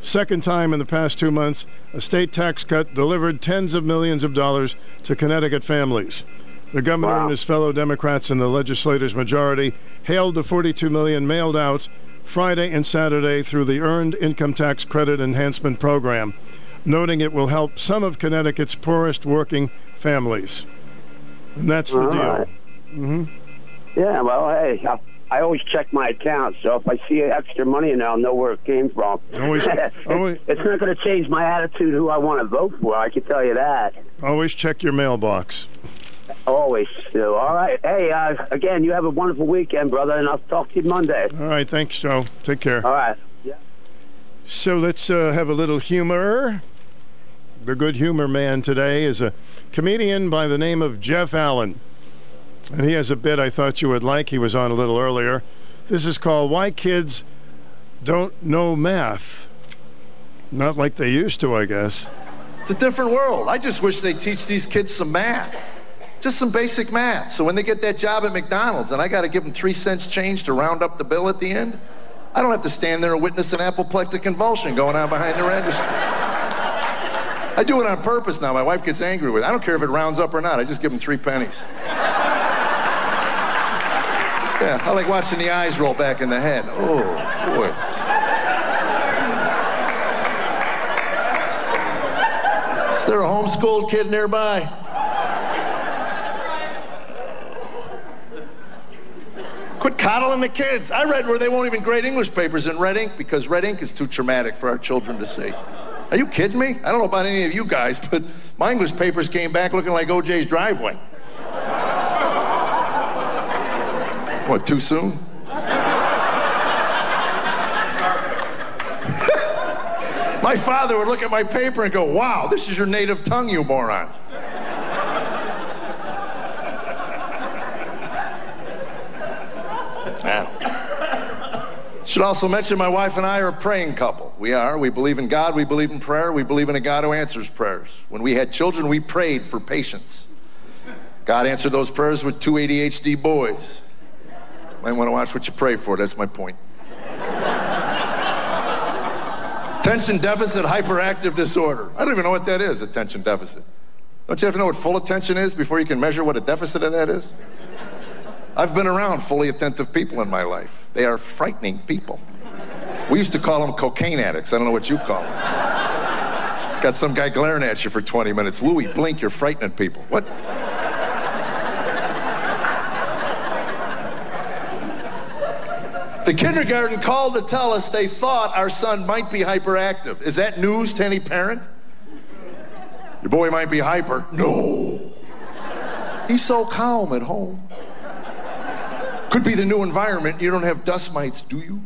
Second time in the past two months, a state tax cut delivered tens of millions of dollars to Connecticut families. The governor and his fellow Democrats in the legislature's majority hailed the 42 million mailed out Friday and Saturday through the Earned Income Tax Credit Enhancement Program, noting it will help some of Connecticut's poorest working families. And that's the All deal. right. hmm Yeah, well, hey, I, I always check my account, so if I see extra money in there, I'll know where it came from. Always- it's, always- it's not going to change my attitude who I want to vote for, I can tell you that. Always check your mailbox. Always do. All right. Hey, uh, again, you have a wonderful weekend, brother, and I'll talk to you Monday. All right, thanks, Joe. Take care. All right. Yeah. So let's uh, have a little humor. The good humor man today is a comedian by the name of Jeff Allen. And he has a bit I thought you would like. He was on a little earlier. This is called Why Kids Don't Know Math. Not like they used to, I guess. It's a different world. I just wish they teach these kids some math. Just some basic math. So when they get that job at McDonald's and I got to give them three cents change to round up the bill at the end, I don't have to stand there and witness an apoplectic convulsion going on behind the register. I do it on purpose now. My wife gets angry with it. I don't care if it rounds up or not. I just give them three pennies. Yeah, I like watching the eyes roll back in the head. Oh, boy. Is there a homeschooled kid nearby? Quit coddling the kids. I read where they won't even grade English papers in red ink because red ink is too traumatic for our children to see. Are you kidding me? I don't know about any of you guys, but my English papers came back looking like OJ's driveway. What, too soon? my father would look at my paper and go, Wow, this is your native tongue, you moron. Should also mention my wife and I are a praying couple. We are. We believe in God. We believe in prayer. We believe in a God who answers prayers. When we had children, we prayed for patience. God answered those prayers with two ADHD boys. Might want to watch what you pray for. That's my point. Attention deficit hyperactive disorder. I don't even know what that is, attention deficit. Don't you have to know what full attention is before you can measure what a deficit of that is? I've been around fully attentive people in my life. They are frightening people. We used to call them cocaine addicts. I don't know what you call them. Got some guy glaring at you for 20 minutes. Louis, blink, you're frightening people. What? The kindergarten called to tell us they thought our son might be hyperactive. Is that news to any parent? Your boy might be hyper. No. He's so calm at home. Could be the new environment. You don't have dust mites, do you?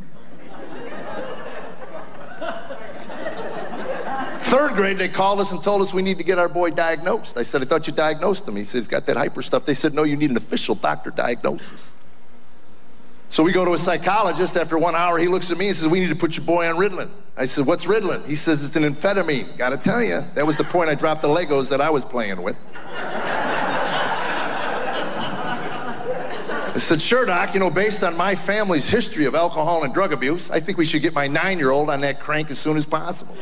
Third grade, they called us and told us we need to get our boy diagnosed. I said, I thought you diagnosed him. He he's got that hyper stuff. They said, no, you need an official doctor diagnosis. So we go to a psychologist. After one hour, he looks at me and says, We need to put your boy on Ritalin. I said, What's Ritalin? He says, It's an amphetamine. Gotta tell you, that was the point I dropped the Legos that I was playing with. I said, Sure, Doc, you know, based on my family's history of alcohol and drug abuse, I think we should get my nine year old on that crank as soon as possible.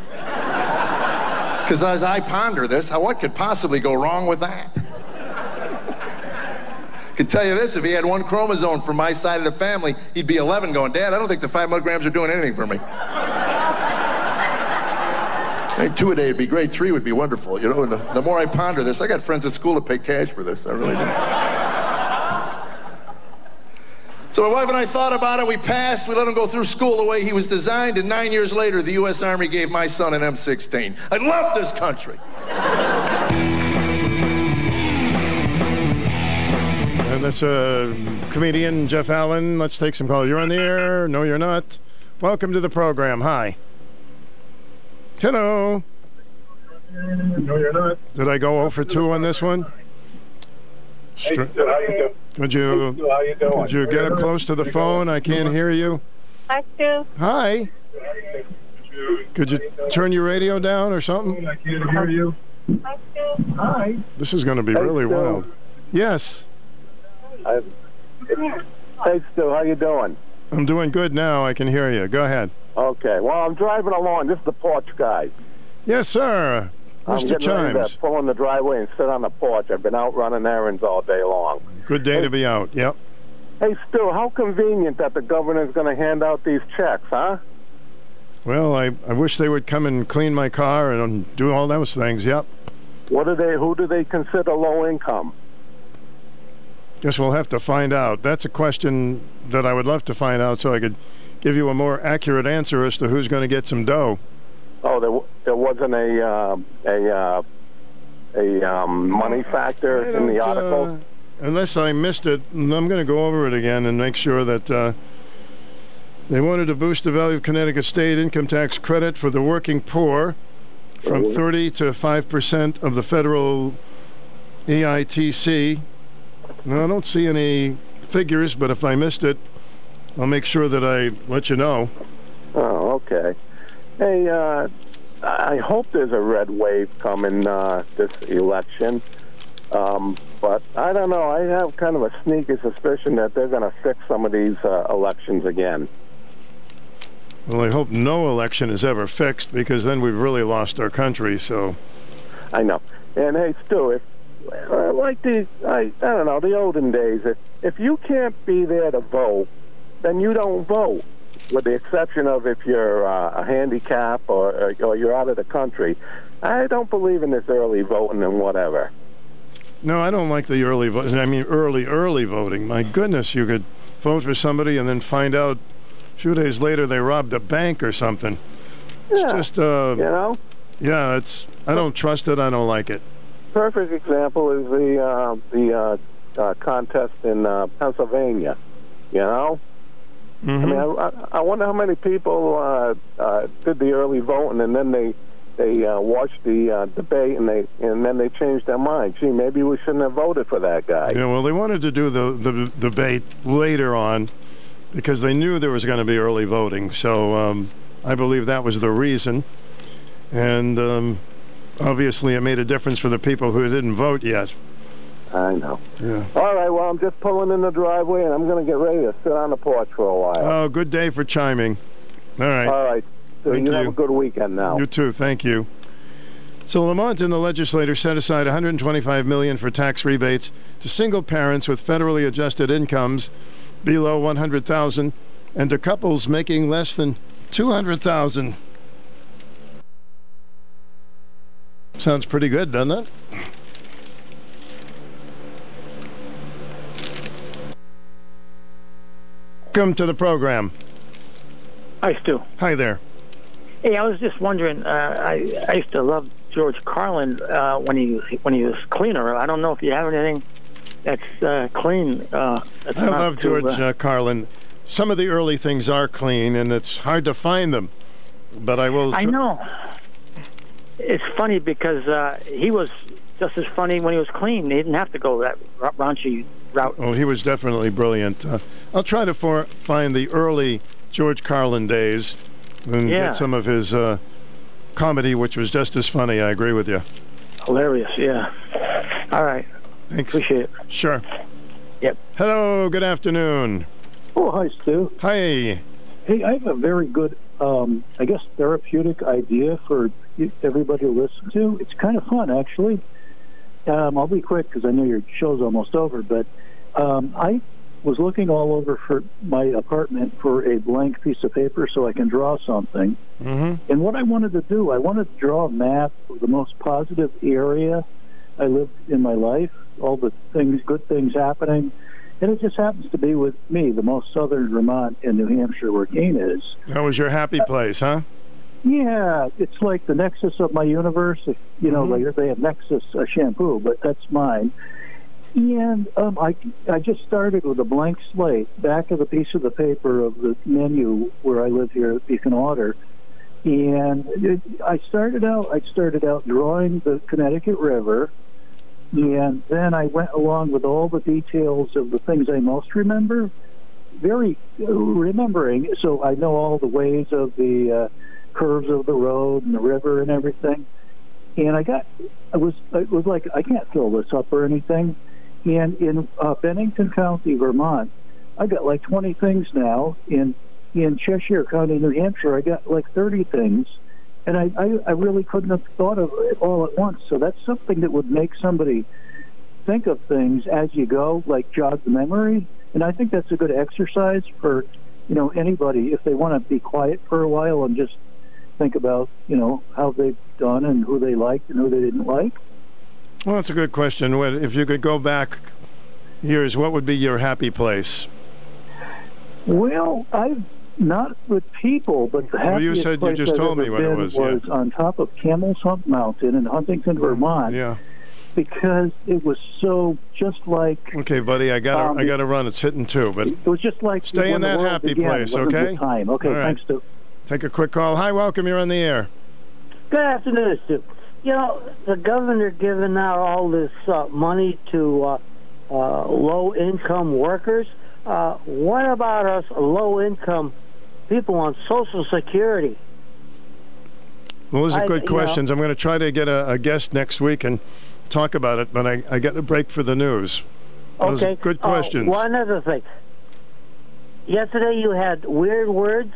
Because as I ponder this, how, what could possibly go wrong with that? Could tell you this, if he had one chromosome from my side of the family, he'd be 11 going, Dad, I don't think the five milligrams are doing anything for me. Hey, two a day would be great. Three would be wonderful. You know, and the, the more I ponder this, I got friends at school that pay cash for this. I really do. So my wife and I thought about it. We passed. We let him go through school the way he was designed. And nine years later, the U.S. Army gave my son an M16. I love this country. That's uh, comedian Jeff Allen. Let's take some calls. You're on the air. No, you're not. Welcome to the program. Hi. Hello. No, you're not. Did I go 0 for 2 on this one? Hey, Str- Stu, how you doing? Could you, Hey, Stu, how you doing? could you get up close to the phone? I can't hear you. Hi, Stu. Hi. Could you turn your radio down or something? I can't hear you. Hi, Stu. Hi. This is going to be really wild. Yes. I, hey, Stu, how you doing? I'm doing good now. I can hear you. Go ahead. Okay. Well, I'm driving along. This is the porch guy. Yes, sir. I'm Mr. getting ready Chimes. to pull in the driveway and sit on the porch. I've been out running errands all day long. Good day to be out. Yep. Hey, Stu, how convenient that the governor's going to hand out these checks, huh? Well, I, I wish they would come and clean my car and do all those things. Yep. What do they? Who do they consider low income? Guess we'll have to find out. That's a question that I would love to find out so I could give you a more accurate answer as to who's going to get some dough. Oh, there, w- there wasn't a uh, a uh, a um, money factor in the article. uh, unless I missed it, I'm going to go over it again and make sure that uh, they wanted to boost the value of Connecticut state income tax credit for the working poor from 30 to 5 percent of the federal EITC. Now, I don't see any figures, but if I missed it, I'll make sure that I let you know. Oh, okay. Hey, uh, I hope there's a red wave coming uh, this election. Um, but I don't know. I have kind of a sneaky suspicion that they're going to fix some of these uh, elections again. Well, I hope no election is ever fixed because then we've really lost our country. So, I know. And hey, Stu, if uh, like the I I don't know the olden days, if if you can't be there to vote, then you don't vote. With the exception of if you're uh, a handicap or or you're out of the country, I don't believe in this early voting and whatever. no, I don't like the early voting. I mean, early, early voting. My goodness, you could vote for somebody and then find out a few days later they robbed a bank or something. It's Yeah, just, uh, you know. yeah, it's. I don't trust it. I don't like it. Perfect example is the uh, the uh, uh, contest in uh, Pennsylvania. You know, I Mm-hmm. mean, I, I- I wonder how many people uh, uh, did the early voting and then they they uh, watched the uh, debate and they and then they changed their mind. Gee, maybe we shouldn't have voted for that guy. Yeah, well, they wanted to do the, the debate later on because they knew there was going to be early voting. So um, I believe that was the reason. And um, obviously, it made a difference for the people who didn't vote yet. I know. Yeah. All right, well, I'm just pulling in the driveway and I'm going to get ready to sit on the porch for a while. Oh, good day for chiming. All right. All right. So Thank you, have a good weekend now. You too. Thank you. So Lamont and the legislature set aside 125 million for tax rebates to single parents with federally adjusted incomes below 100,000 and to couples making less than 200,000. Sounds pretty good, doesn't it? Come to the program. Hi, Stu. Hi there. Hey, I was just wondering. Uh, I I used to love George Carlin uh, when he when he was cleaner. I don't know if you have anything that's uh, clean. Uh, that's I love too, George uh, uh, Carlin. Some of the early things are clean, and it's hard to find them. But I will. I know. It's funny because uh, he was just as funny when he was clean. He didn't have to go that ra- raunchy route. Oh, he was definitely brilliant. Uh, I'll try to for, find the early George Carlin days and Yeah. get some of his uh, comedy, which was just as funny. I agree with you. Hilarious, yeah. All right. Thanks. Appreciate it. Sure. Yep. Hello. Good afternoon. Oh, hi, Stu. Hi. Hey, I have a very good, um, I guess, therapeutic idea for everybody to listen to. It's kind of fun, actually. Um, I'll be quick because I know your show's almost over, but um, I was looking all over for my apartment for a blank piece of paper so I can draw something. Mm-hmm. And what I wanted to do, I wanted to draw a map of the most positive area I lived in my life, all the things, good things happening. And it just happens to be with me, the most southern Vermont and New Hampshire where Keene is. That was your happy place, huh? Yeah, it's like the nexus of my universe. You know, Mm-hmm. like they have Nexus uh, shampoo, but that's mine. And um, I, I just started with a blank slate, back of the piece of the paper of the menu where I live here at Beacon Water. And it, I started out, I started out drawing the Connecticut River, and then I went along with all the details of the things I most remember. Very remembering, so I know all the ways of the uh, curves of the road and the river and everything. And I got, I was, it was like I can't fill this up or anything. And in uh, Bennington County, Vermont, I got like 20 things now in in Cheshire County, New Hampshire. I got like 30 things, and I, I I really couldn't have thought of it all at once. So that's something that would make somebody think of things as you go, like jog the memory. And I think that's a good exercise for you know anybody if they want to be quiet for a while and just think about you know how they've done and who they liked and who they didn't like. Well, that's a good question. If you could go back years, what would be your happy place? Well, I've not with people, but the Well, happiest you said you place just I've told me ever what it been was, yeah. on top of Camel's Hump Mountain in Huntington, Vermont. Yeah. Because it was so just like Okay, buddy, I got to Um, I got to run. It's hitting two, but it was just like stay in that happy began. place, okay? Time. Okay, All right. thanks. To Take a quick call. Hi, welcome. You're on the air. Good afternoon, Stu. You know, the governor giving out all this uh, money to uh, uh, low income workers. Uh, what about us low income people on Social Security? Well, those are I- good know- questions. I'm going to try to get a, a guest next week and talk about it, but I, I got a break for the news. Those okay. good Uh, questions. one other thing. Yesterday you had weird words.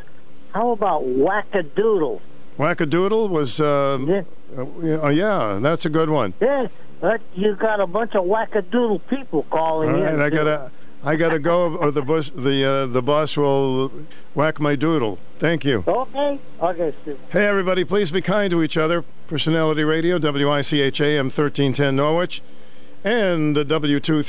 How about wackadoodle? Wackadoodle was. Uh, yeah. Uh, oh, yeah, that's a good one. Yeah, but you got a bunch of wackadoodle people calling All in. right, I gotta, I gotta go, or the boss, the uh, the boss will whack my doodle. Thank you. Okay. Okay, Stu. Hey, everybody, please be kind to each other. Personality Radio, WICH AM 1310 Norwich, and W2